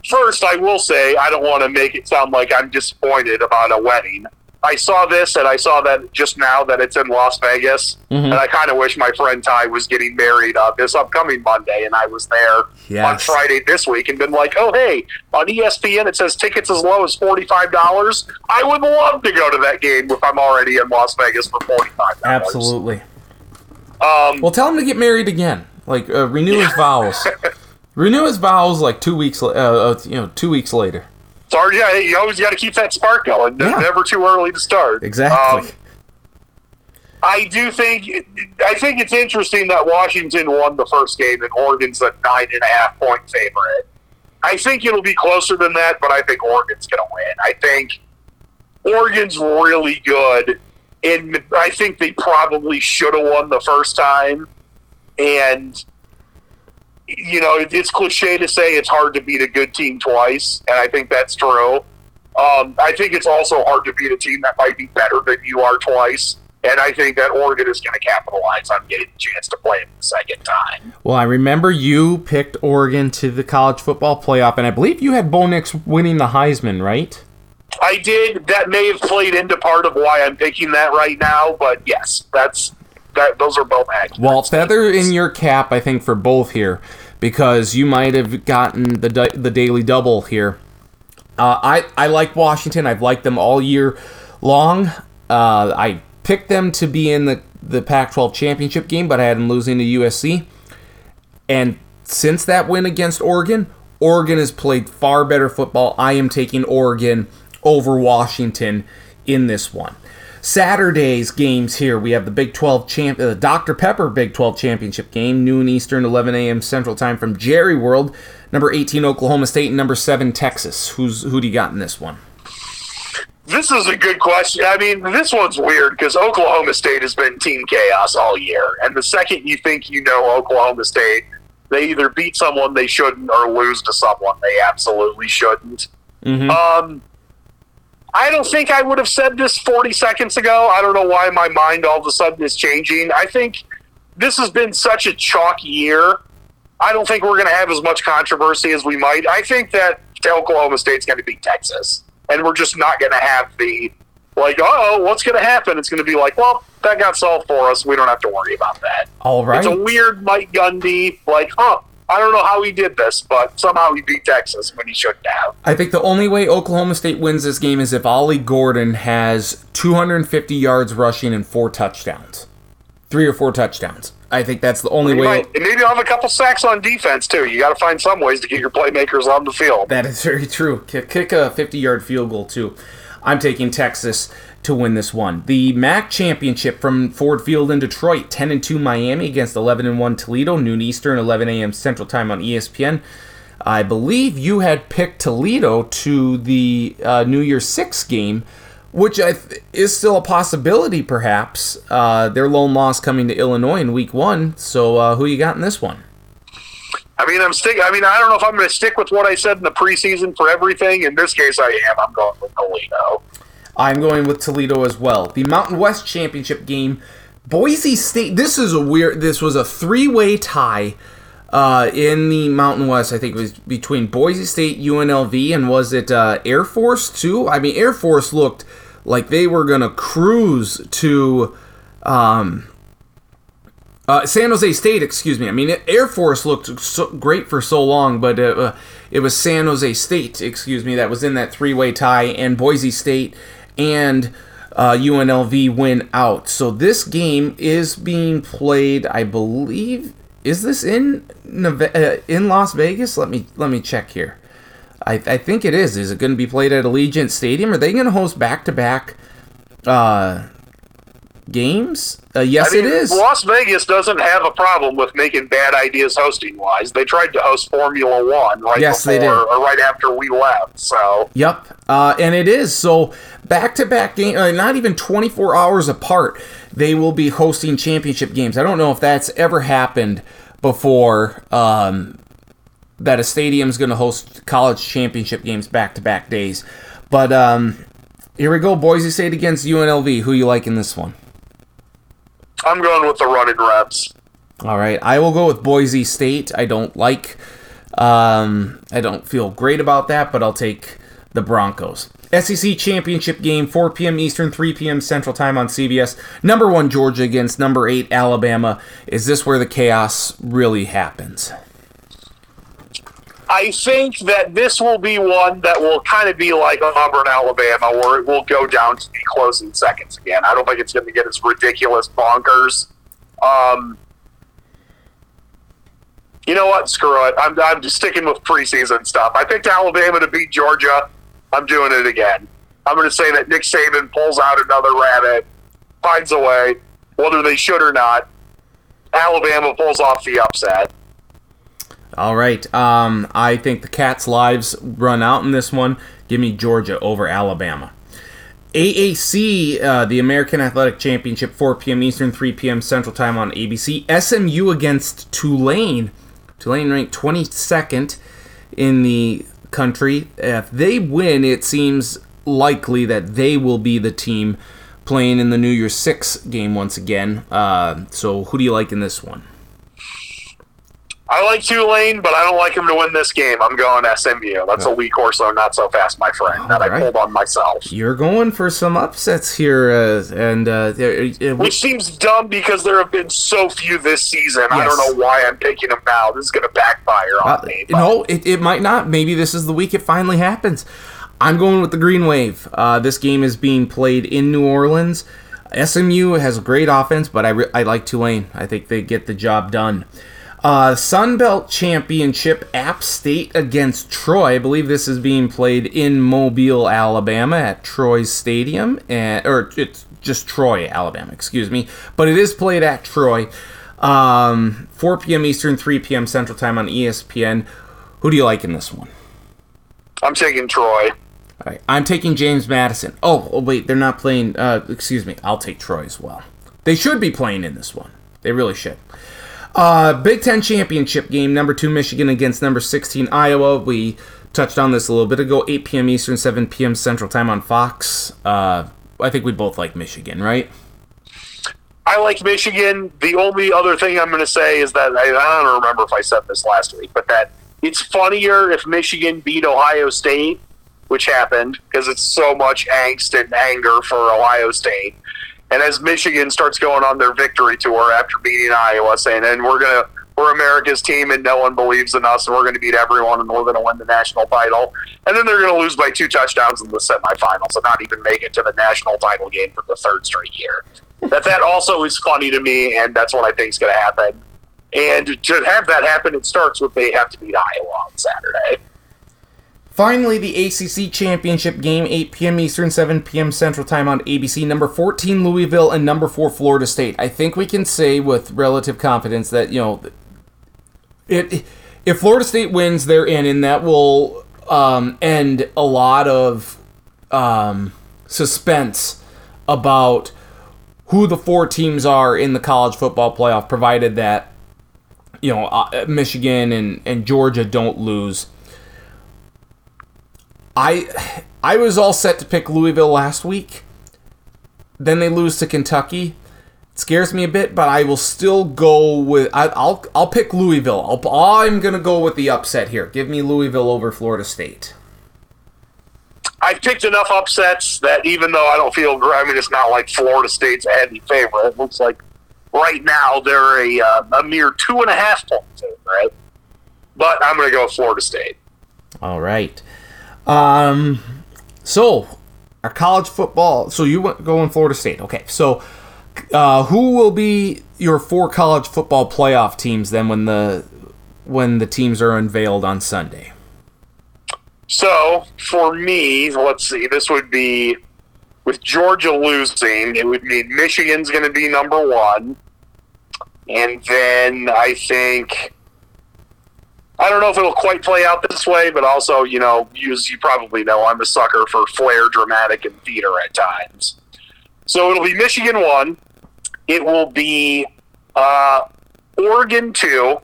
First, I will say I don't want to make it sound like I'm disappointed about a wedding. I saw this and I saw that just now that it's in Las Vegas, and I kind of wish my friend Ty was getting married uh, this upcoming Monday, and I was there on Friday this week and been like, oh hey, on ESPN it says tickets as low as forty five dollars. I would love to go to that game if I'm already in Las Vegas for forty five dollars. Absolutely. Um, Well, tell him to get married again. Like uh, renew his vows. renew his vows like two weeks. Uh, uh, you know, two weeks later. Sorry, yeah, you always got to keep that spark going. Yeah. Never too early to start. Exactly. Um, I do think I think it's interesting that Washington won the first game and Oregon's a nine and a half point favorite. I think it'll be closer than that, but I think Oregon's going to win. I think Oregon's really good, and I think they probably should have won the first time. And you know, it- it's cliche to say it's hard to beat a good team twice, and I think that's true. Um, I think it's also hard to beat a team that might be better than you are twice, and I think that Oregon is going to capitalize on getting a chance to play them the second time. Well, I remember you picked Oregon to the college football playoff, and I believe you had Bo Nix winning the Heisman, right? I did. That may have played into part of why I'm picking that right now, but yes, that's that. Those are both accurate. Well, feather in your cap, I think, for both here, because you might have gotten the the daily double here. Uh, I I like Washington. I've liked them all year long. Uh, I picked them to be in the the Pac-12 championship game, but I had them losing to USC. And since that win against Oregon, Oregon has played far better football. I am taking Oregon over Washington in this one. Saturday's games here. We have the Big 12 champ, uh, Dr. Pepper Big 12 championship game, noon Eastern, 11 a.m. Central Time from Jerry World. Number 18 Oklahoma State and number 7 Texas. Who's who do you got in this one? This is a good question. I mean, this one's weird because Oklahoma State has been team chaos all year, and the second you think you know Oklahoma State, they either beat someone they shouldn't or lose to someone they absolutely shouldn't. Um, I don't think I would have said this 40 seconds ago. I don't know why my mind all of a sudden is changing. I think this has been such a chalk year. I don't think we're going to have as much controversy as we might. I think that Oklahoma State's going to beat Texas, and we're just not going to have the like, oh, what's going to happen? It's going to be like, well, that got solved for us. We don't have to worry about that. All right. It's a weird Mike Gundy, like, huh? I don't know how he did this, but somehow he beat Texas when he shouldn't have. I think the only way Oklahoma State wins this game is if Ollie Gordon has 250 yards rushing and four touchdowns, three or four touchdowns. I think that's the only way. might, and maybe I'll have a couple sacks on defense too. You got to find some ways to get your playmakers on the field. That is very true. Kick, kick a 50 yard field goal, too. I'm taking Texas to win this one. The MAC championship from Ford Field in Detroit 10 and 2 Miami against 11 and 1 Toledo, noon Eastern, 11 a.m. Central Time on ESPN. I believe you had picked Toledo to the uh, New Year's Six game, which I th- is still a possibility, perhaps. Uh, their lone loss coming to Illinois in Week One. So, uh, who you got in this one? I mean, I'm stick. I mean, I don't know if I'm going to stick with what I said in the preseason for everything. In this case, I am. I'm going with Toledo. I'm going with Toledo as well. The Mountain West Championship game, Boise State. This is a weird. This was a three-way tie uh, in the Mountain West. I think it was between Boise State, UNLV, and was it uh, Air Force too? I mean, Air Force looked like they were gonna cruise to. Um, uh, San Jose State, excuse me. I mean, Air Force looked so great for so long, but uh, it was San Jose State, excuse me, that was in that three-way tie, and Boise State and uh, UNLV win out. So this game is being played, I believe. Is this in uh, in Las Vegas? Let me let me check here. I, I think it is. Is it going to be played at Allegiant Stadium? Are they going to host back-to-back uh, games? Uh, yes, I mean, it is. Las Vegas doesn't have a problem with making bad ideas hosting wise. They tried to host Formula One right Yes, before they did. or right after we left. So Yep, uh, and it is so back to back game, uh, not even 24 hours apart. They will be hosting championship games. I don't know if that's ever happened before. Um, that a stadium's going to host college championship games back to back days, but um, here we go. Boise State against UNLV. Who you like in this one? I'm going with the running reps. All right, I will go with Boise State. I don't like, um, I don't feel great about that, but I'll take the Broncos. SEC championship game, 4 p.m. Eastern, 3 p.m. Central Time on CBS. Number one Georgia against number eight Alabama. Is this where the chaos really happens? I think that this will be one that will kind of be like Auburn, Alabama, where it will go down to the closing seconds again. I don't think it's going to get as ridiculous bonkers. Um, you know what? Screw it. I'm, I'm just sticking with preseason stuff. I picked Alabama to beat Georgia. I'm doing it again. I'm going to say that Nick Saban pulls out another rabbit, finds a way, whether they should or not. Alabama pulls off the upset. All right. Um, I think the Cats' lives run out in this one. Give me Georgia over Alabama. AAC, uh, the American Athletic Championship, 4 p.m. Eastern, 3 p.m. Central Time on ABC. SMU against Tulane. Tulane ranked 22nd in the country. If they win, it seems likely that they will be the team playing in the New Year's Six game once again. Uh, so, who do you like in this one? I like Tulane, but I don't like him to win this game. I'm going SMU. That's a Lee Corso, though, not so fast, my friend. That I pulled on myself. You're going for some upsets here, uh, and uh, uh, Which seems dumb because there have been so few this season. I don't know why I'm picking them now. This is going to backfire on uh, me. but- no, it, it might not. Maybe this is the week it finally happens. I'm going with the Green Wave. Uh, this game is being played in New Orleans. SMU has a great offense, but I, re- I like Tulane. I think they get the job done. Uh, Sun Belt Championship, App State against Troy. I believe this is being played in Mobile, Alabama, at Troy's Stadium, and, or it's just Troy, Alabama. Excuse me, but it is played at Troy. Um, 4 p.m. Eastern, 3 p.m. Central Time on ESPN. Who do you like in this one? I'm taking Troy. All right, I'm taking James Madison. Oh, oh wait, they're not playing. Uh, excuse me, I'll take Troy as well. They should be playing in this one. They really should. Uh, Big Ten championship game, number two Michigan against number 16 Iowa. We touched on this a little bit ago. 8 p.m. Eastern, 7 p.m. Central Time on Fox. Uh, I think we both like Michigan, right? I like Michigan. The only other thing I'm going to say is that I, I don't remember if I said this last week, but that it's funnier if Michigan beat Ohio State, which happened because it's so much angst and anger for Ohio State. And as Michigan starts going on their victory tour after beating Iowa, saying, "And we're gonna we're America's team and no one believes in us and we're to beat everyone and we're to win the national title. And then they're to lose by two touchdowns in the semifinals and not even make it to the national title game for the third straight year. that that also is funny to me, and that's what I think is to happen. And to have that happen, it starts with they have to beat Iowa on Saturday. Finally, the ACC Championship game, 8 p.m. Eastern, 7 p.m. Central Time on ABC. Number 14, Louisville, and number 4, Florida State. I think we can say with relative confidence that, you know, it if Florida State wins, they're in, and that will um, end a lot of um, suspense about who the four teams are in the college football playoff, provided that you know uh, Michigan and, and Georgia don't lose. I I was all set to pick Louisville last week. Then they lose to Kentucky. It scares me a bit, but I will still go with I, will I'll pick Louisville. I'll, I'm gonna go with the upset here. Give me Louisville over Florida State. I've picked enough upsets that even though I don't feel, I mean, it's not like Florida State's a heavy favorite. It looks like right now they're a, uh, a mere two and a half points in, right? But I'm going to go Florida State. All right. Um, so our college football. So you went going Florida State. Okay. So uh, who will be your four college football playoff teams then when the when the teams are unveiled on Sunday? So for me, let's see, this would be with Georgia losing, it would mean Michigan's going to be number one. And then I think, I don't know if it'll quite play out this way, but also, you know, you, you probably know I'm a sucker for flair, dramatic, and theater at times. So it'll be Michigan one. It will be uh, Oregon two.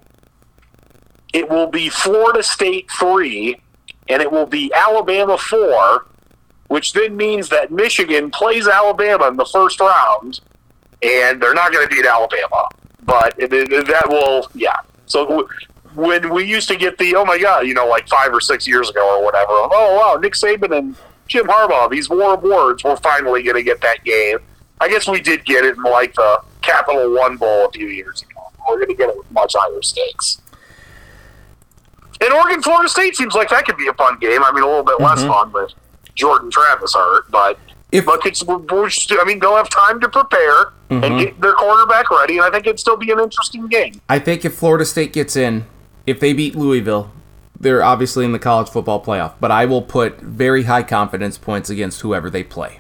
It will be Florida State three and it will be Alabama 4, which then means that Michigan plays Alabama in the first round, and they're not going to beat Alabama. But it, it, that will, yeah. So when we used to get the, oh my God, you know, like five or six years ago or whatever, oh wow, Nick Saban and Jim Harbaugh, these war of words, we're finally going to get that game. I guess we did get it in like the Capital One Bowl a few years ago. We're going to get it with much higher stakes. And Oregon Florida State seems like that could be a fun game. I mean, a little bit less Mhm. fun with Jordan Travis hurt, but If but it's, I mean, they'll have time to prepare Mhm. and get their quarterback ready, and I think it'd still be an interesting game. I think if Florida State gets in, if they beat Louisville, they're obviously in the college football playoff. But I will put very high confidence points against whoever they play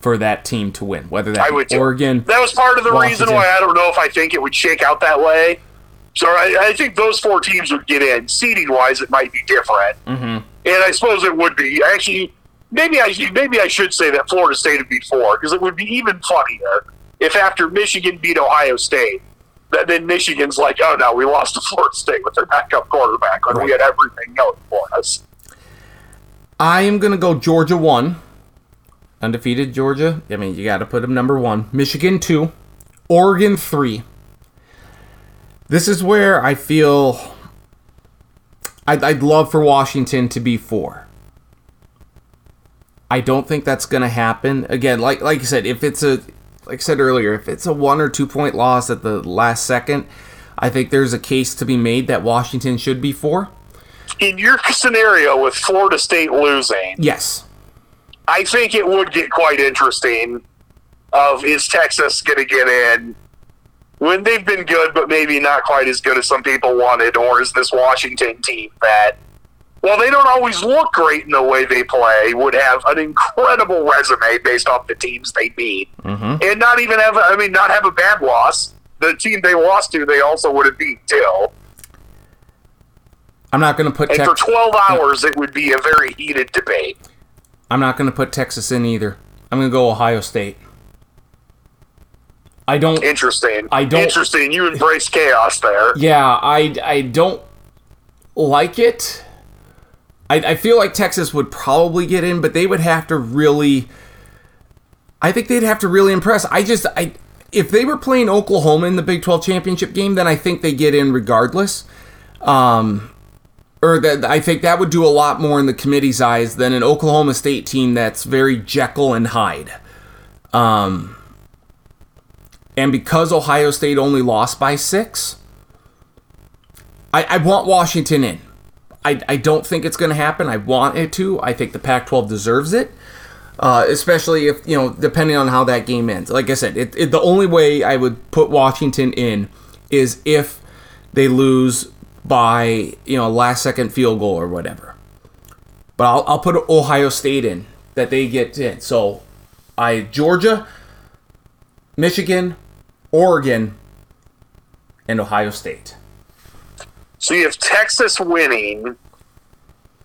for that team to win, whether that would. Oregon. That was part of the reason why I don't know if I think it would shake out that way. So I, I think those four teams would get in. Seeding wise, it might be different, hmm and I suppose it would be. Actually, maybe I maybe I should say that Florida State would be four because it would be even funnier if after Michigan beat Ohio State, then Michigan's like, oh no, we lost to Florida State with their backup quarterback when we had everything going for us. I am gonna go Georgia one, undefeated Georgia. I mean, you got to put them number one. Michigan two, Oregon three. This is where I feel I'd, I'd love for Washington to be four. I don't think that's gonna happen. Again, like like I said, if it's a like I said earlier, if it's a one or two point loss at the last second, I think there's a case to be made that Washington should be four. In your scenario with Florida State losing, Yes. I think it would get quite interesting. Of is Texas going to get in when they've been good, but maybe not quite as good as some people wanted, or is this Washington team that, while they don't always look great in the way they play, would have an incredible resume based off the teams they beat, Mm-hmm. and not even have, I mean, not have a bad loss. The team they lost to, they also would have beat too. I'm not going to put And for Texas. 12 hours, it would be a very heated debate. I'm not going to put Texas in either. I'm going to go Ohio State. I don't. Interesting. I don't- Interesting. You embrace chaos there. Yeah, I I don't like it. I I feel like Texas would probably get in, but they would have to really. I think they'd have to really impress. I just I if they were playing Oklahoma in the Big 12 championship game, then I think they get in regardless. Um, or that I think that would do a lot more in the committee's eyes than an Oklahoma State team that's very Jekyll and Hyde. Um, and because Ohio State only lost by six, I, I want Washington in. I, I don't think it's going to happen. I want it to. I think the Pac 12 deserves it. Uh, especially if, you know, depending on how that game ends. Like I said, it, it, the only way I would put Washington in is if they lose by, you know, last second field goal or whatever. But I'll, I'll put Ohio State in that they get in. So I, Georgia, Michigan, Oregon, and Ohio State. So you have Texas winning,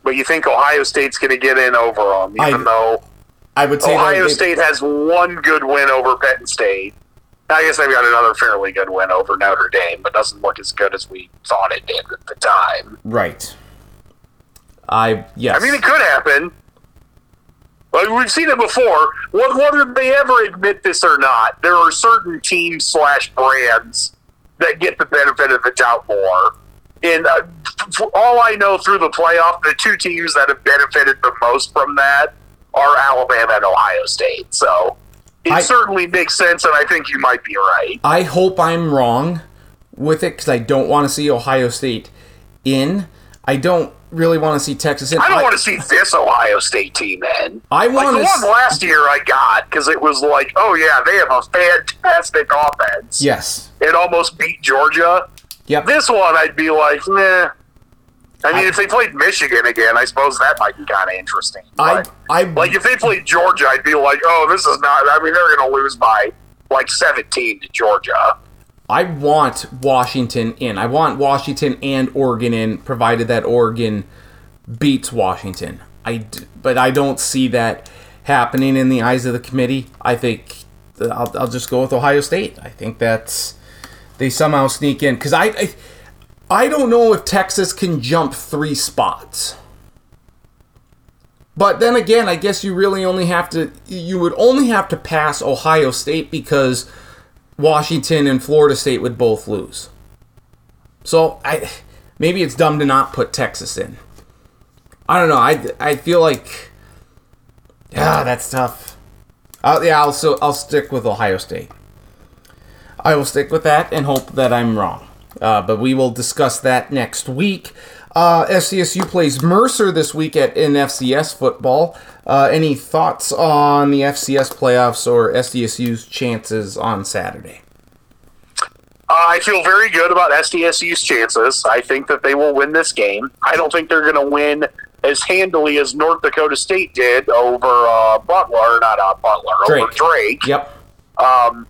but you think Ohio State's going to get in over them, even I- though I would say Ohio they- State has one good win over Penn State. I guess they've got another fairly good win over Notre Dame, but doesn't look as good as we thought it did at the time. Right. I yes. I mean, it could happen. But we've seen it before. Wh- Whether they ever admit this or not, there are certain teams slash brands that get the benefit of the doubt more. And uh, all I know through the playoff, the two teams that have benefited the most from that are Alabama and Ohio State. So it I- certainly makes sense, and I think you might be right. I hope I'm wrong with it because I don't want to see Ohio State in. I don't really want to see Texas in. I don't want to see this Ohio State team in. I Like want the to. one last year I got because it was like, oh yeah, they have a fantastic offense. yes. It almost beat Georgia. Yep. This one I'd be like, nah. I mean, I- if they played Michigan again, I suppose that might be kind of interesting. I. But, I. like if they played Georgia, I'd be like, oh, this is not. I mean, they're going to lose by like 17 to Georgia. I want Washington in. I want Washington and Oregon in, provided that Oregon beats Washington. I, But I don't see that happening in the eyes of the committee. I think I'll, I'll just go with Ohio State. I think that's they somehow sneak in because I, I I don't know if Texas can jump three spots. But then again, I guess you really only have to you would only have to pass Ohio State because Washington and Florida State would both lose. So I maybe it's dumb to not put Texas in. I don't know. I, I feel like yeah, that's tough. Uh, yeah, I'll so I'll stick with Ohio State. I will stick with that and hope that I'm wrong. Uh, but we will discuss that next week. Uh, SDSU plays Mercer this week at in FCS football. Uh, any thoughts on the FCS playoffs or SDSU's chances on Saturday? Uh, I feel very good about SDSU's chances. I think that they will win this game. I don't think they're going to win as handily as North Dakota State did over uh, Butler, not uh, Butler, over Drake. Drake. Yep. Um,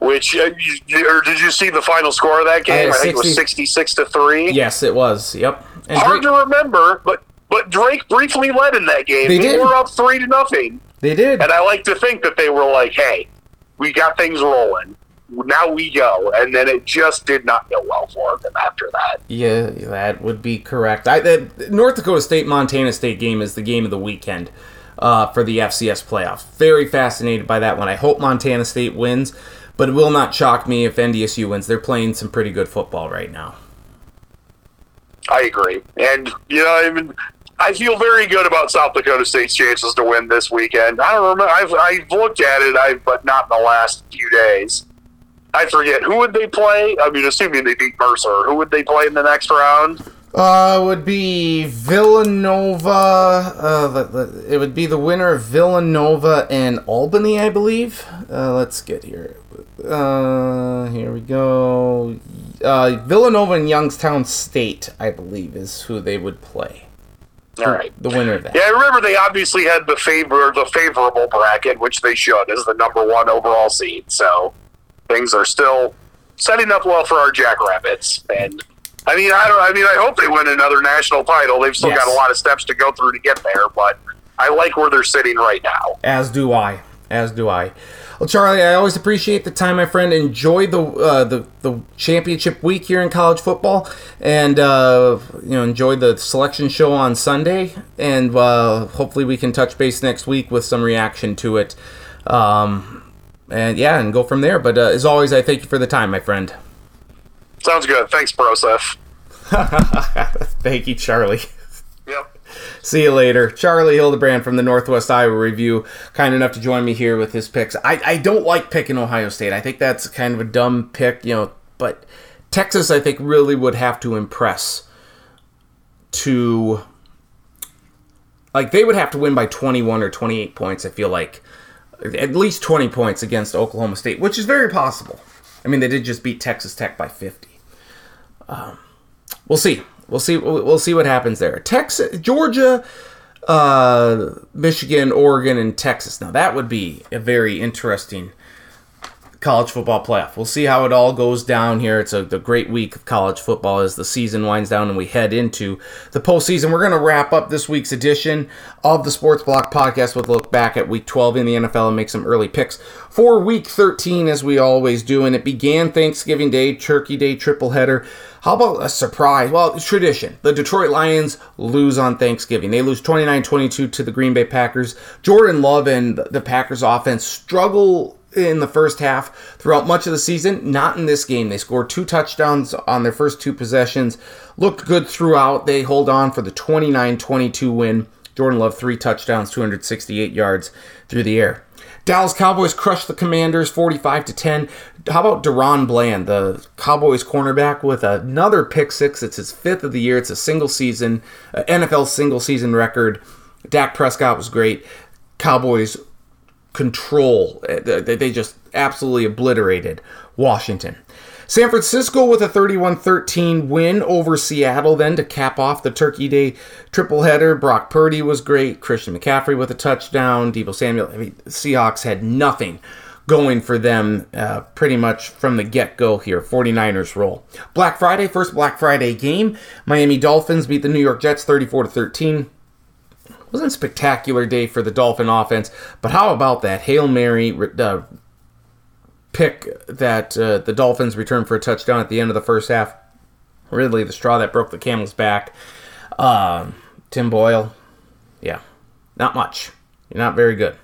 which uh, you, or did you see the final score of that game? I think it was sixty-six to three. Yes, it was. Yep. And Hard Drake- to remember, but but Drake briefly led in that game. They did. were up three to nothing, they did. and I like to think that they were like, "Hey, we got things rolling. Now we go." And then it just did not go well for them after that. Yeah, that would be correct. I, the North Dakota State Montana State game is the game of the weekend uh, for the FCS playoffs. Very fascinated by that one. I hope Montana State wins, but it will not shock me if NDSU wins. They're playing some pretty good football right now. I agree, and you know, I mean. I feel very good about South Dakota State's chances to win this weekend. I don't remember. I've, I've looked at it, I but not in the last few days. I forget who would they play. I mean, assuming they beat Mercer, who would they play in the next round? Uh, would be Villanova. Uh, the, the, it would be the winner of Villanova and Albany, I believe. Uh, let's get here. Uh, here we go. Uh, Villanova and Youngstown State, I believe, is who they would play. All right. The winner of that. Yeah, I remember they obviously had the favor, the favorable bracket, which they should as the number one overall seed. So things are still setting up well for our Jackrabbits. And I mean, I don't. I mean, I hope they win another national title. They've still Yes. got a lot of steps to go through to get there, but I like where they're sitting right now. As do I. As do I. Well, Charlie, I always appreciate the time, my friend. Enjoy the uh, the the championship week here in college football, and uh, you know enjoy the selection show on Sunday. And uh, hopefully, we can touch base next week with some reaction to it. Um, and yeah, and go from there. But uh, as always, I thank you for the time, my friend. Sounds good. Thanks, Broseph. Thank you, Charlie. See you later. Charlie Hildebrand from the Northwest Iowa Review, kind enough to join me here with his picks. I, I don't like picking Ohio State. I think that's kind of a dumb pick, you know, but Texas, I think, really would have to impress to. Like, they would have to win by 21 or 28 points, I feel like. At least 20 points against Oklahoma State, which is very possible. I mean, they did just beat Texas Tech by 50. Um, we'll see. We'll see. We'll, see what happens there. Texas, Georgia, uh, Michigan, Oregon, and Texas. Now that would be a very interesting college football playoff. We'll see how it all goes down here. It's a, a great week of college football as the season winds down and we head into the postseason. We're going to wrap up this week's edition of the Sports Block podcast with a look back at week 12 in the NFL and make some early picks for week 13 as we always do. And it began Thanksgiving Day, Turkey Day, triple header. How about a surprise? Well, it's tradition. The Detroit Lions lose on Thanksgiving. They lose 29 22 to the Green Bay Packers. Jordan Love and the Packers offense struggle in the first half throughout much of the season. Not in this game. They scored two touchdowns on their first two possessions. Looked good throughout. They hold on for the 29 22 win. Jordan Love, three touchdowns, 268 yards through the air. Dallas Cowboys crushed the Commanders 45 to 10. How about DaRon Bland, the Cowboys cornerback, with another pick six? It's his fifth of the year. It's a single season, uh, NFL single season record. Dak Prescott was great. Cowboys control. They just absolutely obliterated Washington. San Francisco with a 31 13 win over Seattle, then to cap off the Turkey Day triple header. Brock Purdy was great. Christian McCaffrey with a touchdown. Deebo Samuel. I mean, Seahawks had nothing going for them uh, pretty much from the get go here. 49ers roll. Black Friday, first Black Friday game. Miami Dolphins beat the New York Jets 34 13 wasn't a spectacular day for the Dolphin offense, but how about that Hail Mary uh, pick that uh, the Dolphins returned for a touchdown at the end of the first half? Really, the straw that broke the camel's back. Uh, Tim Boyle, yeah, not much. You're not very good.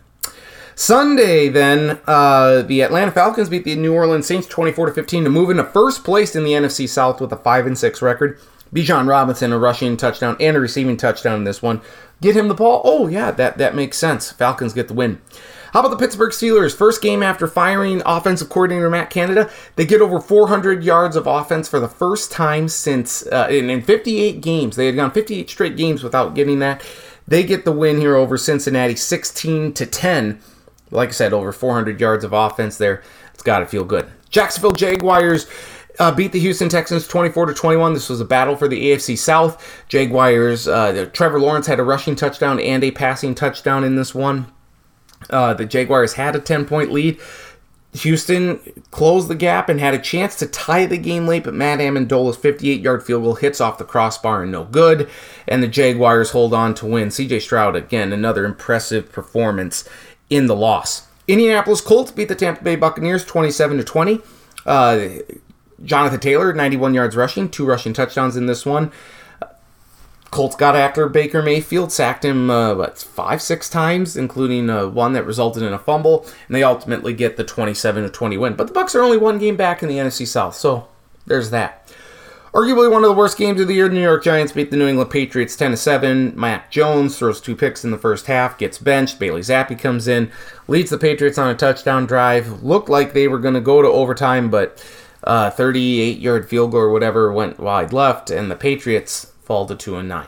Sunday, then, uh, the Atlanta Falcons beat the New Orleans Saints 24 to 15 to move into first place in the NFC South with a 5 and 6 record. Bijan Robinson a rushing touchdown and a receiving touchdown in this one. Get him the ball. Oh yeah, that that makes sense. Falcons get the win. How about the Pittsburgh Steelers? First game after firing offensive coordinator Matt Canada, they get over 400 yards of offense for the first time since uh, in, in 58 games. They had gone 58 straight games without getting that. They get the win here over Cincinnati, 16 to 10. Like I said, over 400 yards of offense there. It's got to feel good. Jacksonville Jaguars uh, beat the Houston Texans 24 to 21. This was a battle for the AFC South. Jaguars, uh, Trevor Lawrence had a rushing touchdown and a passing touchdown in this one. Uh, the Jaguars had a 10 point lead. Houston closed the gap and had a chance to tie the game late, but Matt Ammendola's 58 yard field goal hits off the crossbar and no good. And the Jaguars hold on to win. CJ Stroud, again, another impressive performance in the loss. Indianapolis Colts beat the Tampa Bay Buccaneers 27 to 20. Uh, Jonathan Taylor, 91 yards rushing, two rushing touchdowns in this one. Colts got after Baker Mayfield, sacked him uh, what five, six times, including uh, one that resulted in a fumble, and they ultimately get the 27 to 20 win. But the Bucks are only one game back in the NFC South, so there's that. Arguably one of the worst games of the year, the New York Giants beat the New England Patriots 10 to 7. Mac Jones throws two picks in the first half, gets benched. Bailey Zappe comes in, leads the Patriots on a touchdown drive. Looked like they were going to go to overtime, but uh, 38 yard field goal or whatever went wide left, and the Patriots fall to 2 and 9.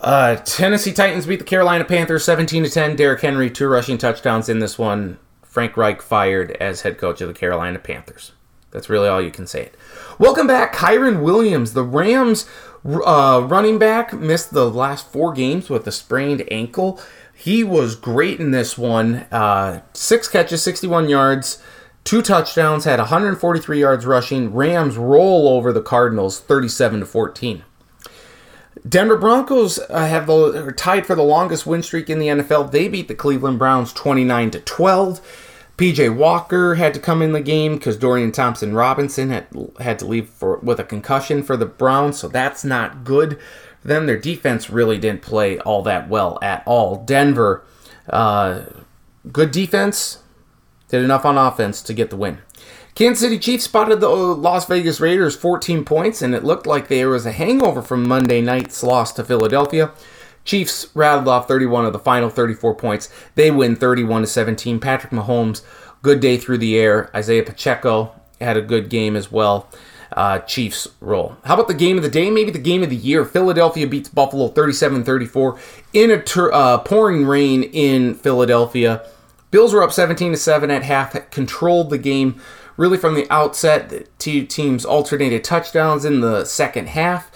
Uh, Tennessee Titans beat the Carolina Panthers 17 to 10. Derrick Henry, two rushing touchdowns in this one. Frank Reich fired as head coach of the Carolina Panthers. That's really all you can say. It. Welcome back, Kyren Williams. The Rams uh, running back missed the last four games with a sprained ankle. He was great in this one. Uh, six catches, 61 yards two touchdowns, had 143 yards rushing. Rams roll over the Cardinals 37 to 14. Denver Broncos uh, have the, are tied for the longest win streak in the NFL. They beat the Cleveland Browns 29 to 12. PJ Walker had to come in the game because Dorian Thompson Robinson had had to leave for with a concussion for the Browns, so that's not good. Then their defense really didn't play all that well at all. Denver, uh, good defense, did enough on offense to get the win. Kansas City Chiefs spotted the uh, Las Vegas Raiders 14 points, and it looked like there was a hangover from Monday night's loss to Philadelphia. Chiefs rattled off 31 of the final 34 points. They win 31 to 17. Patrick Mahomes, good day through the air. Isaiah Pacheco had a good game as well. Uh, Chiefs roll. How about the game of the day? Maybe the game of the year. Philadelphia beats Buffalo 37 34 in a tur uh, pouring rain in Philadelphia. Bills were up 17 to 7 at half, controlled the game really from the outset. The two teams alternated touchdowns in the second half.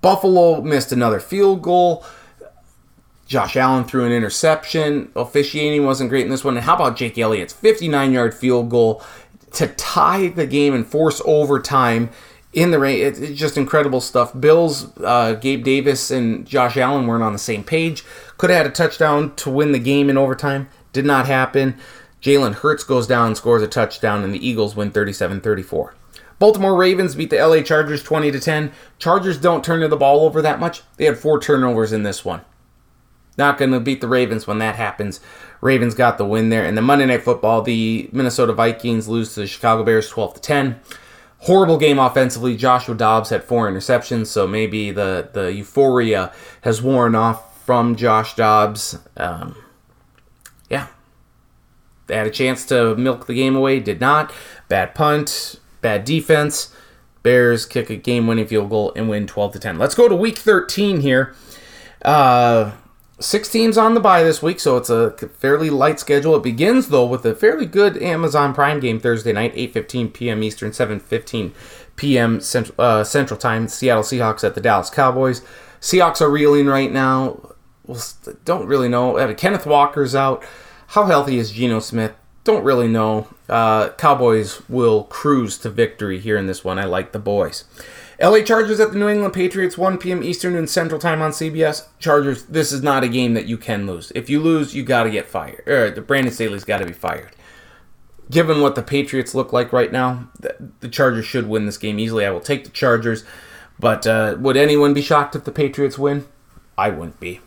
Buffalo missed another field goal. Josh Allen threw an interception. Officiating wasn't great in this one. And how about Jake Elliott's 59 yard field goal to tie the game and force overtime in the rain? It's just incredible stuff. Bills, uh, Gabe Davis, and Josh Allen weren't on the same page. Could have had a touchdown to win the game in overtime. Did not happen. Jalen Hurts goes down scores a touchdown, and the Eagles win 37 34. Baltimore Ravens beat the LA Chargers 20 to 10. Chargers don't turn the ball over that much. They had four turnovers in this one. Not going to beat the Ravens when that happens. Ravens got the win there. And the Monday Night Football, the Minnesota Vikings lose to the Chicago Bears 12 to 10. Horrible game offensively. Joshua Dobbs had four interceptions, so maybe the, the euphoria has worn off from Josh Dobbs. Um, had a chance to milk the game away, did not. Bad punt, bad defense. Bears kick a game winning field goal and win 12 to 10. Let's go to week 13 here. Uh, six teams on the bye this week, so it's a fairly light schedule. It begins though with a fairly good Amazon Prime game Thursday night, 8:15 p.m. Eastern, 7:15 p.m. Central, uh, Central Time. Seattle Seahawks at the Dallas Cowboys. Seahawks are reeling right now. Well, don't really know. Uh, Kenneth Walker's out. How healthy is Geno Smith? Don't really know. Uh, Cowboys will cruise to victory here in this one. I like the boys. LA Chargers at the New England Patriots, 1 p.m. Eastern and Central Time on CBS. Chargers, this is not a game that you can lose. If you lose, you got to get fired. Or the Brandon Staley's got to be fired. Given what the Patriots look like right now, the Chargers should win this game easily. I will take the Chargers. But uh, would anyone be shocked if the Patriots win? I wouldn't be.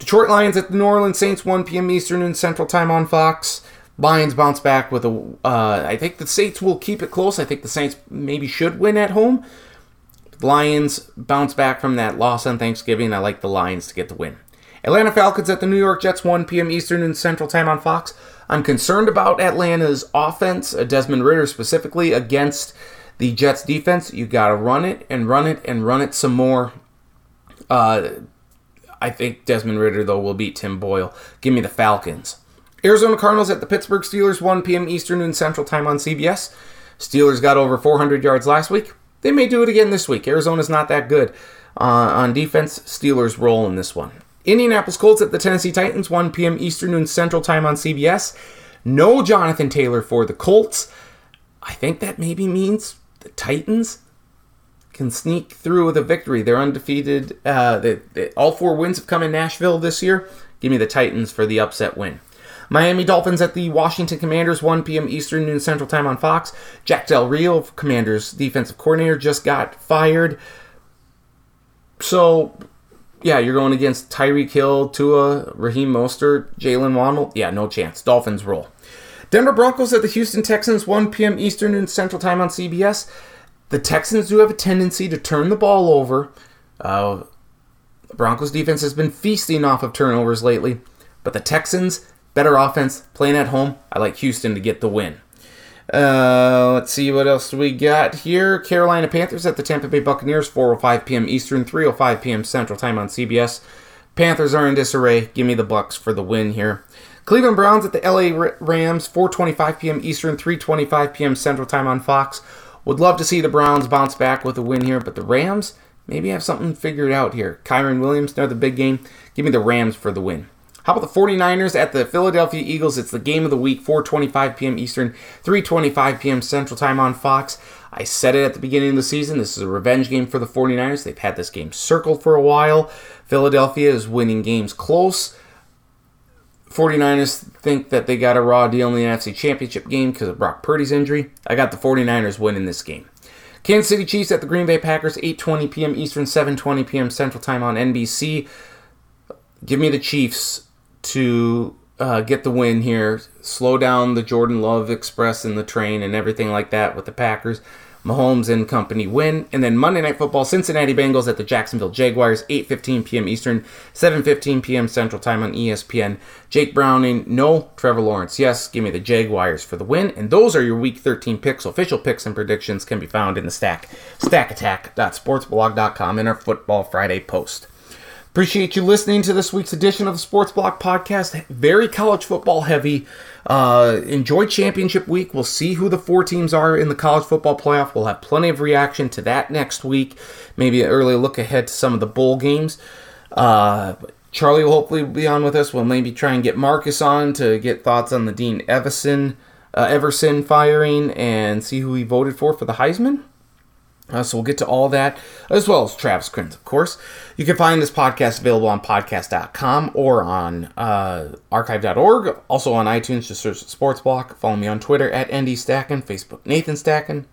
Detroit Lions at the New Orleans Saints, 1 p.m. Eastern and Central Time on Fox. Lions bounce back with a. Uh, I think the Saints will keep it close. I think the Saints maybe should win at home. Lions bounce back from that loss on Thanksgiving. I like the Lions to get the win. Atlanta Falcons at the New York Jets, 1 p.m. Eastern and Central Time on Fox. I'm concerned about Atlanta's offense, uh, Desmond Ridder specifically, against the Jets defense. You got to run it and run it and run it some more. Uh, I think Desmond Ridder, though, will beat Tim Boyle. Give me the Falcons. Arizona Cardinals at the Pittsburgh Steelers, 1 p.m. Eastern and Central Time on CBS. Steelers got over 400 yards last week. They may do it again this week. Arizona's not that good uh, on defense. Steelers roll in this one. Indianapolis Colts at the Tennessee Titans, 1 p.m. Eastern and Central Time on CBS. No Jonathan Taylor for the Colts. I think that maybe means the Titans can sneak through with a victory. They're undefeated. Uh, they, they, all four wins have come in Nashville this year. Give me the Titans for the upset win. Miami Dolphins at the Washington Commanders, 1 p.m. Eastern, noon Central Time on Fox. Jack Del Rio, Commanders defensive coordinator, just got fired. So, yeah, you're going against Tyreek Hill, Tua, Raheem Mostert, Jaylen Waddle. Yeah, no chance. Dolphins roll. Denver Broncos at the Houston Texans, 1 p.m. Eastern noon Central Time on CBS. The Texans do have a tendency to turn the ball over. Uh, Broncos defense has been feasting off of turnovers lately, but the Texans, better offense, playing at home. I like Houston to get the win. Uh, let's see what else we got here. Carolina Panthers at the Tampa Bay Buccaneers, 4:05 p.m. Eastern, 3:05 p.m. Central Time on CBS. Panthers are in disarray. Give me the Bucks for the win here. Cleveland Browns at the LA Rams, 4:25 p.m. Eastern, 3:25 p.m. Central Time on Fox. Would love to see the Browns bounce back with a win here, but the Rams maybe have something figured out here. Kyren Williams, another big game. Give me the Rams for the win. How about the 49ers at the Philadelphia Eagles? It's the game of the week, 4:25 p.m. Eastern, 3:25 p.m. Central Time on Fox. I said it at the beginning of the season. This is a revenge game for the 49ers. They've had this game circled for a while. Philadelphia is winning games close. 49ers think that they got a raw deal in the NFC Championship game because of Brock Purdy's injury. I got the 49ers winning this game. Kansas City Chiefs at the Green Bay Packers, 8:20 p.m. Eastern, 7:20 p.m. Central Time on NBC. Give me the Chiefs to uh, get the win here. Slow down the Jordan Love Express and the train and everything like that with the Packers. Mahomes and company win. And then Monday Night Football, Cincinnati Bengals at the Jacksonville Jaguars, 8.15 p.m. Eastern, 7.15 p.m. Central Time on ESPN. Jake Browning, no. Trevor Lawrence, yes. Give me the Jaguars for the win. And those are your Week 13 picks. Official picks and predictions can be found in the stack, stackattack.sportsblog.com in our Football Friday post. Appreciate you listening to this week's edition of the Sports Block Podcast. Very college football heavy. Uh, enjoy championship week. We'll see who the four teams are in the college football playoff. We'll have plenty of reaction to that next week. Maybe an early look ahead to some of the bowl games. Uh, Charlie will hopefully be on with us. We'll maybe try and get Marcus on to get thoughts on the Dean Evason, uh, Evason firing and see who he voted for for the Heisman. Uh, so we'll get to all that, as well as Travis Kriens, of course. You can find this podcast available on podcast.com or on uh, archive.org. Also on iTunes, just search Sports Block. Follow me on Twitter at ND Stacken, Facebook Nathan Stacken,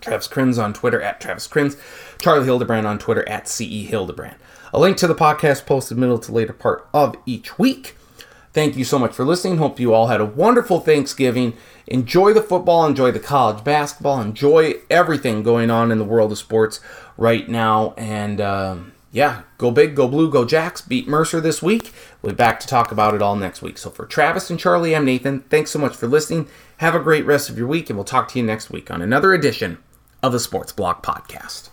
Travis Kriens on Twitter at Travis Kriens, Charlie Hildebrand on Twitter at CE Hildebrand. A link to the podcast posted middle to later part of each week. Thank you so much for listening. Hope you all had a wonderful Thanksgiving. Enjoy the football, enjoy the college basketball, enjoy everything going on in the world of sports right now. And um, yeah, go big, go blue, go Jacks. Beat Mercer this week. We'll be back to talk about it all next week. So for Travis and Charlie, I'm Nathan. Thanks so much for listening. Have a great rest of your week, and we'll talk to you next week on another edition of the Sports Block Podcast.